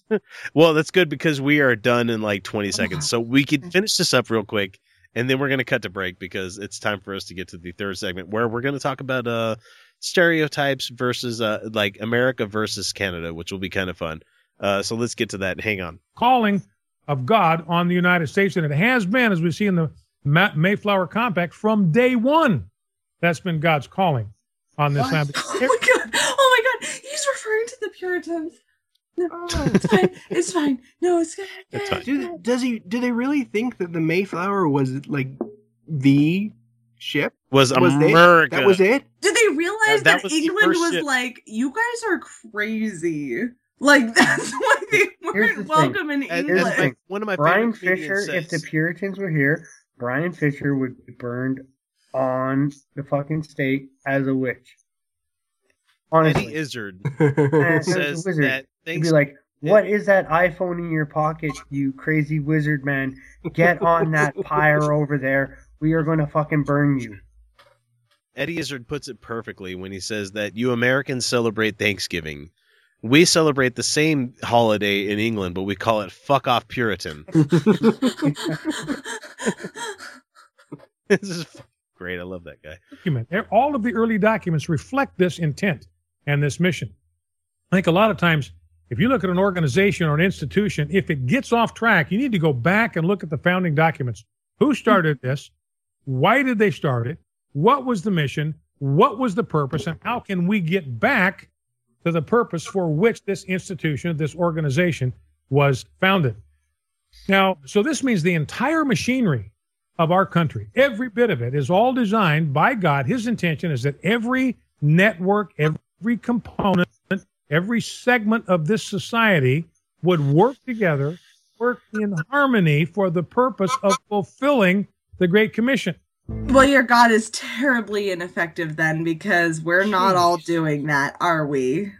[LAUGHS] Well, that's good because we are done in like 20 seconds. So we can finish this up real quick and then we're going to cut to break because it's time for us to get to the third segment where we're going to talk about uh stereotypes versus uh like America versus Canada, which will be kind of fun. Uh so let's get to that. Hang on. calling of God on the United States, and it has been, as we see in the Mayflower Compact, from day one. That's been God's calling on this land. [LAUGHS] Oh my god! Oh my god! He's referring to the Puritans. No, it's fine. It's fine. No, it's good. It's fine. Do, does he? Do they really think that the Mayflower was like the ship? Was it? America. That was it. Did they realize Uh, that that, was England was ship. like, you guys are crazy? Like [LAUGHS] that's why they Here's the weren't thing. welcome in As- as England. my- one of my Bryan favorite Fischer, comedians if the Puritans were here, Bryan Fischer would be burned on the fucking stake as a witch. Honestly. Eddie Izzard [LAUGHS] says wizard. that He'd be like, what is that iPhone in your pocket, you crazy wizard man? Get on that [LAUGHS] pyre over there. We are going to fucking burn you. Eddie Izzard puts it perfectly when he says that you Americans celebrate Thanksgiving. We celebrate the same holiday in England, but we call it fuck off Puritan. [LAUGHS] [LAUGHS] this is great. I love that guy. All of the early documents reflect this intent and this mission. I think a lot of times, if you look at an organization or an institution, if it gets off track, you need to go back and look at the founding documents. Who started this? Why did they start it? What was the mission? What was the purpose? And how can we get back to the purpose for which this institution, this organization was founded? Now, so this means the entire machinery of our country, every bit of it, is all designed by God. His intention is that every network, every component, every segment of this society would work together, work in harmony for the purpose of fulfilling the Great Commission. Well, your God is terribly ineffective then because we're not all doing that, are we?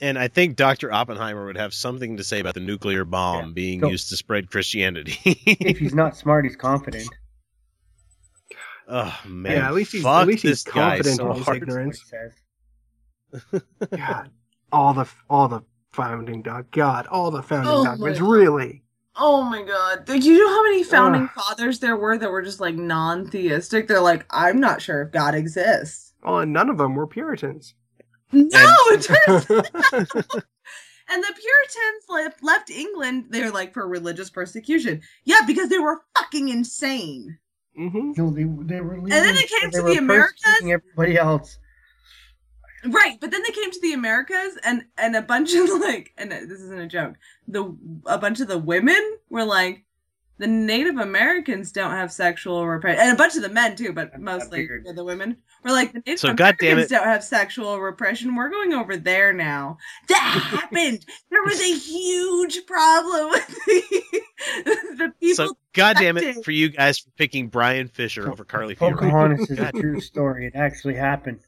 And I think Dr. Oppenheimer would have something to say about the nuclear bomb being So- used to spread Christianity. if he's not smart, he's confident. [LAUGHS] oh man. yeah, at least he's Fuck at least he's this guy confident so in his hard. ignorance. God, all the all the founding doc. God, all the founding Oh documents. my- Really? Oh my god. Do you know how many founding Ugh. fathers there were that were just like non theistic? They're like, I'm not sure if God exists. Oh, and none of them were Puritans. No, it turns [LAUGHS] [LAUGHS] And the Puritans left, left England, they're like for religious persecution. Yeah, because they were fucking insane. Mm-hmm. No, they, they were leaving, And then it came they to were the Americas. Everybody else. Right, but then they came to the Americas and and a bunch of [LAUGHS] like and this isn't a joke. The a bunch of the women were like the Native Americans don't have sexual repression, and a bunch of the men too, but mostly the women were like the Native So, Americans goddamn don't have sexual repression. We're going over there now. That [LAUGHS] happened. there was a huge problem with [LAUGHS] the, the people. So goddamn it for you guys for picking Bryan Fischer over Carly Fiore. Pocahontas is a God. true story. It actually happened.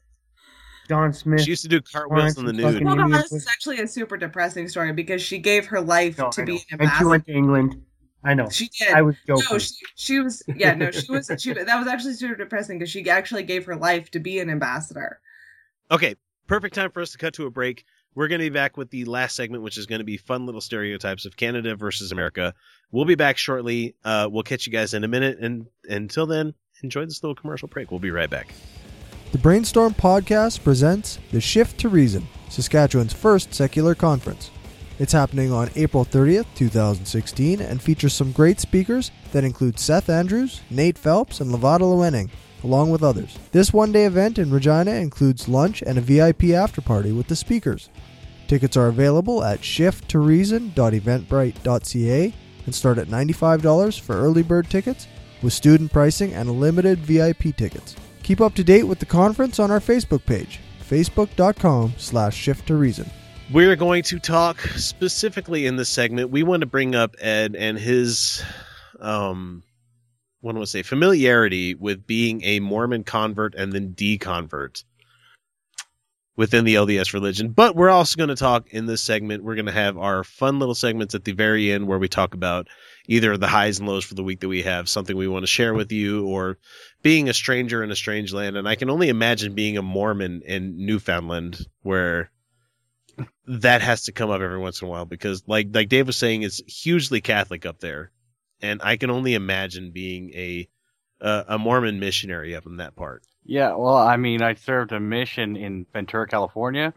John Smith. She used to do cartwheels in the nude. fucking Pocahontas idiot. is actually a super depressing story because she gave her life No, to be know. an And she went to England. I know. She did. I was No, joking. she, she was. Yeah, no, she was. She that was actually super depressing because she actually gave her life to be an ambassador. Okay, perfect time for us to cut to a break. We're going to be back with the last segment, which is going to be fun little stereotypes of Canada versus America. We'll be back shortly. Uh, we'll catch you guys in a minute, and until then, enjoy this little commercial break. We'll be right back. The Brainstorm Podcast presents The Shift to Reason, Saskatchewan's first secular conference. It's happening on April 30th, 2016, and features some great speakers that include Seth Andrews, Nate Phelps, and Lavada Lewenning, along with others. This one day event in Regina includes lunch and a VIP after party with the speakers. Tickets are available at shifttoreason.eventbrite.ca and start at $95 for early bird tickets, with student pricing and limited VIP tickets. Keep up to date with the conference on our Facebook page, facebook.com slash shift to reason. We're going to talk specifically in this segment. We want to bring up Ed and his, um, what do I want to say, familiarity with being a Mormon convert and then deconvert within the LDS religion. But we're also going to talk in this segment. We're going to have our fun little segments at the very end where we talk about either the highs and lows for the week that we have, something we want to share with you, or being a stranger in a strange land. And I can only imagine being a Mormon in Newfoundland where that has to come up every once in a while because like like Dave was saying it's hugely Catholic up there. And I can only imagine being a uh, a Mormon missionary up in that part. Yeah, well, I mean, I served a mission in Ventura, California.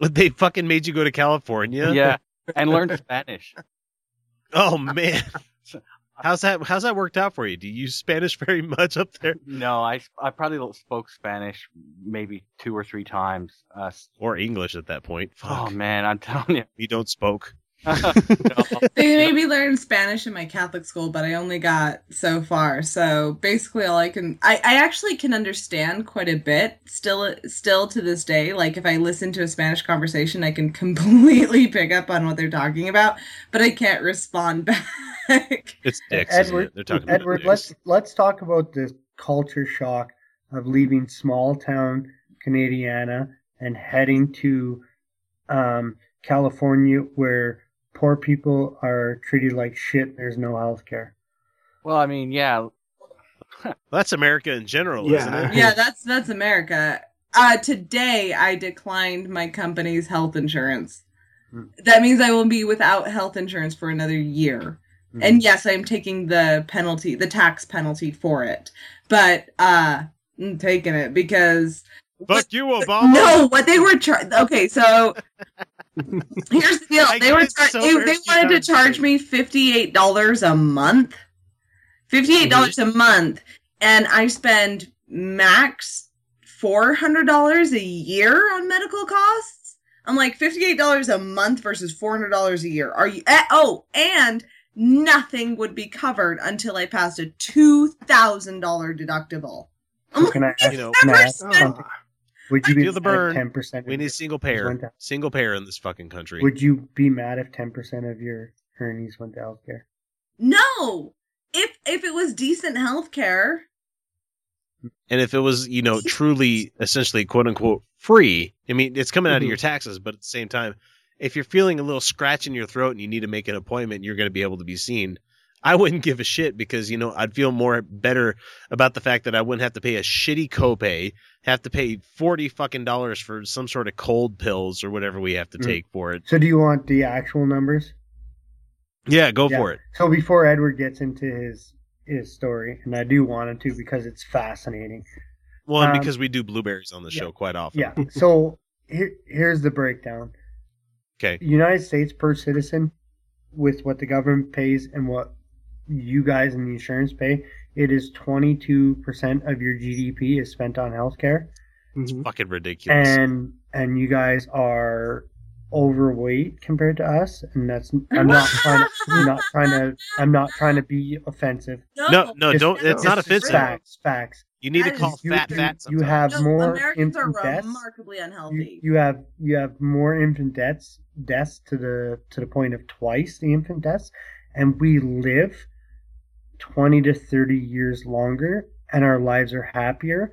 But [LAUGHS] they fucking made you go to California? Yeah, [LAUGHS] and learn Spanish. Oh man. How's that how's that worked out for you? Do you use Spanish [LAUGHS] very much up there? No, I I probably spoke Spanish maybe two or three times. Uh, Or English at that point. oh man, I'm telling you, You don't spoke. [LAUGHS] They made me learn Spanish in my Catholic school, but I only got so far. So basically, all I can, I, I actually can understand quite a bit still, still to this day. Like if I listen to a Spanish conversation, I can [LAUGHS] completely pick up on what they're talking about, but I can't respond [LAUGHS] back. It's dicks, isn't Edward, it? They're talking Edward, about let's let's talk about the culture shock of leaving small town Canadiana and heading to um, California, where poor people are treated like shit. There's no health care. well, I mean, yeah, [LAUGHS] That's America in general, Yeah. isn't it? yeah, that's that's America. Uh, today I declined my company's health insurance. Hmm. That means I will be without health insurance for another year And yes, I'm taking the penalty, the tax penalty for it. But uh I'm taking it because Fuck you, [LAUGHS] Obama. no, what they were char- okay. So [LAUGHS] here's the deal: they were get so they, they wanted to charge me fifty eight dollars a month, fifty eight dollars a month, and I spend max four hundred dollars a year on medical costs. I'm like fifty eight dollars a month versus four hundred dollars a year. Are you? eh, oh, and nothing would be covered until I passed a two thousand dollar deductible. So can I ask, You know, can I Never something? Would you be Feel the burn. ten percent? We need single payer. Single payer in this fucking country. Would you be mad if ten percent of your earnings went to healthcare? No. If if it was decent health care, And if it was, you know, [LAUGHS] truly, essentially, quote unquote, free, I mean, it's coming out of Mhm. your taxes, but at the same time, if you're feeling a little scratch in your throat and you need to make an appointment, you're going to be able to be seen. I wouldn't give a shit because, you know, I'd feel more better about the fact that I wouldn't have to pay a shitty copay, have to pay 40 fucking dollars for some sort of cold pills or whatever we have to Mhm. take for it. So do you want the actual numbers? Yeah, go Yeah. for it. So before Edward gets into his his story, and I do want him to because it's fascinating. Well, and Um, because we do blueberries on the show quite often. Yeah. [LAUGHS] So here, here's the breakdown. Okay. United States per citizen, with what the government pays and what you guys in the insurance pay, it is 22% of your GDP is spent on healthcare. Mm-hmm. It's fucking ridiculous. And and you guys are overweight compared to us, and that's I'm not [LAUGHS] trying to I'm not trying to I'm not trying to be offensive. No, no, Just- don't. It's not offensive. Facts, facts. You need to call is- fat you, fat. You have no, more Americans are infant deaths. remarkably You, unhealthy. you have you have more infant deaths deaths to the to the point of twice the infant deaths, and we live twenty to thirty years longer, and our lives are happier.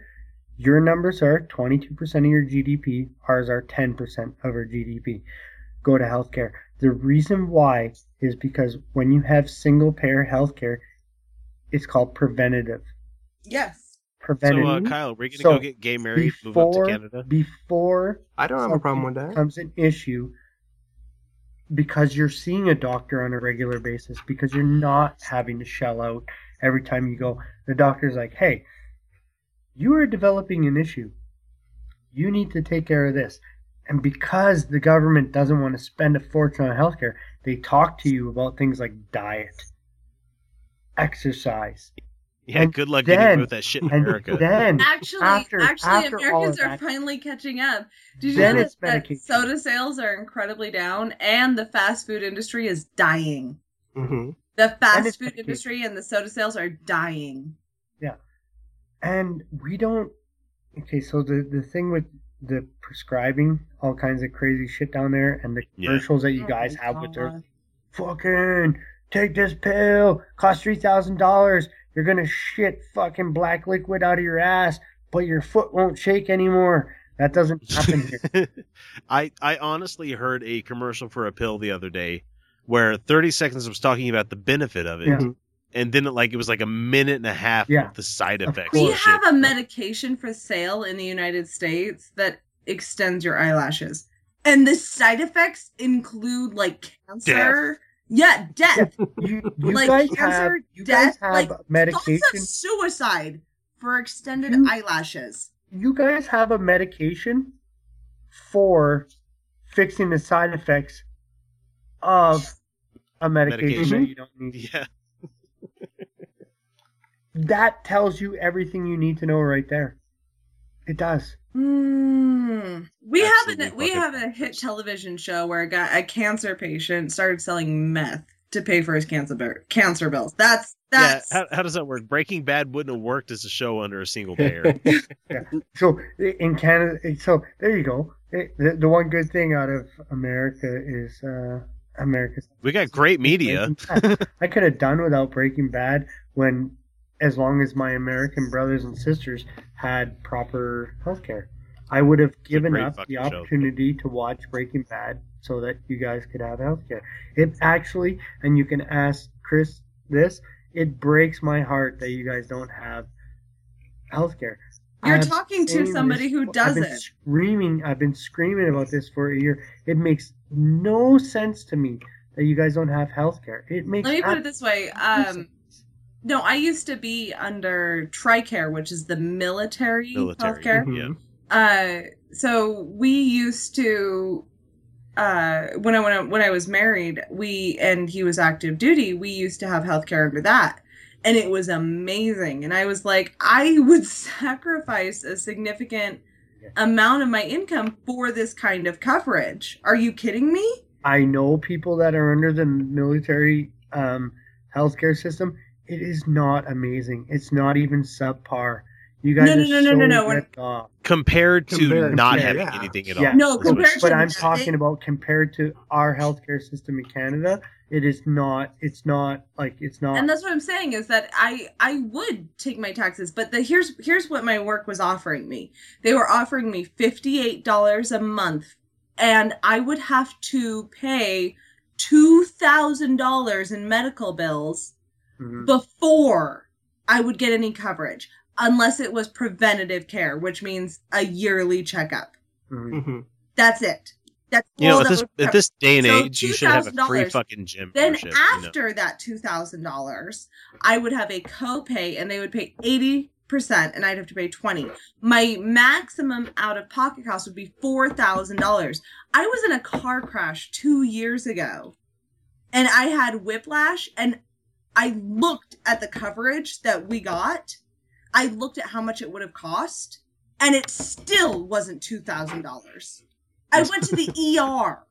Your numbers are twenty two percent of your GDP. Ours are ten percent of our GDP. Go to healthcare. The reason why is because when you have single payer healthcare, it's called preventative. yes. So, Preventative. uh, Kyle, we're gonna So, go get gay married, move up to before- Canada. Before I don't have a problem with something that. becomes an issue because you're seeing a doctor on a regular basis because you're not having to shell out every time you go. The doctor's like, "Hey, you are developing an issue. You need to take care of this." And because the government doesn't want to spend a fortune on healthcare, they talk to you about things like diet, exercise. Yeah, And good luck then- getting with that shit in and America. Then Actually, after- actually, after Americans are that- finally catching up. Did you know that, that soda sales are incredibly down, and the fast food industry is dying. Mm-hmm. The fast food medication. industry and the soda sales are dying. Yeah. And we don't okay, so the the thing with the prescribing all kinds of crazy shit down there and the Yeah. commercials that Oh you guys have with their fucking take this pill, cost three thousand dollars, you're gonna shit fucking black liquid out of your ass, but your foot won't shake anymore. That doesn't happen here. [LAUGHS] I I honestly heard a commercial for a pill the other day where 30 seconds was talking about the benefit of it, Yeah. and then it, like it was like a minute and a half Yeah. of the side effects. We have a medication for sale in the United States that extends your eyelashes. And the side effects include like cancer. Yeah, death. You, you like guys cancer, have you guys death, have like medication suicide for extended You- eyelashes. you guys have a medication for fixing the side effects of a medication, Medication. you don't need. Yeah. That tells you everything you need to know right there. It does. Mm. We have Absolutely a we have a hit television show where a guy a cancer patient started selling meth to pay for his cancer bill, cancer bills. That's Yeah, that's how, how does that work? Breaking Bad wouldn't have worked as a show under a single payer. Yeah. [LAUGHS] So in Canada, so there you go. It- The, the one good thing out of America is uh, America's. we got great media. I could have done without Breaking Bad when, as long as my American brothers and sisters had proper health care. I would have given up fucking the show. opportunity to watch Breaking Bad so that you guys could have health care. It actually, and you can ask Chris this, it breaks my heart that you guys don't have health care. You're I've talking to somebody this- who I've been doesn't. screaming. I've been screaming about this for a year. It makes no sense to me that you guys don't have health care. It makes Let me put ab- it this way. Um, no, I used to be under TRICARE, which is the military, Military, healthcare. yeah. Uh, so we used to, uh, when I when I when I was married, we and he was active duty. We used to have healthcare under that, and it was amazing. And I was like, I would [LAUGHS] sacrifice a significant amount of my income for this kind of coverage. Are you kidding me? I know people that are under the military um, healthcare system. It is not amazing. It's not even subpar. You guys No, no, are no, no, so no, no. When- ripped off. Compared to Compared not to- having yeah. anything at all. Yeah. No, is what- compared but to I'm that, talking about compared to our healthcare system in Canada. It is not. It's not like it's not. and that's what i'm saying is that i i would take my taxes but the here's here's what my work was offering me they were offering me $58 a month and i would have to pay $2000 in medical bills Mhm. before i would get any coverage unless it was preventative care which means a yearly checkup Mhm. that's it that's You know, at this at this day and So age, you should have a free fucking gym then membership. you know? after that two thousand dollars, I would have a copay, and they would pay eighty percent, and I'd have to pay twenty. My maximum out of pocket cost would be four thousand dollars. I was in a car crash two years ago, and I had whiplash, and I looked at the coverage that we got. I looked at how much it would have cost, and it still wasn't two thousand dollars. I went to the [LAUGHS] ER.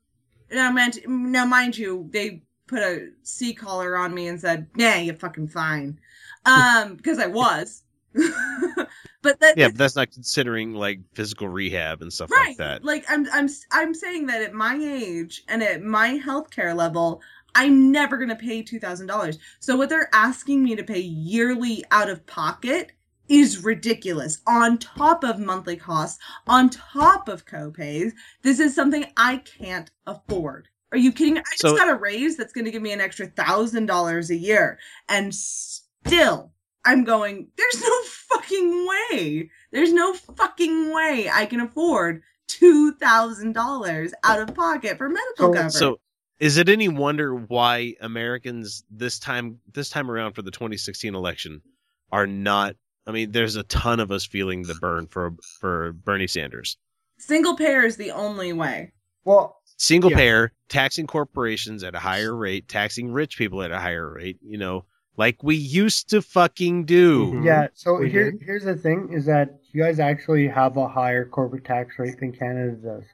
Now, meant, now, mind you, they put a C collar on me and said, "Nah, you're fucking fine," um, [LAUGHS] because I was. [LAUGHS] but that, yeah, but that's not considering like physical rehab and stuff right. like that. Like I'm, I'm, I'm saying that at my age and at my healthcare level, I'm never gonna pay two thousand dollars. So what they're asking me to pay yearly out of pocket is ridiculous. On top of monthly costs, on top of copays, this is something I can't afford. Are you kidding? I just So- got a raise that's going to give me an extra thousand dollars a year, and still I'm going. There's no fucking way. There's no fucking way I can afford two thousand dollars out of pocket for medical coverage. So, is it any wonder why Americans this time this time around for the 2016 election are not? I mean, there's a ton of us feeling the burn for for Bernie Sanders. Single payer is the only way. Well, Single Yeah. payer, taxing corporations at a higher rate, taxing rich people at a higher rate. You know, like we used to fucking do. Mm-hmm. Yeah. So We here, did. here's the thing: is that you guys actually have a higher corporate tax rate than Canada does.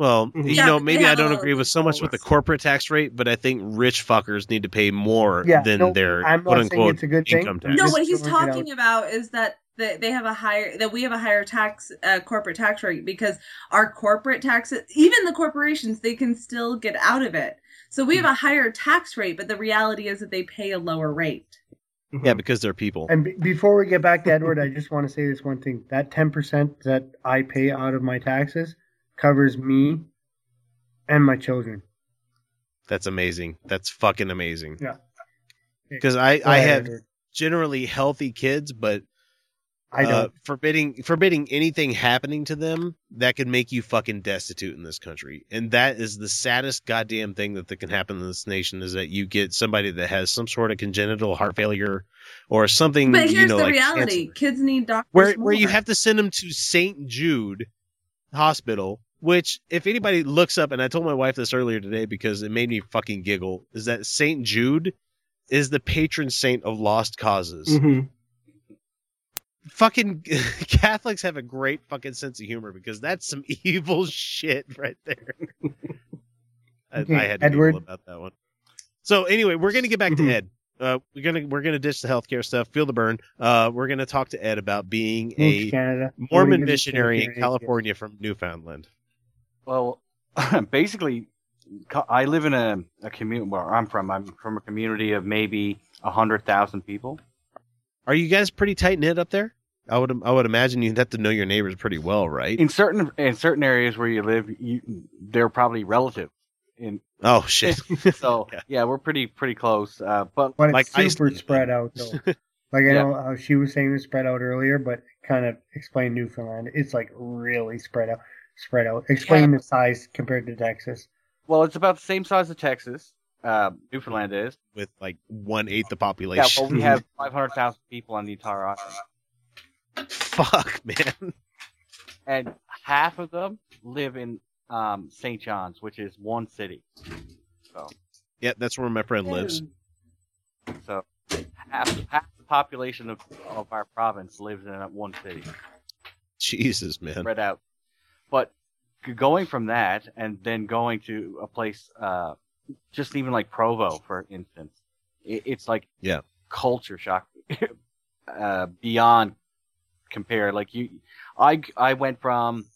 Well, mm-hmm. you Yeah, know, maybe I don't agree with so much with the corporate tax rate, but I think rich fuckers need to pay more Yeah, than no, their I'm quote unquote it's a good thing. income tax. No, what he's talking about is that the, they have a higher that we have a higher tax uh, corporate tax rate because our corporate taxes, even the corporations, they can still get out of it. So we have mm-hmm. a higher tax rate, but the reality is that they pay a lower rate. Mm-hmm. Yeah, because they're people. And be- before we get back to Edward, I just want to say this one thing: that ten percent that I pay out of my taxes covers me and my children. That's amazing. That's fucking amazing. Yeah. Because I Go I have generally healthy kids, but I uh, don't. forbidding forbidding anything happening to them that could make you fucking destitute in this country. And that is the saddest goddamn thing that, that can happen in this nation is that you get somebody that has some sort of congenital heart failure or something. But you here's know, the like reality: cancer. kids need doctors. where where you have to send them to St. Jude Hospital, which if anybody looks up, and I told my wife this earlier today because it made me fucking giggle, is that St. Jude is the patron saint of lost causes. Mhm. Fucking [LAUGHS] Catholics have a great fucking sense of humor because that's some [LAUGHS] evil shit right there. I, Okay, I had to Edward. giggle about that one. So anyway, we're gonna get back to Ed. Uh, we're gonna we're gonna ditch the healthcare stuff, feel the burn. Uh, we're gonna talk to Ed about being a Canada. Mormon missionary in. California from Newfoundland. Well, [LAUGHS] basically, I live in a, a community where I'm from. I'm from a community of maybe a hundred thousand people. Are you guys pretty tight knit up there? I would I would imagine you'd have to know your neighbors pretty well, right? In certain in certain areas where you live, you, they're probably relative. In Oh shit! [LAUGHS] so [LAUGHS] yeah. we're pretty pretty close. Uh, but But like it's super Iceland- spread out though. Like I Yeah. know how she was saying it was spread out earlier, but kind of explain Newfoundland. It's like really spread out. Spread out. Explain the size compared to Texas. Well, it's about the same size as Texas. Uh, Newfoundland is. with like one eighth the population. Yeah, population. well, we have [LAUGHS] 500,000 people on the entire island. Fuck, man. And half of them live in um, St. John's, which is one city. So, Yeah, that's where my friend lives. so half, half the population of, of our province lives in one city. Jesus, man. spread out. But going from that and then going to a place, uh, just even like Provo, for instance, it, it's like Yeah. culture shock [LAUGHS] uh, beyond compare. Like you, I I went from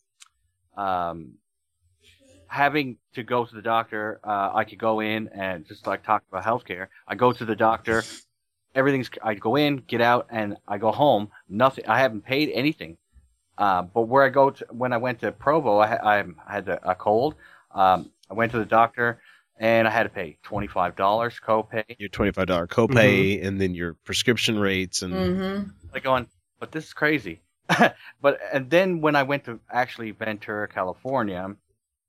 um, having to go to the doctor. Uh, I could go in and just like talk about healthcare. I go to the doctor. Everything's. I go in, get out, and I go home. Nothing. I haven't paid anything. Uh, but where I go to when I went to Provo, I, I had a, a cold. Um, I went to the doctor and I had to pay twenty five dollars copay. Your twenty-five dollar copay, and then your prescription rates, and Mm-hmm. Like going, but this is crazy. [LAUGHS] but and then when I went to actually Ventura, California,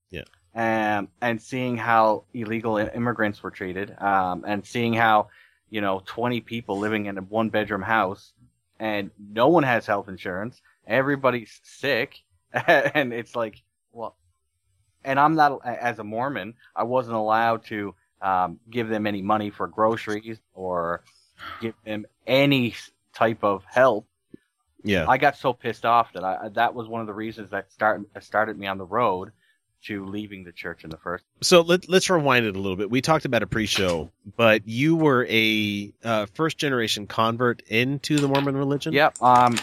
Yeah. um, and seeing how illegal immigrants were treated, um, and seeing how you know twenty people living in a one bedroom house, and no one has health insurance, everybody's sick, [LAUGHS] and it's like, well, and I'm not as a Mormon, I wasn't allowed to um, give them any money for groceries or give them any type of help. yeah, I got so pissed off that I that was one of the reasons that start started me on the road to leaving the church in the first. So let, let's rewind it a little bit. We talked about a pre-show, but you were a uh, first-generation convert into the Mormon religion. Yep. Um,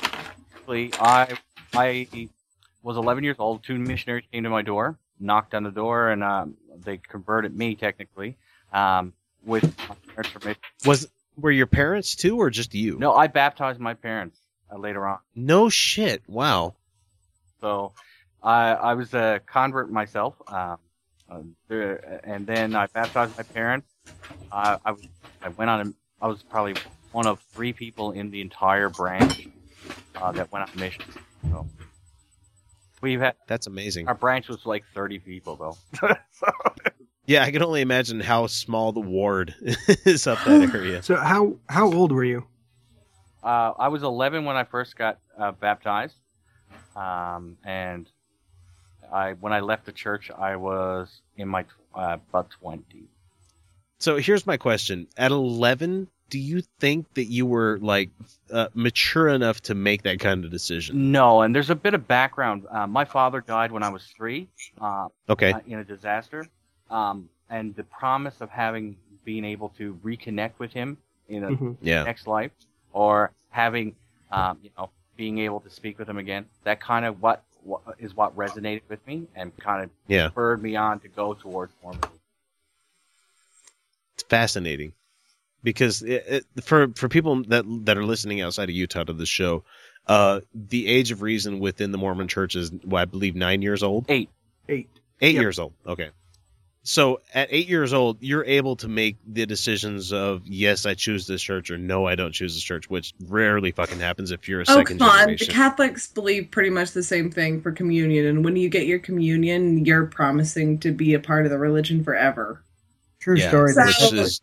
actually, I I was 11 years old. Two missionaries came to my door, knocked on the door, and um, they converted me technically. Um, with my parents' permission. Was were your parents too, or just you? No, I baptized my parents uh, later on. No shit. Wow. So I I was a convert myself, um, uh, and then I baptized my parents. I was I went on. A, I was probably one of three people in the entire branch uh, that went on mission. So we've had That's amazing. our branch was like thirty people though. [LAUGHS] Yeah, I can only imagine how small the ward [LAUGHS] is up that [GASPS] area. So how how old were you? Uh, I was 11 when I first got uh, baptized, um, and I when I left the church, I was in my tw- uh, about 20. So here's my question: At 11, do you think that you were like uh, mature enough to make that kind of decision? No, and there's a bit of background. Uh, my father died when I was three. Uh, Okay. uh, in a disaster, um, and the promise of having being able to reconnect with him in a Mhm. Yeah. next life, or having, um, you know, being able to speak with him again. That kind of what, what is what resonated with me and kind of Yeah. spurred me on to go towards Mormonism. It's fascinating because it, it, for for people that that are listening outside of Utah to the show, uh, the age of reason within the Mormon Church is, well, I believe, nine years old. Eight. Eight. Eight Yep. years old. Okay. So at eight years old, you're able to make the decisions of yes, I choose this church, or no, I don't choose this church, which rarely fucking happens if you're a Oh, second come on. The. Catholics believe pretty much the same thing for communion. And when you get your communion, you're promising to be a part of the religion forever. True Yeah. story. So- This Which is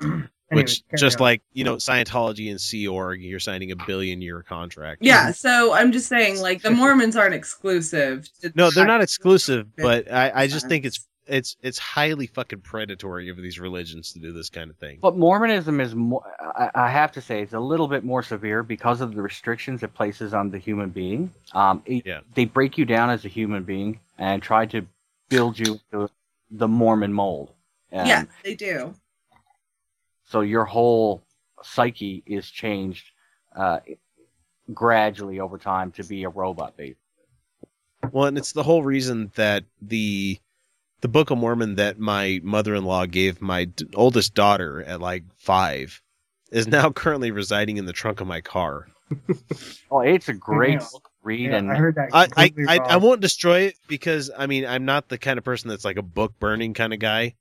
[CLEARS THROAT] is- balls. which just on. like you know Scientology and Sea Org, you're signing a billion year contract. Yeah, so I'm just saying, like, the [LAUGHS] Mormons aren't exclusive. to- No, they're not exclusive, but I, I just think it's it's it's highly fucking predatory of these religions to do this kind of thing. But Mormonism is more, I, I have to say, it's a little bit more severe because of the restrictions it places on the human being. Um, it- Yeah. They break you down as a human being and try to build you to the Mormon mold. Um, yes, they do. So your whole psyche is changed uh, gradually over time to be a robot based. Well, and it's the whole reason that the the Book of Mormon that my mother-in-law gave my d- oldest daughter at like 5 is now [LAUGHS] currently residing in the trunk of my car. [LAUGHS] Oh, it's a great Yeah. read, Yeah, and I heard that. I, I, I. I won't destroy it because I mean I'm not the kind of person that's like a book burning kind of guy.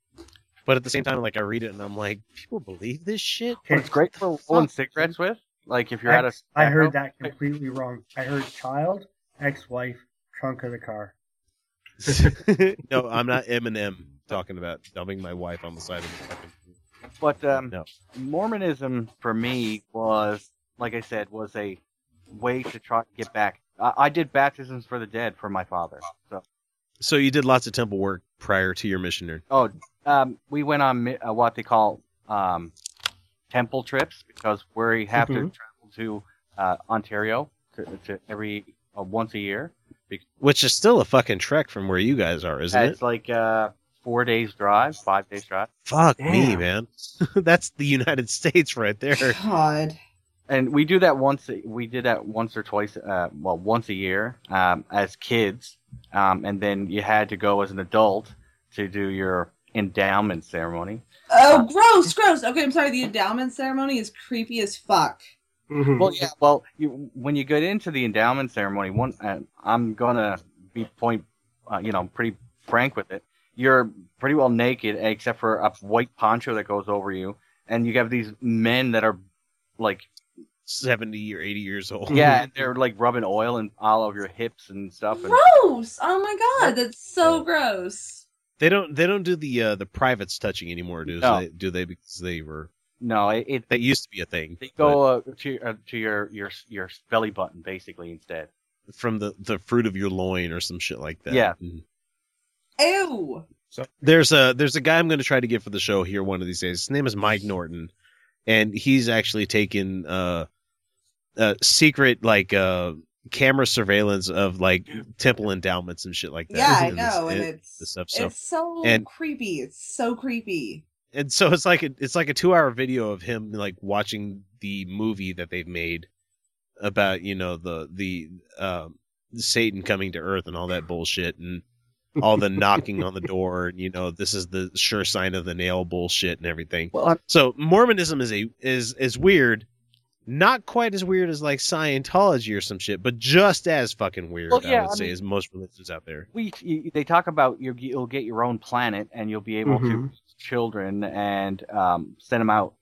But at the same time, like I read it and I'm like, people believe this shit. But it's great for rolling cigarettes with. Like if you're at a, Ex- I heard that completely wrong. I heard child, ex-wife, trunk of the car. [LAUGHS] no, I'm not Eminem. talking about dumping my wife on the side of the fucking. But um, No. Mormonism for me was, like I said, was a way to try to get back. I, I did baptisms for the dead for my father. So, So you did lots of temple work prior to your missionary. oh, um, we went on uh, what they call um, temple trips because we have Mhm. to travel to uh, Ontario to, to every uh, once a year. Which is still a fucking trek from where you guys are, isn't It's it? like uh, four days drive, five days drive. Fuck me, man. [LAUGHS] That's the United States right there. God. and we do that once we did that once or twice uh, well once a year um, as kids um, and then you had to go as an adult to do your endowment ceremony Oh, gross, gross. Okay, I'm sorry. The endowment ceremony is creepy as fuck. well yeah well you, when you get into the endowment ceremony one uh, i'm gonna be point uh, you know pretty frank with it you're pretty well naked except for a white poncho that goes over you and you have these men that are like 70 or 80 years old. yeah [LAUGHS] and they're like rubbing oil and all over your hips and stuff and Gross. Oh my god, that's so gross. They don't they don't do the uh, the privates touching anymore, do No. they? Do they because they were no it, it that used to be a thing. They go uh, to uh, to your your your belly button basically instead. from the the fruit of your loin or some shit like that. Yeah. Mhm. Ew. So there's a there's a guy I'm going to try to get for the show here one of these days. His name is Mike Norton, and he's actually taken uh, uh secret like uh camera surveillance of like temple endowments and shit like that. Yeah, I And this- know, and and it's stuff. So it's so and creepy. It's so creepy. and so it's like a, it's like a two hour video of him like watching the movie that they've made about you know the the um Satan coming to Earth and all that bullshit and all the knocking on the [LAUGHS] door and you know this is the sure sign of the nail bullshit and everything. Well, so Mormonism is a is is weird, not quite as weird as like Scientology or some shit, but just as fucking weird. Well, I would I say mean- as most religions out there. We they talk about you you'll get your own planet and you'll be able to Mhm. raise children and um, send them out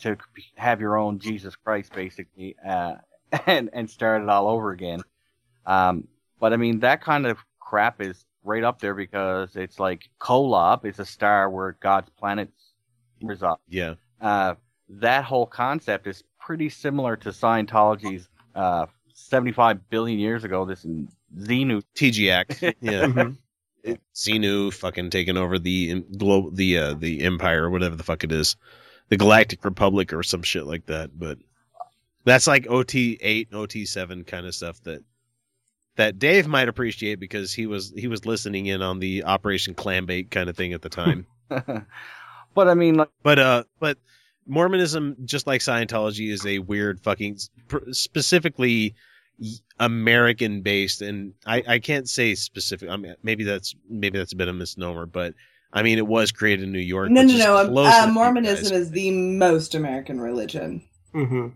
to have your own Jesus Christ basically uh, [LAUGHS] and and start it all over again. Um, but I mean that kind of crap is right up there because it's like Kolob is a star where God's planets reside. Yeah. uh, that whole concept is pretty similar to Scientology's uh, 75 billion years ago. This Xenu TGX, [LAUGHS] yeah. It- Xenu fucking taking over the globe, the uh, the empire or whatever the fuck it is, the Galactic Republic or some shit like that. But that's like OT eight, OT seven kind of stuff that that Dave might appreciate because he was he was listening in on the Operation Clambake kind of thing at the time. [LAUGHS] but I mean, like, but uh, but Mormonism, just like Scientology, is a weird fucking specifically American based, and I I can't say specific. I mean, maybe that's maybe that's a bit of a misnomer, but I mean, it was created in New York. No, which no, is no. um, Uh, enough to you Mormonism is the most American religion. Mm-hmm.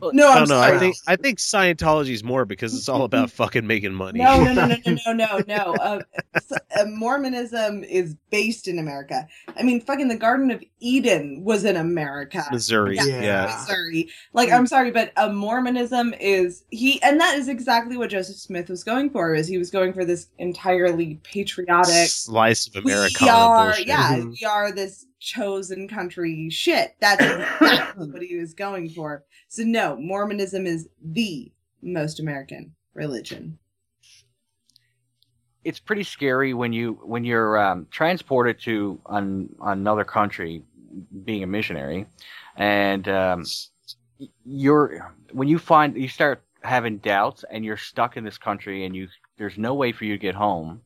No, no, I'm no. sorry. I think I think Scientology is more because it's all about [LAUGHS] fucking making money. No, no, no, no, [LAUGHS] no, no, no, no. Uh, uh, Mormonism is based in America. I mean, fucking the Garden of Eden was in America. Missouri, yeah. Missouri. Like, I'm sorry, but uh, Mormonism is he, and that is exactly what Joseph Smith was going for. Is he was going for this entirely patriotic slice of we are, bullshit. yeah, we are this chosen country shit. That's exactly what he was going for. So no, Mormonism is the most American religion. it's pretty scary when you when you're um, transported to an, another country, being a missionary, and um, you're when you find you start having doubts and you're stuck in this country and you there's no way for you to get home.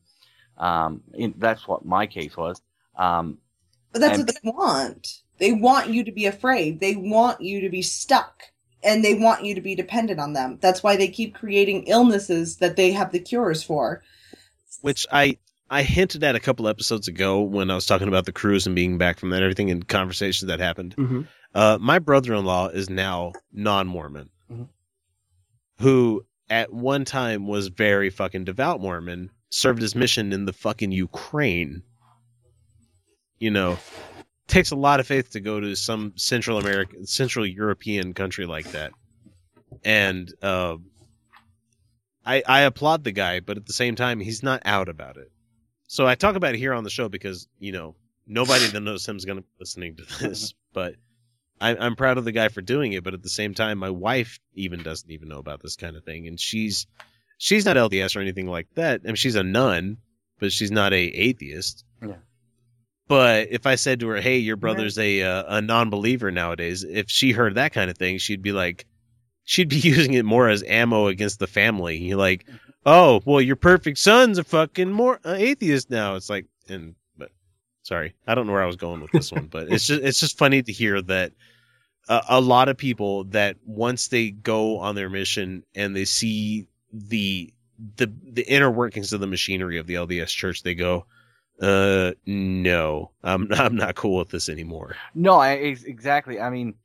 Um, in, that's what my case was. Um, But that's and- what they want. They want you to be afraid. They want you to be stuck. And they want you to be dependent on them. That's why they keep creating illnesses that they have the cures for. which I I hinted at a couple episodes ago when I was talking about the cruise and being back from that everything and conversations that happened. Mhm. Uh, my brother-in-law is now non-Mormon, who at one time was very fucking devout Mormon, served his mission in the fucking Ukraine. You know, takes a lot of faith to go to some Central American, Central European country like that, and uh, I I applaud the guy, but at the same time, he's not out about it. so I talk about it here on the show because you know nobody that knows him is going to be listening to this, [LAUGHS] but I, I'm proud of the guy for doing it. But at the same time, my wife even doesn't even know about this kind of thing, and she's she's not LDS or anything like that. I mean, she's a nun, but she's not a atheist. But if I said to her, "Hey, your brother's a uh, a non-believer nowadays," if she heard that kind of thing, she'd be like, she'd be [LAUGHS] using it more as ammo against the family. You're like, "Oh, well, your perfect son's a fucking more uh, atheist now." It's like, and but sorry, I don't know where I was going with this one, but it's just it's just funny to hear that a, a lot of people that once they go on their mission and they see the the the inner workings of the machinery of the LDS Church, they go, "Uh, no, I'm [LAUGHS] I'm not cool with this anymore." No, I, exactly. I mean,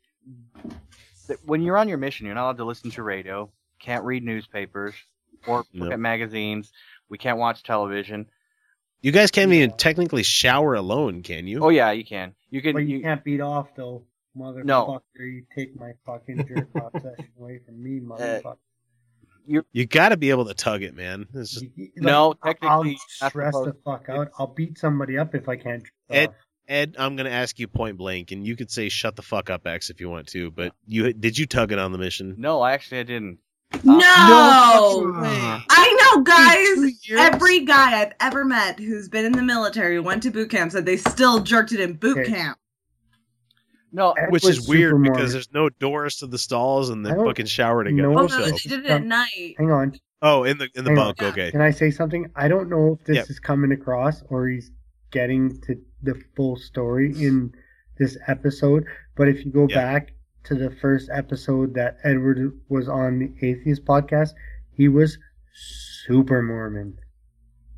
when you're on your mission, you're not allowed to listen to radio, can't read newspapers or look No. at magazines. We can't watch television. You guys can't even technically shower alone, can you? Oh yeah, you can. You can. But you, you, can't beat off though, motherfucker. No. You take my fucking jerk off session away from me, motherfucker. You got to be able to tug it, man. It's just, no, I'll stress the fuck out. I'll beat somebody up if I can't. jerk Ed. Ed, I'm gonna ask you point blank, and you could say "shut the fuck up, X" if you want to. But you did you tug it on the mission? No, actually, I didn't. No, uh, No I know, guys. Every guy I've ever met who's been in the military went to boot camp said they still jerked it in boot Okay. camp. No, Which is weird super because there's no doors to the stalls, and they I don't fucking shower together. know Oh if no, so- they did it at night. Hang on. Oh, in the in the Hang on. bunk. Okay. Can I say something? I don't know if this Yep. is coming across or he's getting to the full story in this episode, but if you go Yeah. back to the first episode that Edward was on the Atheist podcast, he was super Mormon.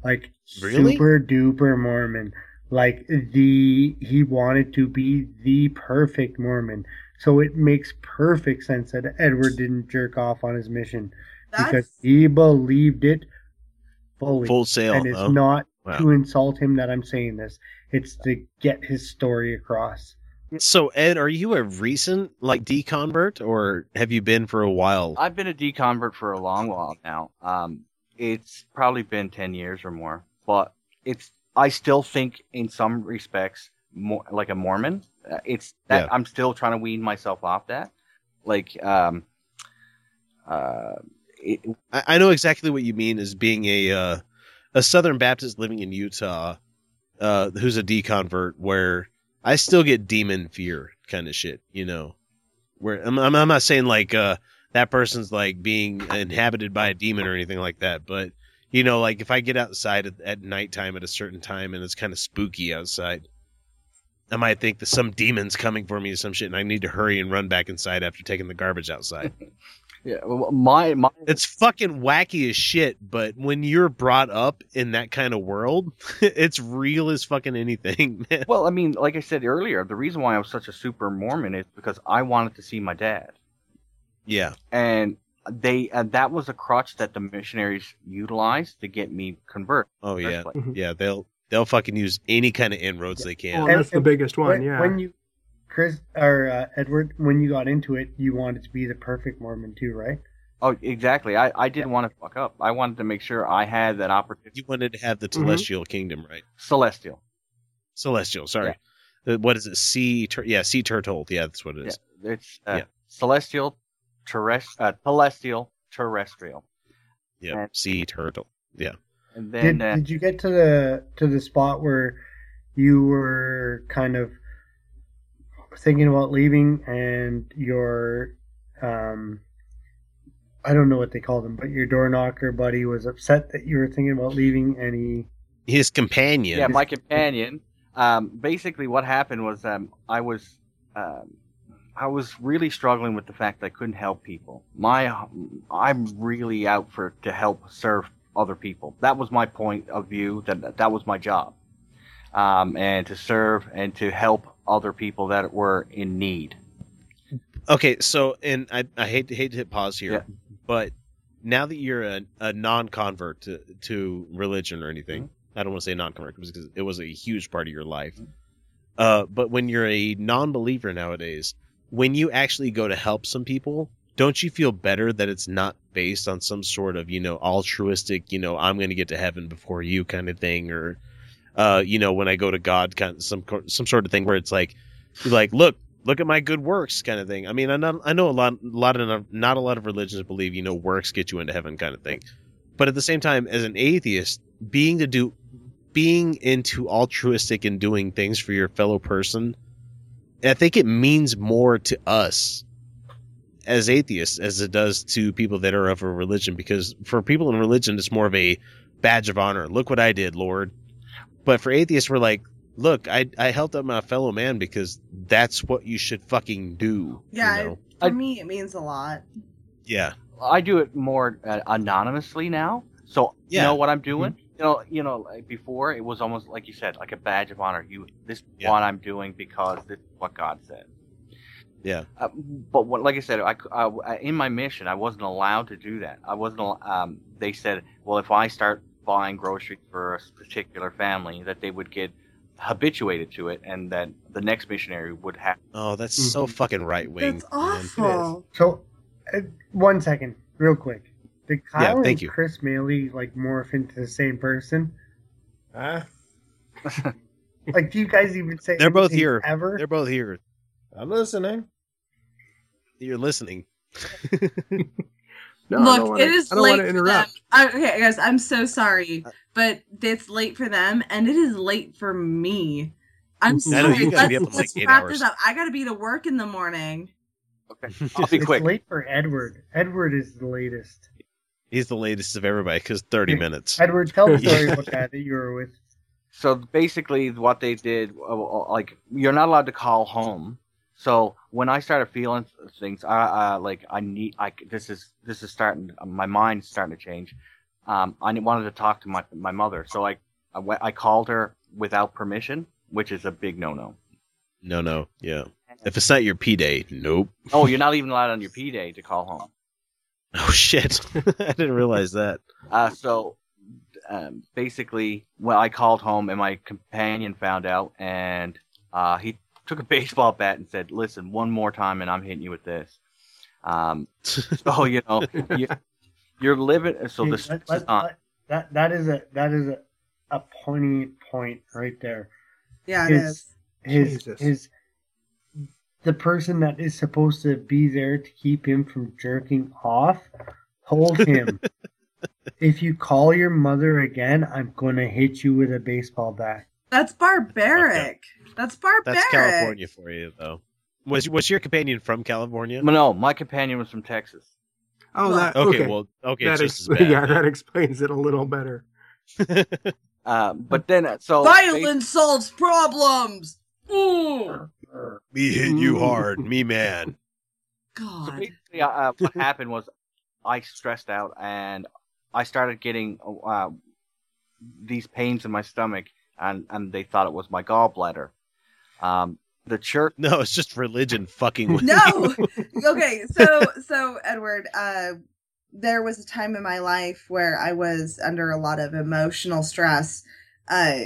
Like Really? super duper Mormon. Like the he wanted to be the perfect Mormon. So it makes perfect sense that Edward didn't jerk off on his mission because he believed it fully. Full sail. And it's oh. not Wow. to insult him that I'm saying this. It's to get his story across. So Ed, are you a recent like deconvert, or have you been for a while? I've been a deconvert for a long while now. Um, it's probably been ten years or more, but it's. I still think, in some respects, more like a Mormon. Uh, it's that Yeah. I'm still trying to wean myself off that. Like, um, uh, it, I, I know exactly what you mean as being a uh, a Southern Baptist living in Utah, uh, who's a deconvert, where I still get demon fear kind of shit. You know, where I'm, I'm, I'm not saying like uh, that person's like being inhabited by a demon or anything like that, but you know, like if I get outside at, at nighttime at a certain time and it's kind of spooky outside. I might think that some demon's coming for me or some shit, and I need to hurry and run back inside after taking the garbage outside. [LAUGHS] yeah, well, my my it's fucking wacky as shit, but when you're brought up in that kind of world, [LAUGHS] it's real as fucking anything, [LAUGHS] man. Well, I mean, like I said earlier, the reason why I was such a super Mormon is because I wanted to see my dad, Yeah. and they and that was a crutch that the missionaries utilized to get me convert. Oh yeah. First place. Yeah, they'll they'll fucking use any kind of inroads they can. Well, that's the biggest one, when, yeah. When you, Chris or uh, Edward, when you got into it, you wanted to be the perfect Mormon too, right? Oh, exactly. I, I didn't want to fuck up. I wanted to make sure I had that opportunity. You wanted to have the Mhm. celestial kingdom, right? Celestial. Celestial, sorry. Uh, What is it? Sea tur- yeah, sea turtle. Yeah, that's what it is. Yeah, it's uh, Yeah. celestial, terrestrial, uh, celestial, terrestrial. Yeah, And- sea turtle. Yeah. And then Did, uh, did you get to the to the spot where you were kind of thinking about leaving and your um I don't know what they called him, but your door knocker buddy was upset that you were thinking about leaving and he His companion. yeah, my companion. Um, basically, what happened was um, I was um, I was really struggling with the fact that I couldn't help people. My I'm really out for to help serve other people. That was my point of view. That that was my job, um, and to serve and to help other people that were in need. Okay, so and I I hate to hate to hit pause here, Yeah. but now that you're a, a non-convert to, to religion or anything, Mm-hmm. I don't want to say non-convert because it was a huge part of your life. Uh, but when you're a non-believer nowadays, when you actually go to help some people, don't you feel better that it's not based on some sort of you know altruistic, you know, I'm going to get to heaven before you kind of thing, or uh, you know, when I go to God, kind of some some sort of thing where it's like, like look, look at my good works, kind of thing. I mean, I know I know a lot, a lot of not a lot of religions believe you know works get you into heaven, kind of thing. But at the same time, as an atheist, being to do, being into altruistic and doing things for your fellow person, I think it means more to us as atheists as it does to people that are of a religion because for people in religion it's more of a badge of honor look what i did lord but for atheists we're like look i i helped out my fellow man because that's what you should fucking do Yeah, you know? for me, it means a lot. yeah I do it more uh, anonymously now. So you know what I'm doing. You know, you know, like before it was almost like you said, like a badge of honor. You this is what I'm doing because this is what God said. yeah Uh, but what, like I said, I, I- in my mission, I wasn't allowed to do that. I wasn't. al- Um, they said, well, if I start buying groceries for a particular family, that they would get habituated to it, and that the next missionary would have. oh that's so fucking right wing That's awful. So, uh, one second, real quick. Did Yeah, Kyle thank and you. Chris Maley like morph into the same person? Huh? [LAUGHS] Like, do you guys even say they're both here ever? they're both here I'm listening. you're listening [LAUGHS] No, I don't Look, wanna- it is I don't interrupt. For them. I, okay, guys, I'm so sorry, but it's late for them, and it is late for me. I'm I know, sorry. you gotta let's like, let's wrap hours. this up. I gotta be to work in the morning. Okay, I'll be it's quick. late for Edward. Edward is the latest. He's the latest of everybody because 30 minutes Edward, tell the story [LAUGHS] about that that you were with. So basically, what they did, uh, like, you're not allowed to call home. So when I started feeling things, I uh, like I need, I this is this is starting, my mind's starting to change. Um, I wanted to talk to my my mother, so I I, went, I called her without permission, which is a big no no. no no yeah if it's not your p day nope Oh, you're [LAUGHS] not even allowed on your P day to call home. [LAUGHS] oh shit [LAUGHS] i didn't realize that Uh, so um, basically, well, I called home and my companion found out, and uh, he took a [LAUGHS] baseball bat and said, "Listen, one more time, and I'm hitting you with this." Um, so you know, you, you're living. So Hey, this let- is let- let- that that is a that is a, a poignant point right there. Yeah, it his, is. His Jesus. his the person that is supposed to be there to keep him from jerking off told him, [LAUGHS] "If you call your mother again, I'm gonna hit you with a baseball bat." That's barbaric. That's barbaric. That's California for you, though. Was was your companion from California? No, my companion was from Texas. Oh, that Okay, okay. well, okay, that just ex- bad. [LAUGHS] yeah, that explains it a little better. [LAUGHS] Uh, but then, uh, so Violence solves problems. Ooh. Me hit you hard, me man. [LAUGHS] God. So basically, uh, uh, what happened was I stressed out and I started getting uh, these pains in my stomach, and, and they thought it was my gallbladder. Um, the church. No, it's just religion fucking with [LAUGHS] No. [LAUGHS] okay, so so Edward, uh there was a time in my life where I was under a lot of emotional stress. Uh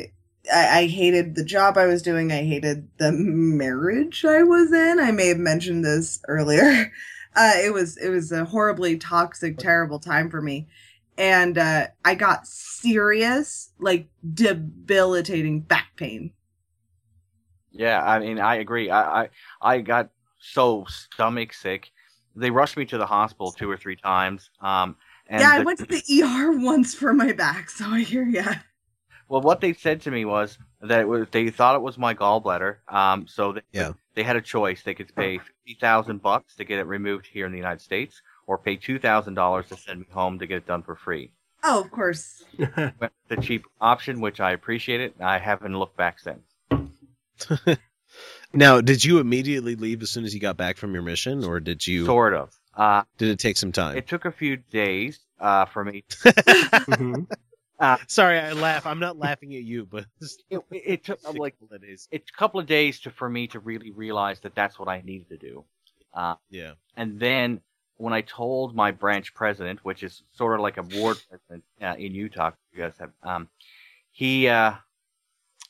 I, I hated the job I was doing. I hated the marriage I was in. I may have mentioned this earlier. [LAUGHS] Uh, it was it was a horribly toxic, terrible time for me, and uh, I got serious, like debilitating back pain. Yeah, I mean, I agree. I, I I got so stomach sick. They rushed me to the hospital two or three times. Um, and yeah, I the- went to the ER once for my back, so I hear ya. Well, what they said to me was that it was they thought it was my gallbladder. Um, so they, Yeah. they had a choice. They could pay fifty thousand bucks to get it removed here in the United States, or pay two thousand dollars to send me home to get it done for free. Oh, of course. [LAUGHS] The cheap option, which I appreciate it. I haven't looked back since. [LAUGHS] Now, did you immediately leave as soon as you got back from your mission, or did you Sort of. Uh, did it take some time? it took a few days uh, for me. [LAUGHS] Mm-hmm. Uh, Sorry, I laugh. I'm not laughing at you, but it, it took uh, like it's a couple of days to for me to really realize that that's what I needed to do. Uh, yeah. And then when I told my branch president, which is sort of like a ward [SIGHS] president uh, in Utah, you guys have, um, he uh,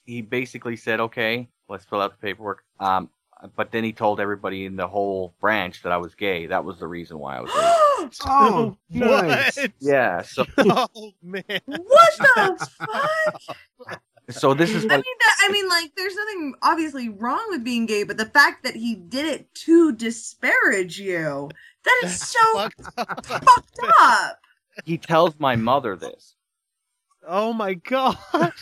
he basically said, "Okay, let's fill out the paperwork." Um, but then he told everybody in the whole branch that I was gay. That was the reason why I was gay. [GASPS] Oh, nice. What? Yeah. So [LAUGHS] oh man. What the fuck? So this is I mean, that, I mean, like, there's nothing obviously wrong with being gay, but the fact that he did it to disparage you, that is [LAUGHS] so fucked up. he tells my mother this. Oh my god! [LAUGHS]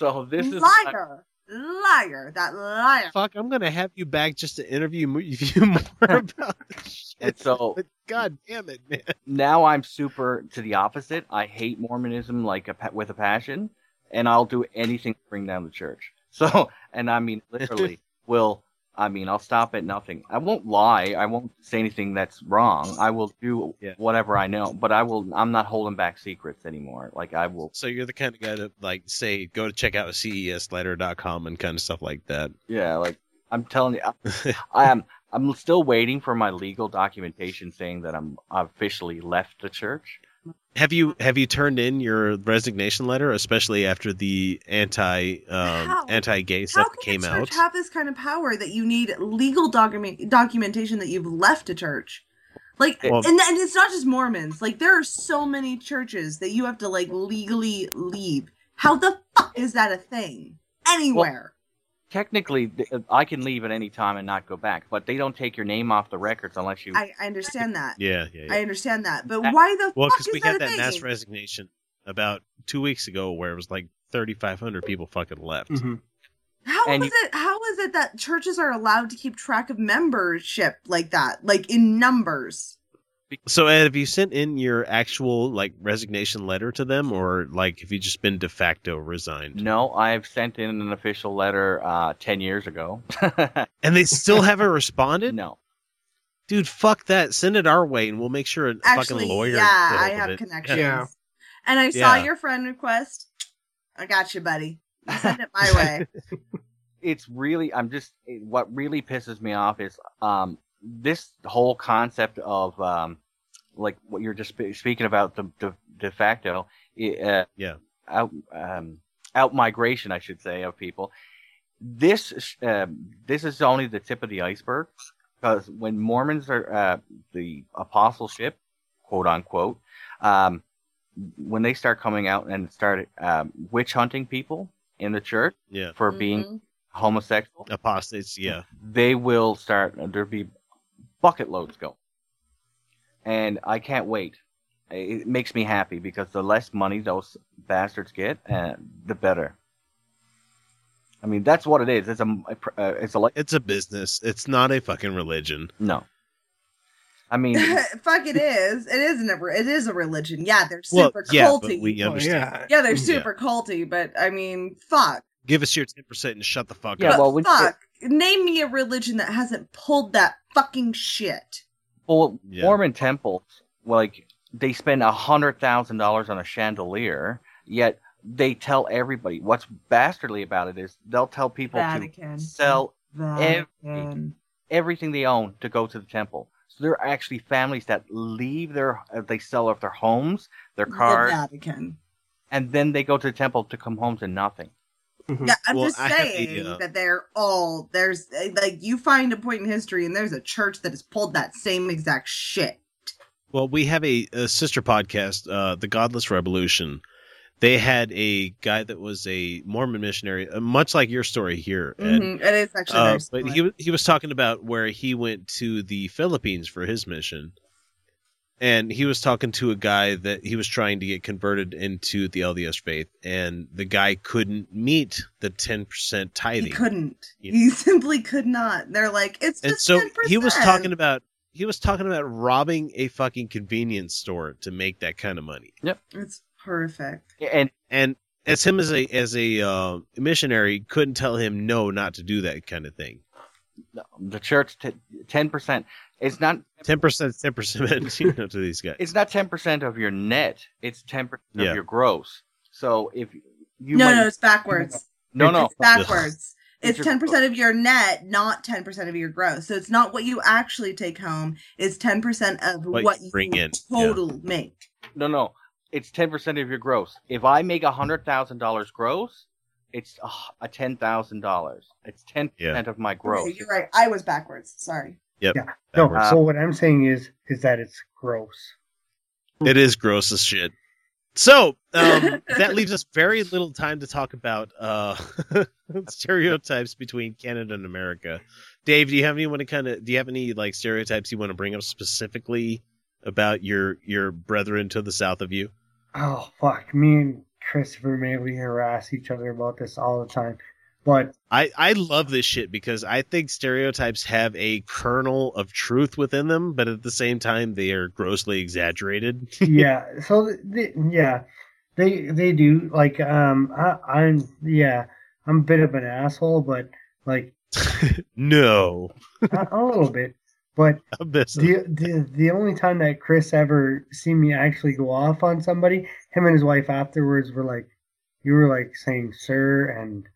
So this is liar, liar, that liar. Fuck, I'm gonna have you back just to interview mo- [LAUGHS] you more about this and shit. so [LAUGHS] But god damn it, man. now I'm super to the opposite. I hate Mormonism like a pa- with a passion, and I'll do anything to bring down the church. [LAUGHS] So, and I mean literally, will I mean I'll stop at nothing. I won't lie. I won't say anything that's wrong. I will do whatever I know, but I will. I'm not holding back secrets anymore. Like I will. So you're the kind of guy to like say go to check out cesletter.com and kind of stuff like that. Yeah, like I'm telling you, I, I am. I'm still waiting for my legal documentation saying that I'm officially left the church. Have you have you turned in your resignation letter, especially after the anti um, anti gay stuff came out? have this kind of power that you need legal document documentation that you've left a church? Like, Well- and, and it's not just Mormons. Like, there are so many churches that you have to like legally leave. How the fuck is that a thing anywhere? Technically, uh, I can leave at any time and not go back, but they don't take your name off the records unless you. I, I understand that. Yeah, yeah, yeah. I understand that, but That- why the well, because we that had a that thing? mass resignation about two weeks ago, where it was like 3,500 people fucking left. Mm-hmm. How And is it? How is it that churches are allowed to keep track of membership like that, like in numbers? So, Ed, have you sent in your actual like resignation letter to them, or like have you just been de facto resigned? No, I've sent in an official letter uh, ten years ago. [LAUGHS] And they still haven't responded? No. Dude, fuck that. Send it our way, and we'll make sure a Actually, fucking lawyer. yeah, I have it. connections. Yeah. And I saw Yeah. your friend request. I got you, buddy. You [LAUGHS] send it my way. it's really i'm just what really pisses me off is um this whole concept of um like what you're just speaking about the de, de facto uh, yeah. out um out migration i should say of people. This um this is only the tip of the iceberg because when mormons are uh the apostleship quote unquote um when they start coming out and start um, witch hunting people in the church Yeah. for being homosexual apostates yeah. they will start there'll be bucket loads go and i can't wait it makes me happy because the less money those bastards get uh, the better i mean that's what it is it's a uh, it's a like It's a business. It's not a fucking religion. no i mean [LAUGHS] Fuck, it is. It isn't a. It is a religion. Yeah, they're Well, super yeah, culty. but we understand. yeah. they're Yeah. super culty. But I mean, fuck. Give us your ten percent and shut the fuck up. Yeah, up. well, when- fuck. Name me a religion that hasn't pulled that fucking shit. well Yeah. mormon temples like they spend a hundred thousand dollars on a chandelier yet they tell everybody what's bastardly about it is they'll tell people Vatican. to sell every, everything they own to go to the temple. So there are actually families that leave their, uh, they sell off their homes, their The cars, Vatican. and then they go to the temple to come home to nothing. Yeah, I'm Well, just I have saying a, uh, that they're all there's like you find a point in history and there's a church that has pulled that same exact shit. Well, we have a, a sister podcast, uh, The Godless Revolution. They had a guy that was a Mormon missionary, uh, much like your story here. Ed. Mhm, It is actually Uh, very but he wa- he was talking about where he went to the Philippines for his mission, and he was talking to a guy that he was trying to get converted into the LDS faith, and the guy couldn't meet the ten percent tithing. he couldn't. You He [LAUGHS] simply could not. They're like it's and just so 10%. he was talking about he was talking about robbing a fucking convenience store to make that kind of money. Yep. It's perfect. And and as him as a as a uh, missionary couldn't tell him no not to do that kind of thing. The church, ten percent. It's not ten percent, ten percent. [LAUGHS] You know, to these guys. It's not ten percent of your net. It's ten percent Yeah. of your gross. So if you no, might- no, it's backwards. No, no, It's backwards. It's It's ten percent of your net, not ten percent of your gross. So it's not what you actually take home. It's ten percent of What what, you you bring in, total make. No, no. It's ten percent of your gross. If I make a hundred thousand dollars gross, it's a, a ten thousand dollars. It's ten percent of my gross. Okay, you're right. I was backwards. Sorry. Yep. Yeah. No, Backwards. so what I'm saying is is that it's gross. It is gross as shit. So um, that leaves us very little time to talk about uh, [LAUGHS] stereotypes between Canada and America. Dave, do you have any want to kind of do you have any like stereotypes you want to bring up specifically about your your brethren to the south of you? Oh fuck! Me and Christopher Maley harass each other about this all the time. But I I love this shit because I think stereotypes have a kernel of truth within them, but at the same time they are grossly exaggerated. [LAUGHS] yeah, so th yeah, they they do like um I, I'm yeah I'm a bit of an asshole, but like [LAUGHS] no, a, a little bit. But [LAUGHS] the, the the only time that Chris ever seen me actually go off on somebody, him and his wife afterwards were like, you were like saying sir and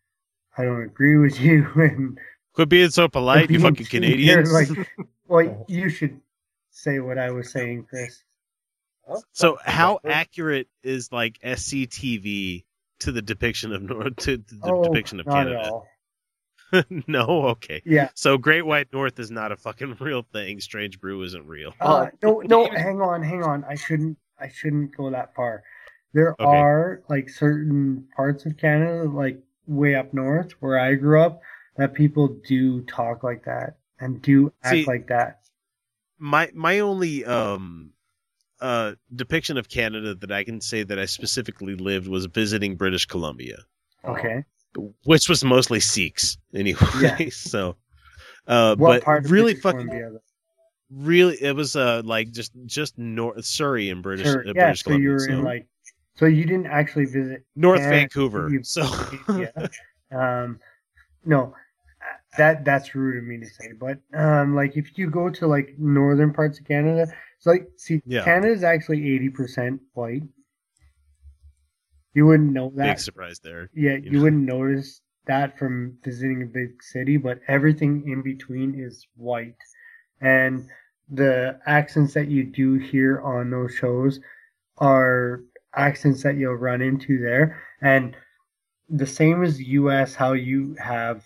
I don't agree with you [LAUGHS] and Quit being so polite, you fucking You're Canadians. like, [LAUGHS] well, you should say what I was saying, Chris. So how accurate is like SCTV to the depiction of North to the Oh, depiction of not at Canada? all. [LAUGHS] no, okay. Yeah. So Great White North is not a fucking real thing. Strange Brew isn't real. Uh, no, no, hang on, hang on. I shouldn't, I shouldn't go that far. There Okay. are like certain parts of Canada, like way up north where I grew up, that people do talk like that and do act See- like that. my my only um uh depiction of Canada that I can say that I specifically lived was visiting British Columbia, Okay. which was mostly Sikhs anyway. Yeah. [LAUGHS] so, uh, What but part of really fucking Columbia, really it was uh like just just north Surrey in British Sure. uh, Yeah. British So you Columbia. were so in like, so you didn't actually visit North Canada, Vancouver. you- So yeah. Um, no, that that's rude of me to say, but um, like if you go to like northern parts of Canada, it's like see, Yeah. Canada is actually eighty percent white. You wouldn't know that. big surprise there. Yeah, you you know. wouldn't notice that from visiting a big city, but everything in between is white. And the accents that you do hear on those shows are accents that you'll run into there. And the same as US, how you have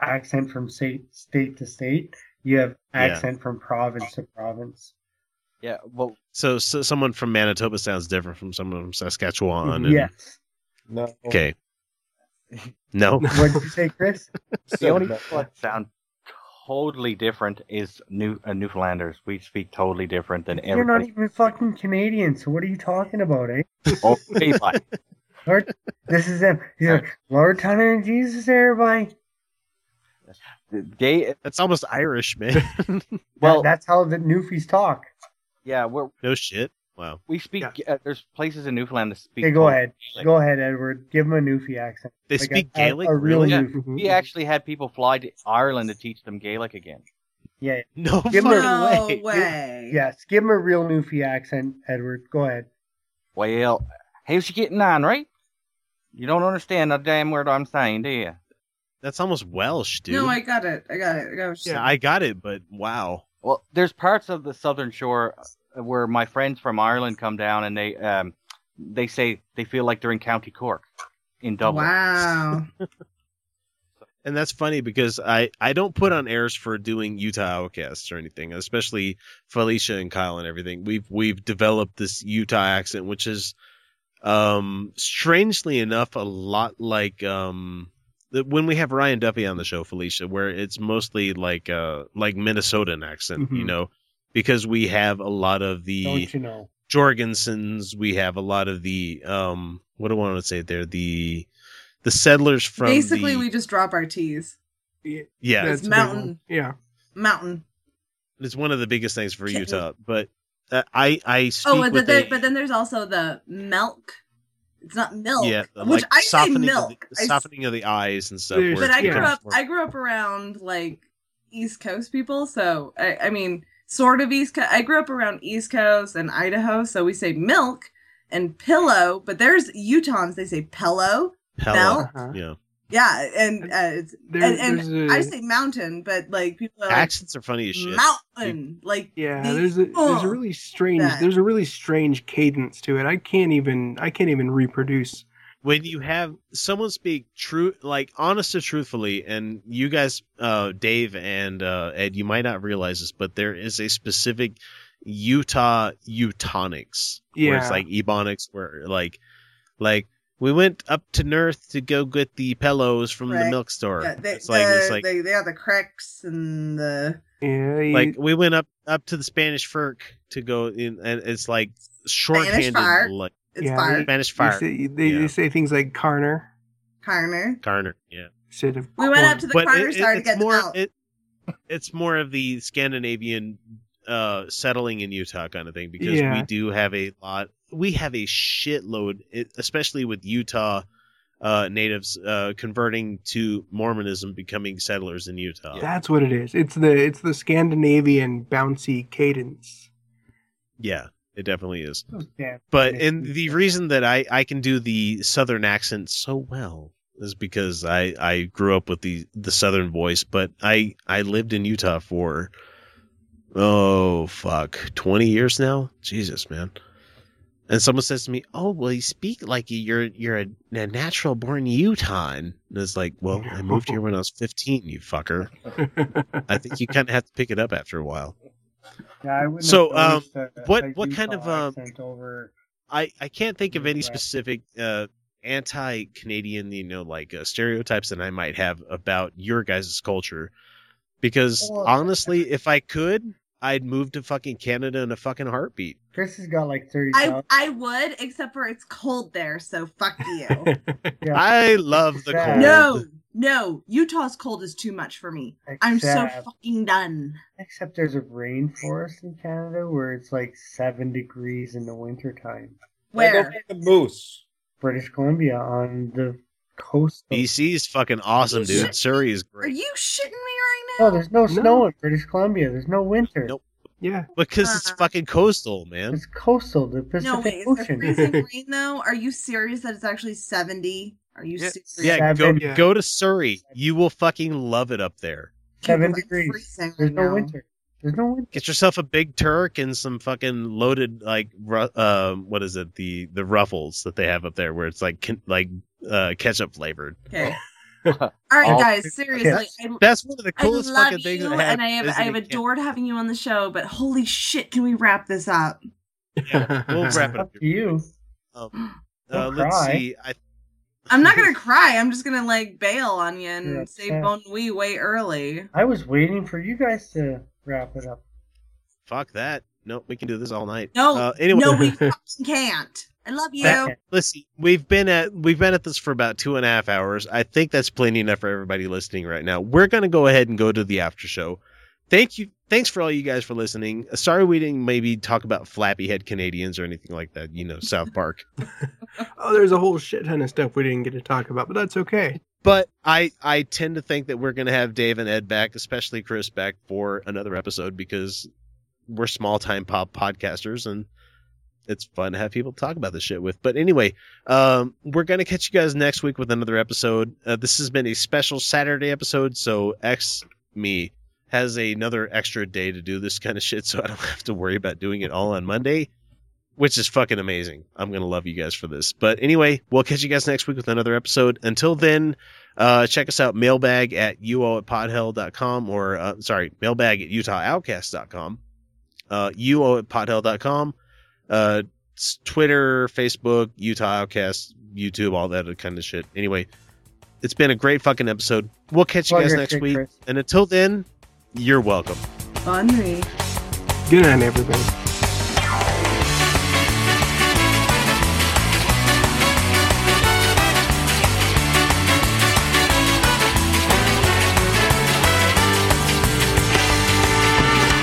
accent from state state to state, you have Yeah. accent from province to province. Yeah, well, So, so someone from Manitoba sounds different from someone from Saskatchewan. and- Yes. No. Okay. [LAUGHS] No. What did you say, Chris? [LAUGHS] the only people sound totally different is New uh, Newfoundlanders. We speak totally different than You're not even fucking Canadian, so what are you talking about, eh? Okay, bye. [LAUGHS] Lord, this is them. He's like, Lord, Tanner, and Jesus, everybody. Gay. That's almost Irish, man. Well, that's how the Newfies talk. Yeah, we're no shit. Wow. we speak. Uh, there's places in Newfoundland that speak. Okay, go ahead. Gaelic. Go ahead, Edward. Give them a Newfie accent. They Like speak a- a- Gaelic? A, real Really? Yeah, we actually had people fly to Ireland to teach them Gaelic again. Yeah. No Give him a- No Give- way. Yes, give them a real Newfie accent, Edward. Go ahead. Well, how's you getting on, right? You don't understand a damn word I'm saying, do you? That's almost Welsh, dude. No, I got it. I got it. I got what you're yeah, saying. I got it, but wow. Well, there's parts of the southern shore where my friends from Ireland come down and they um they say they feel like they're in County Cork in Dublin. Wow. [LAUGHS] And that's funny because I, I don't put on airs for doing Utah Outcasts or anything, especially Felicia and Kyle and everything. We've we've developed this Utah accent, which is um strangely enough a lot like um when we have Ryan Duffy on the show, Felicia, where it's mostly like uh like Minnesotan accent, you Mhm. know, because we have a lot of the Don't you know? Jorgensons, we have a lot of the um what do I want to say there? The the settlers from Basically, the, we just drop our T's. yeah, It's mountain. Yeah. Mountain. It's one of the biggest things for Utah, but uh, I I speak Oh, but with then, a, but then there's also the milk. It's not milk. yeah, the, which like I say softening milk. Of the, I s- softening of the eyes and stuff. But I grew becomes up. more- I grew up around like East Coast people, so I, I mean, sort of East. Co- I grew up around East Coast and Idaho, so we say milk and pillow. But there's Utahns; they say pillow, Pella, milk. yeah. Yeah, and uh, it's, There- and, and a- I say mountain, but like people are like, Accents are funny as shit. mountain. Like Yeah, there's a there's oh, a really strange that. there's a really strange cadence to it. I can't even I can't even reproduce. When you have someone speak true like honest to truthfully and you guys uh dave and uh ed you might not realize this but there is a specific Utah Utonics, where it's like Ebonics, where like like we went up to Nerth to go get the pillows from the milk store. Yeah, they, it's like it's the- like they, they have the cracks and the Yeah, you- like we went up up to the Spanish Fork to go in, and it's like shorthanded fire. like It's yeah, fire. they- Spanish they say- They, Yeah. they say things like Carner Carner. Carner. yeah. instead of. We went up to the But Carter it- it- to get more them out. it, it's more of the Scandinavian uh settling in Utah kind of thing because Yeah. we do have a lot we have a shitload especially with Utah uh natives uh converting to Mormonism becoming settlers in Utah. That's what it is. It's the it's the Scandinavian bouncy cadence. Yeah, it definitely is. Yeah. But and the reason that I I can do the southern accent so well is because I I grew up with the the southern voice, but I I lived in Utah for oh fuck 20 years now. Jesus, man. And someone says to me, "Oh, well, you speak like you're you're a, a natural born Utah." And it's like, "Well, I moved here when I was 15, you fucker." [LAUGHS] I think you kind of have to pick it up after a while. Yeah, I wouldn't So, have um, noticed that- what that what kind of um, over I I can't think of any Midwest. specific uh anti-Canadian, you know, like uh, stereotypes that I might have about your guys' culture. Because Well- honestly, if I could, I'd move to fucking Canada in a fucking heartbeat. Chris has got like thirty I. I would, except for it's cold there, so fuck you. [LAUGHS] I love the cold. no, no, Utah's cold is too much for me. I'm so fucking done. Except there's a rainforest in Canada where it's like seven degrees in the wintertime. Where? the moose. British Columbia on the coast. Of... BC is fucking awesome, dude. Surrey is great. Are you shitting me right now? No, there's no snow in British Columbia. There's no winter. Nope. Yeah. Because it's uh-huh. fucking coastal, man. It's coastal, the No, Pacific wait, is there Ocean. freezing [LAUGHS] rain though? Are you serious that it's actually 70? Are you Yeah, serious? yeah, go Yeah. go to Surrey. You will fucking love it up there. Seven degrees. There's no winter. There's no winter. Get yourself a big Turk and some fucking loaded like ru- um what is it the the ruffles that they have up there where it's like kin- like uh ketchup flavored. Okay. [LAUGHS] All right, guys. Seriously, I, That's one of the coolest love fucking things you, I have. and I have I have visiting adored having you on the show. But holy shit, can we wrap this up? Canada. We'll wrap it up. [LAUGHS] Up to you. Um, [GASPS] uh, let's see. I I'm not gonna [LAUGHS] cry. I'm just gonna like bail on you and You're say upset. bon we way early. I was waiting for you guys to wrap it up. fuck that. No, we can do this all night. No, Uh, anyway, no, we [LAUGHS] can't. I love you. Second. listen, we've been at we've been at this for about two and a half hours. I think that's plenty enough for everybody listening right now. We're gonna go ahead and go to the after show. Thank you, thanks for all you guys for listening. Sorry we didn't maybe talk about flappy head Canadians or anything like that. You know, South Park. [LAUGHS] Oh, there's a whole shit ton of stuff we didn't get to talk about, but that's okay. But I I tend to think that we're gonna have Dave and Ed back, especially Chris back for another episode because we're small time pop podcasters and it's fun to have people to talk about this shit with. But anyway, um, we're gonna catch you guys next week with another episode. Uh, this has been a special Saturday episode, so X me has another extra day to do this kind of shit, so I don't have to worry about doing it all on Monday, which is fucking amazing. I'm gonna love you guys for this. But anyway, we'll catch you guys next week with another episode. Until then, uh, check us out mailbag at uo at podhell.com or uh, sorry, mailbag at utahoutcast.com. Uh, uo at podhell.com. Uh, Twitter, Facebook, Utah Outcast, YouTube, all that kind of shit. Anyway, it's been a great fucking episode. We'll catch you guys next week. And until then, you're welcome. Bon nuit. Good night, everybody.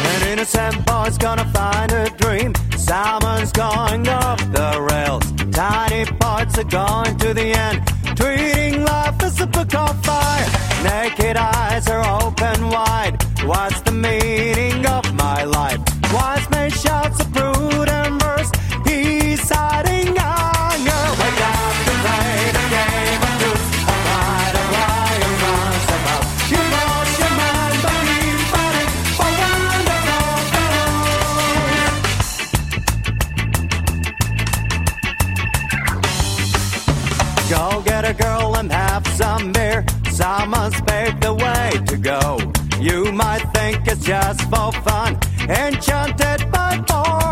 An innocent boy's gonna find a dream. Salmon's going off the rails. Tiny parts are going to the end. Treating life as a book on fire. Naked eyes are open wide. What's the meaning of my life? Wise man shouts a prudent verse. He's anger. Wake up to play the game of truth. A about. You lost your mind, but Go get a girl and have some beer. Someone's You might think it's just for fun, enchanted by sandbar's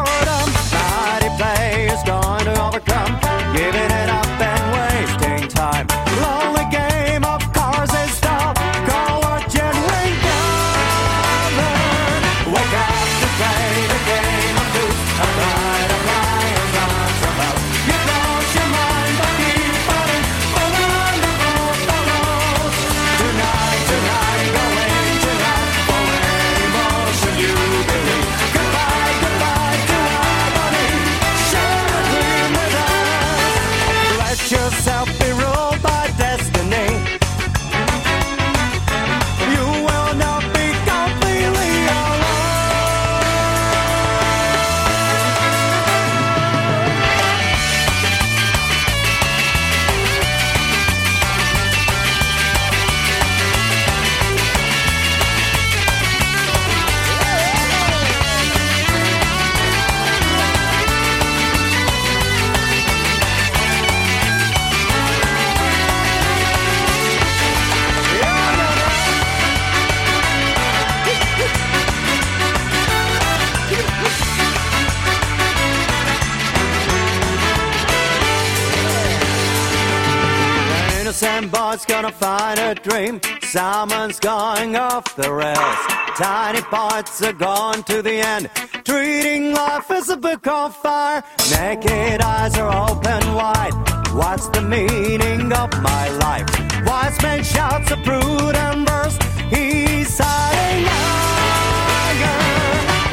Salmon's going off the rails. Tiny parts are gone to the end. Treating life as a book on fire. Naked eyes are open wide. What's the meaning of my life? Wise man shouts a prudent verse. He's hiding.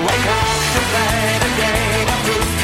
Wake up to play the game of truth.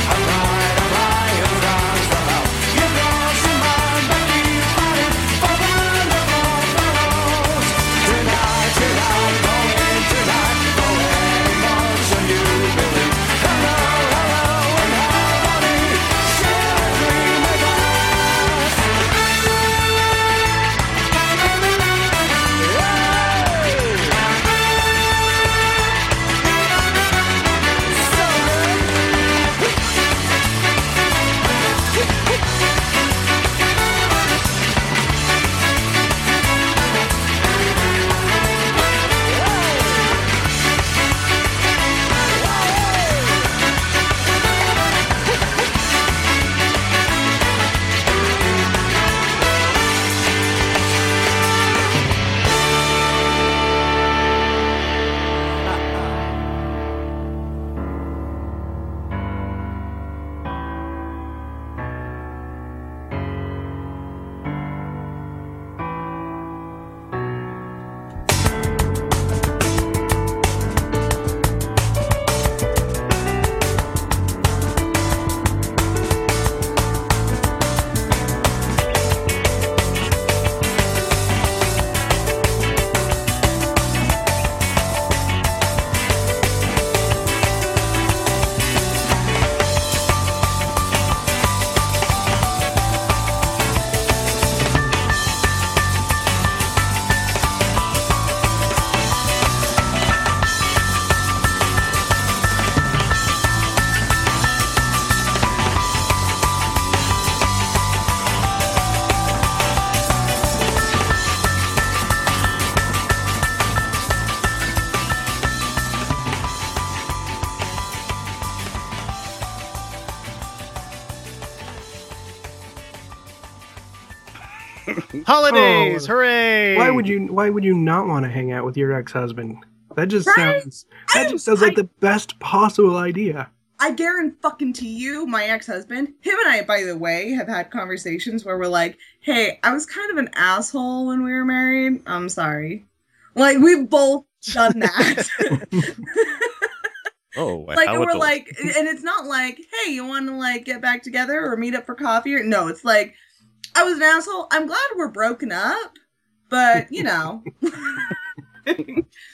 Would you? Why would you not want to hang out with your ex-husband? That just Right? sounds. That just sounds like the best possible idea. I guarantee fucking to you, my ex-husband, him and I, by the way, have had conversations where we're like, "Hey, I was kind of an asshole when we were married. I'm sorry." Like we've both done that. [LAUGHS] Oh, [LAUGHS] like and we're the- like, and it's not like, "Hey, you want to like get back together or meet up for coffee?" Or no, it's like, I was an asshole. I'm glad we're broken up, but you know. [LAUGHS]